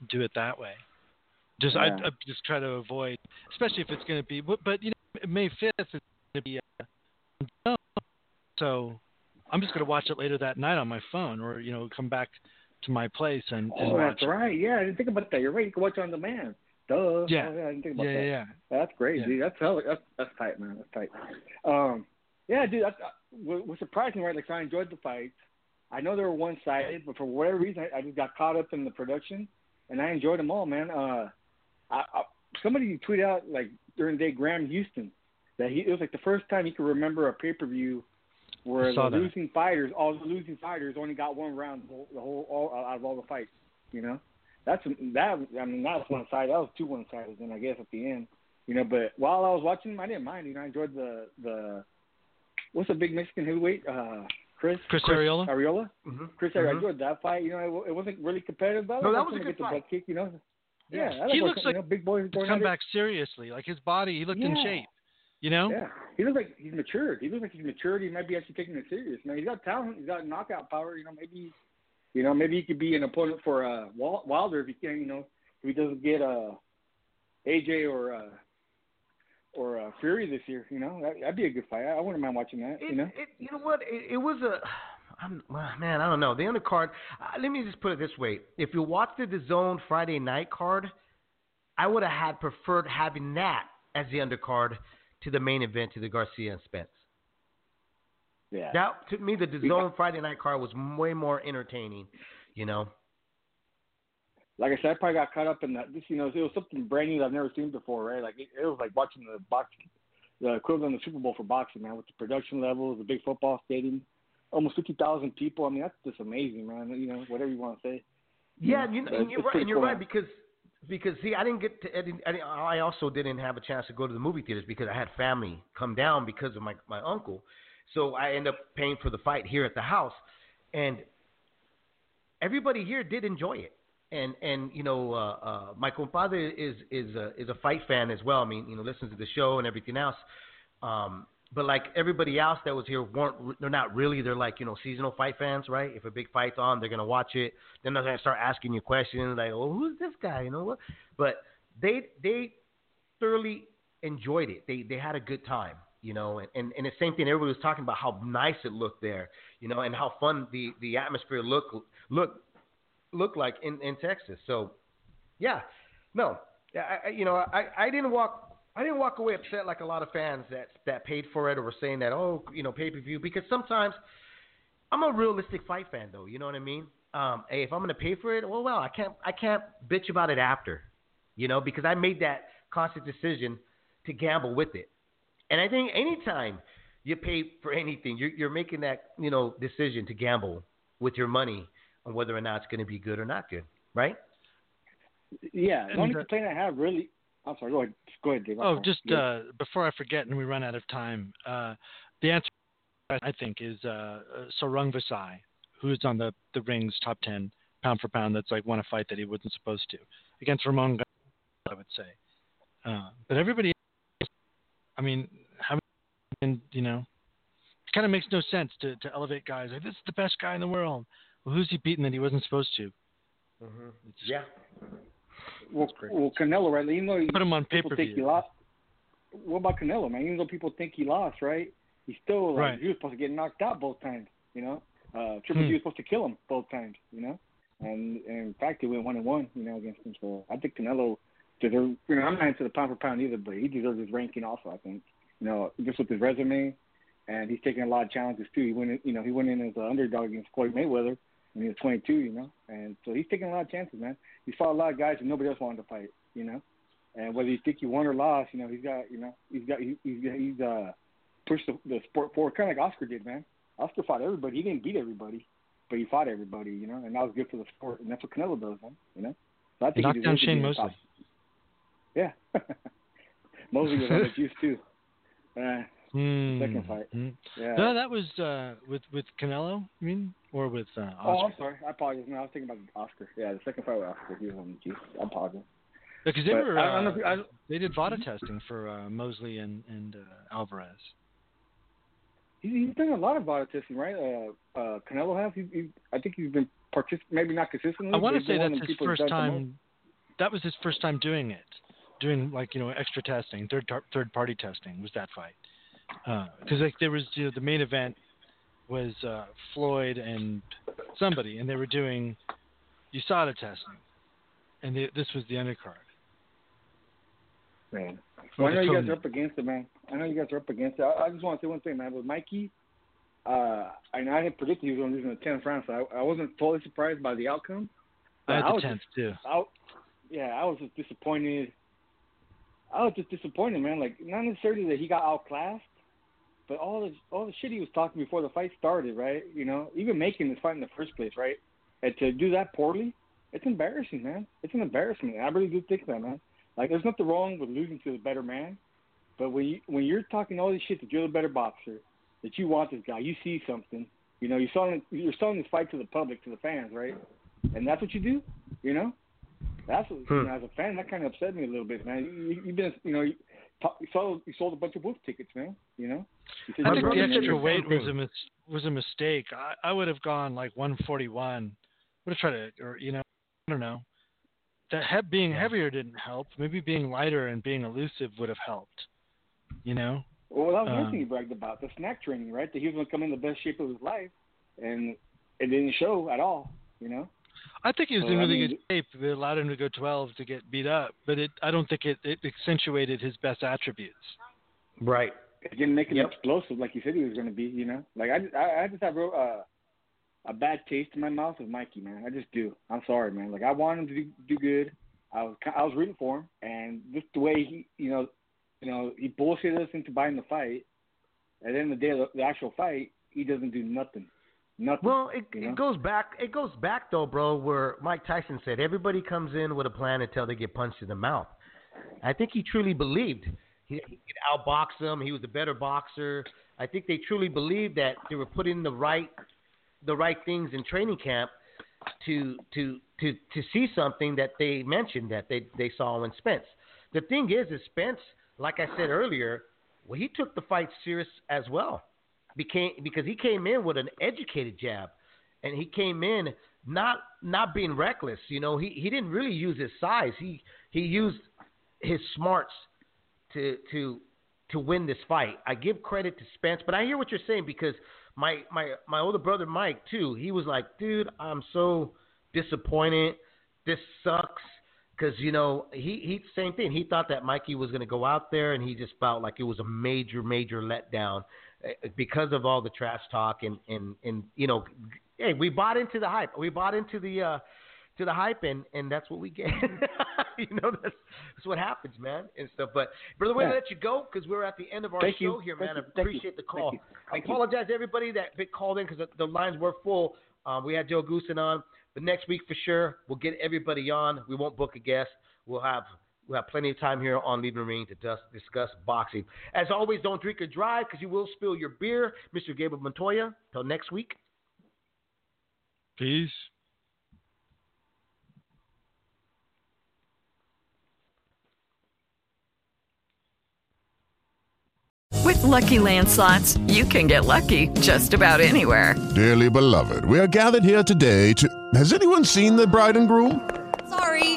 do it that way. Just Yeah. I, I just try to avoid, especially if it's going to be. But, but you know, May fifth is going to be. Uh, so I'm just going to watch it later that night on my phone, or you know, come back to my place and, and Oh, that's it. right. Yeah, I didn't think about that. You're right. You can watch it on demand. Duh. Yeah. Oh, yeah, I didn't think about Yeah, that. yeah, yeah. That's great, Yeah. dude. That's hell. That's that's tight, man. That's tight. Um, yeah, dude. That's, uh, what, what's surprising, right? Like, so I enjoyed the fights. I know they were one sided, but for whatever reason, I, I just got caught up in the production, and I enjoyed them all, man. Uh, I, I, somebody tweeted out like during the day, Graham Houston, that he it was like the first time he could remember a pay per view where the that. losing fighters, all the losing fighters, only got one round the whole, the whole all, out of all the fights. You know, that's that. I mean, that was one side. That was two one sided. Then I guess at the end, you know. But while I was watching I didn't mind. You know, I enjoyed the the what's a big Mexican heavyweight? Uh, Chris Chris Arreola? Arreola. Mm-hmm. Chris Arreola. I enjoyed that fight. You know, it, it wasn't really competitive. But I No, that was a good get the fight. butt kick. You know. Yeah. Yeah, He looks like you know, big boy. He's come back seriously. Like his body, he looked in shape. You know? Yeah, he looks like he's matured. He looks like he's matured. He might be actually taking it serious. Man, he's got talent. He's got knockout power. You know, maybe, you know, maybe he could be an opponent for uh Wilder if he can't. You know, if he doesn't get uh AJ or uh or uh, Fury this year. You know, that, that'd be a good fight. I, I wouldn't mind watching that. It, you know, it, you know what? It, it was a. I'm, man, I don't know. The undercard. Uh, let me just put it this way: if you watched the Zone Friday night card, I would have had preferred having that as the undercard to the main event to the Garcia and Spence. yeah. That to me, the Zone Friday night card was way more entertaining. You know. Like I said, I probably got caught up in that. This, you know, it was something brand new that I've never seen before, right? Like it, it was like watching the box, the equivalent of the Super Bowl for boxing, man, with the production levels, the big football stadium, almost fifty thousand people. I mean, that's just amazing, man. You know, whatever you want to say. Yeah, you know, and, you, are right. And you're cool, right man. because because see, I didn't get to. I, didn't, I also didn't have a chance to go to the movie theaters because I had family come down because of my my uncle. So I end up paying for the fight here at the house, and everybody here did enjoy it. And and you know, uh, uh, my compadre is is a, is a fight fan as well. I mean, you know, listens to the show and everything else. Um, but like everybody else that was here weren't they're not really they're like you know seasonal fight fans right? If a big fight's on they're gonna watch it. Then they're gonna start asking you questions like oh who's this guy? You know what? But they they thoroughly enjoyed it. They they had a good time you know? And and, and the same thing everybody was talking about how nice it looked there you know and how fun the the atmosphere looked looked look like in in Texas so yeah no I, you know I I didn't walk I didn't walk away upset like a lot of fans that that paid for it or were saying that oh you know pay per view because sometimes I'm a realistic fight fan though you know what I mean. Um, hey, if I'm gonna pay for it, well, well, I can't I can't bitch about it after, you know, because I made that conscious decision to gamble with it. And I think anytime you pay for anything, you're you're making that you know decision to gamble with your money on whether or not it's going to be good or not good, right? Yeah, the only complaint I have really I'm sorry. Go ahead. Go ahead, Dave. I'm Oh, sorry. just Yeah. uh, before I forget and we run out of time, uh, the answer I think is uh, uh, Sor Rungvisai, who's on the the ring's top ten pound for pound. That's like won a fight that he wasn't supposed to against Ramon. Gonzalez, I would say, uh, but everybody, I mean, how and you know, it kind of makes no sense to to elevate guys like this is the best guy in the world. Well, who's he beating that he wasn't supposed to? Mm-hmm. Yeah. well, well, Canelo, right? Even though he, Put him on people think he lost. What about Canelo, man? Even though people think he lost, right? He still like Right. he was supposed to get knocked out both times. You know, uh, Triple Hmm. G was supposed to kill him both times. You know, and, and in fact he went one and one. You know, against him. So I think Canelo deserves. You know, I'm not into the pound for pound either, but he deserves his ranking also. I think. You know, just with his resume, and he's taking a lot of challenges too. He went, in, you know, he went in as an underdog against Floyd Mayweather when he was 22. You know, and so he's taking a lot of chances, man. He fought a lot of guys that nobody else wanted to fight. You know, and whether you think he won or lost, you know, he's got, you know, he's got, he, he's he's uh pushed the, the sport forward, kind of like Oscar did, man. Oscar fought everybody. He didn't beat everybody, but he fought everybody, you know, and that was good for the sport, and that's what Canelo does, man. You know, so I think Knocked down Shane Mosley. top. Yeah, Mosley was on the juice too. Uh, Hmm. second fight. Hmm. yeah. No, that was uh, with with Canelo. You mean, or with uh, Oscar? Oh, I'm sorry. I apologize. No, I was thinking about Oscar. Yeah, the second fight with Oscar. He was on the juice. I apologize. Because they But were, I don't know uh, if- I- they did VADA testing for uh, Mosley and and uh, Alvarez. He's, he's done a lot of VADA testing, right? Uh, uh, Canelo has. He, he, I think he's been partic- maybe not consistently. I want to say that's his first done the most. time. That was his first time doing it, doing like you know extra testing, third tar- third party testing was that fight. Because like there was you know the main event was uh, Floyd and somebody, and they were doing USADA testing, and they, this was the undercard. Man. Well, I know you guys are up against it, man. I know you guys are up against it. I, I just want to say one thing, man. With Mikey, uh, I know I had predicted he was going to lose in the tenth round, so I, I wasn't totally surprised by the outcome. I had I the tenth too. I, yeah, I was just disappointed. I was just disappointed, man. Like not necessarily that he got outclassed, but all the all the shit he was talking before the fight started, right? You know, even making this fight in the first place, right? And to do that poorly, it's embarrassing, man. It's an embarrassment. I really do think that, man. Like, there's nothing wrong with losing to the better man, but when you when you're talking all this shit that you're the better boxer, that you want this guy, you see something, you know, you're selling you're selling this fight to the public, to the fans, right? And that's what you do, you know. That's what, hmm. you know, as a fan, that kind of upset me a little bit, man. You, you've been, you know, you, sold you sold a bunch of wolf tickets, man. You know. You said I think the extra weight was a mis- was a mistake. I, I would have gone like 141. Would have tried to, or you know, I don't know. That he- being heavier didn't help. Maybe being lighter and being elusive would have helped. You know. Well, that was Um, one thing he bragged about the SNAC training, right? That he was going to come in the best shape of his life, and it didn't show at all. You know. I think he was Well, in I really mean- good shape. It allowed him to go 12 to get beat up, but it I don't think it, it accentuated his best attributes. Right. It didn't make him Yep. explosive like he said he was going to be. You know, like I, I, I just have real, uh, a bad taste in my mouth with Mikey, man. I just do. I'm sorry, man. Like I want him to do, do good. I was, I was rooting for him, and just the way he, you know, you know, he bullshitted us into buying the fight. At the end of the day, the, the actual fight, he doesn't do nothing. Nothing. Well, it, you know? it goes back. It goes back though, bro. Where Mike Tyson said everybody comes in with a plan until they get punched in the mouth. I think he truly believed he, he could outbox him. He was a better boxer. I think they truly believed that they were putting the right the right things in training camp to to to to see something that they mentioned that they they saw in Spence. The thing is, is Spence, like I said earlier, well, he took the fight serious as well, became because he came in with an educated jab, and he came in not not being reckless. You know, he he didn't really use his size. He he used his smarts to to to win this fight. I give credit to Spence, but I hear what you're saying because my my my older brother Mike too. He was like, dude, I'm so disappointed. This sucks because you know he he same thing. He thought that Mikey was to go out there, and he just felt like it was a major major letdown because of all the trash talk and and and you know, hey, we bought into the hype. We bought into the. uh to the hype and and that's what we get. you know that's that's what happens, man, and stuff. But brother, we're gonna let you go because we're at the end of our Thank show you. here, Thank man. you. I appreciate the call. I you. apologize to everybody that called in because the, the lines were full. Um, we had Joe Goossen on, but next week for sure we'll get everybody on. We won't book a guest. We'll have we'll have plenty of time here on Leave the Ring to dis- discuss boxing. As always, don't drink or drive because you will spill your beer. Mr. Gabriel Montoya. Till next week. Peace. With Lucky Land slots, you can get lucky just about anywhere. Dearly beloved, we are gathered here today to. Has anyone seen the bride and groom? Sorry,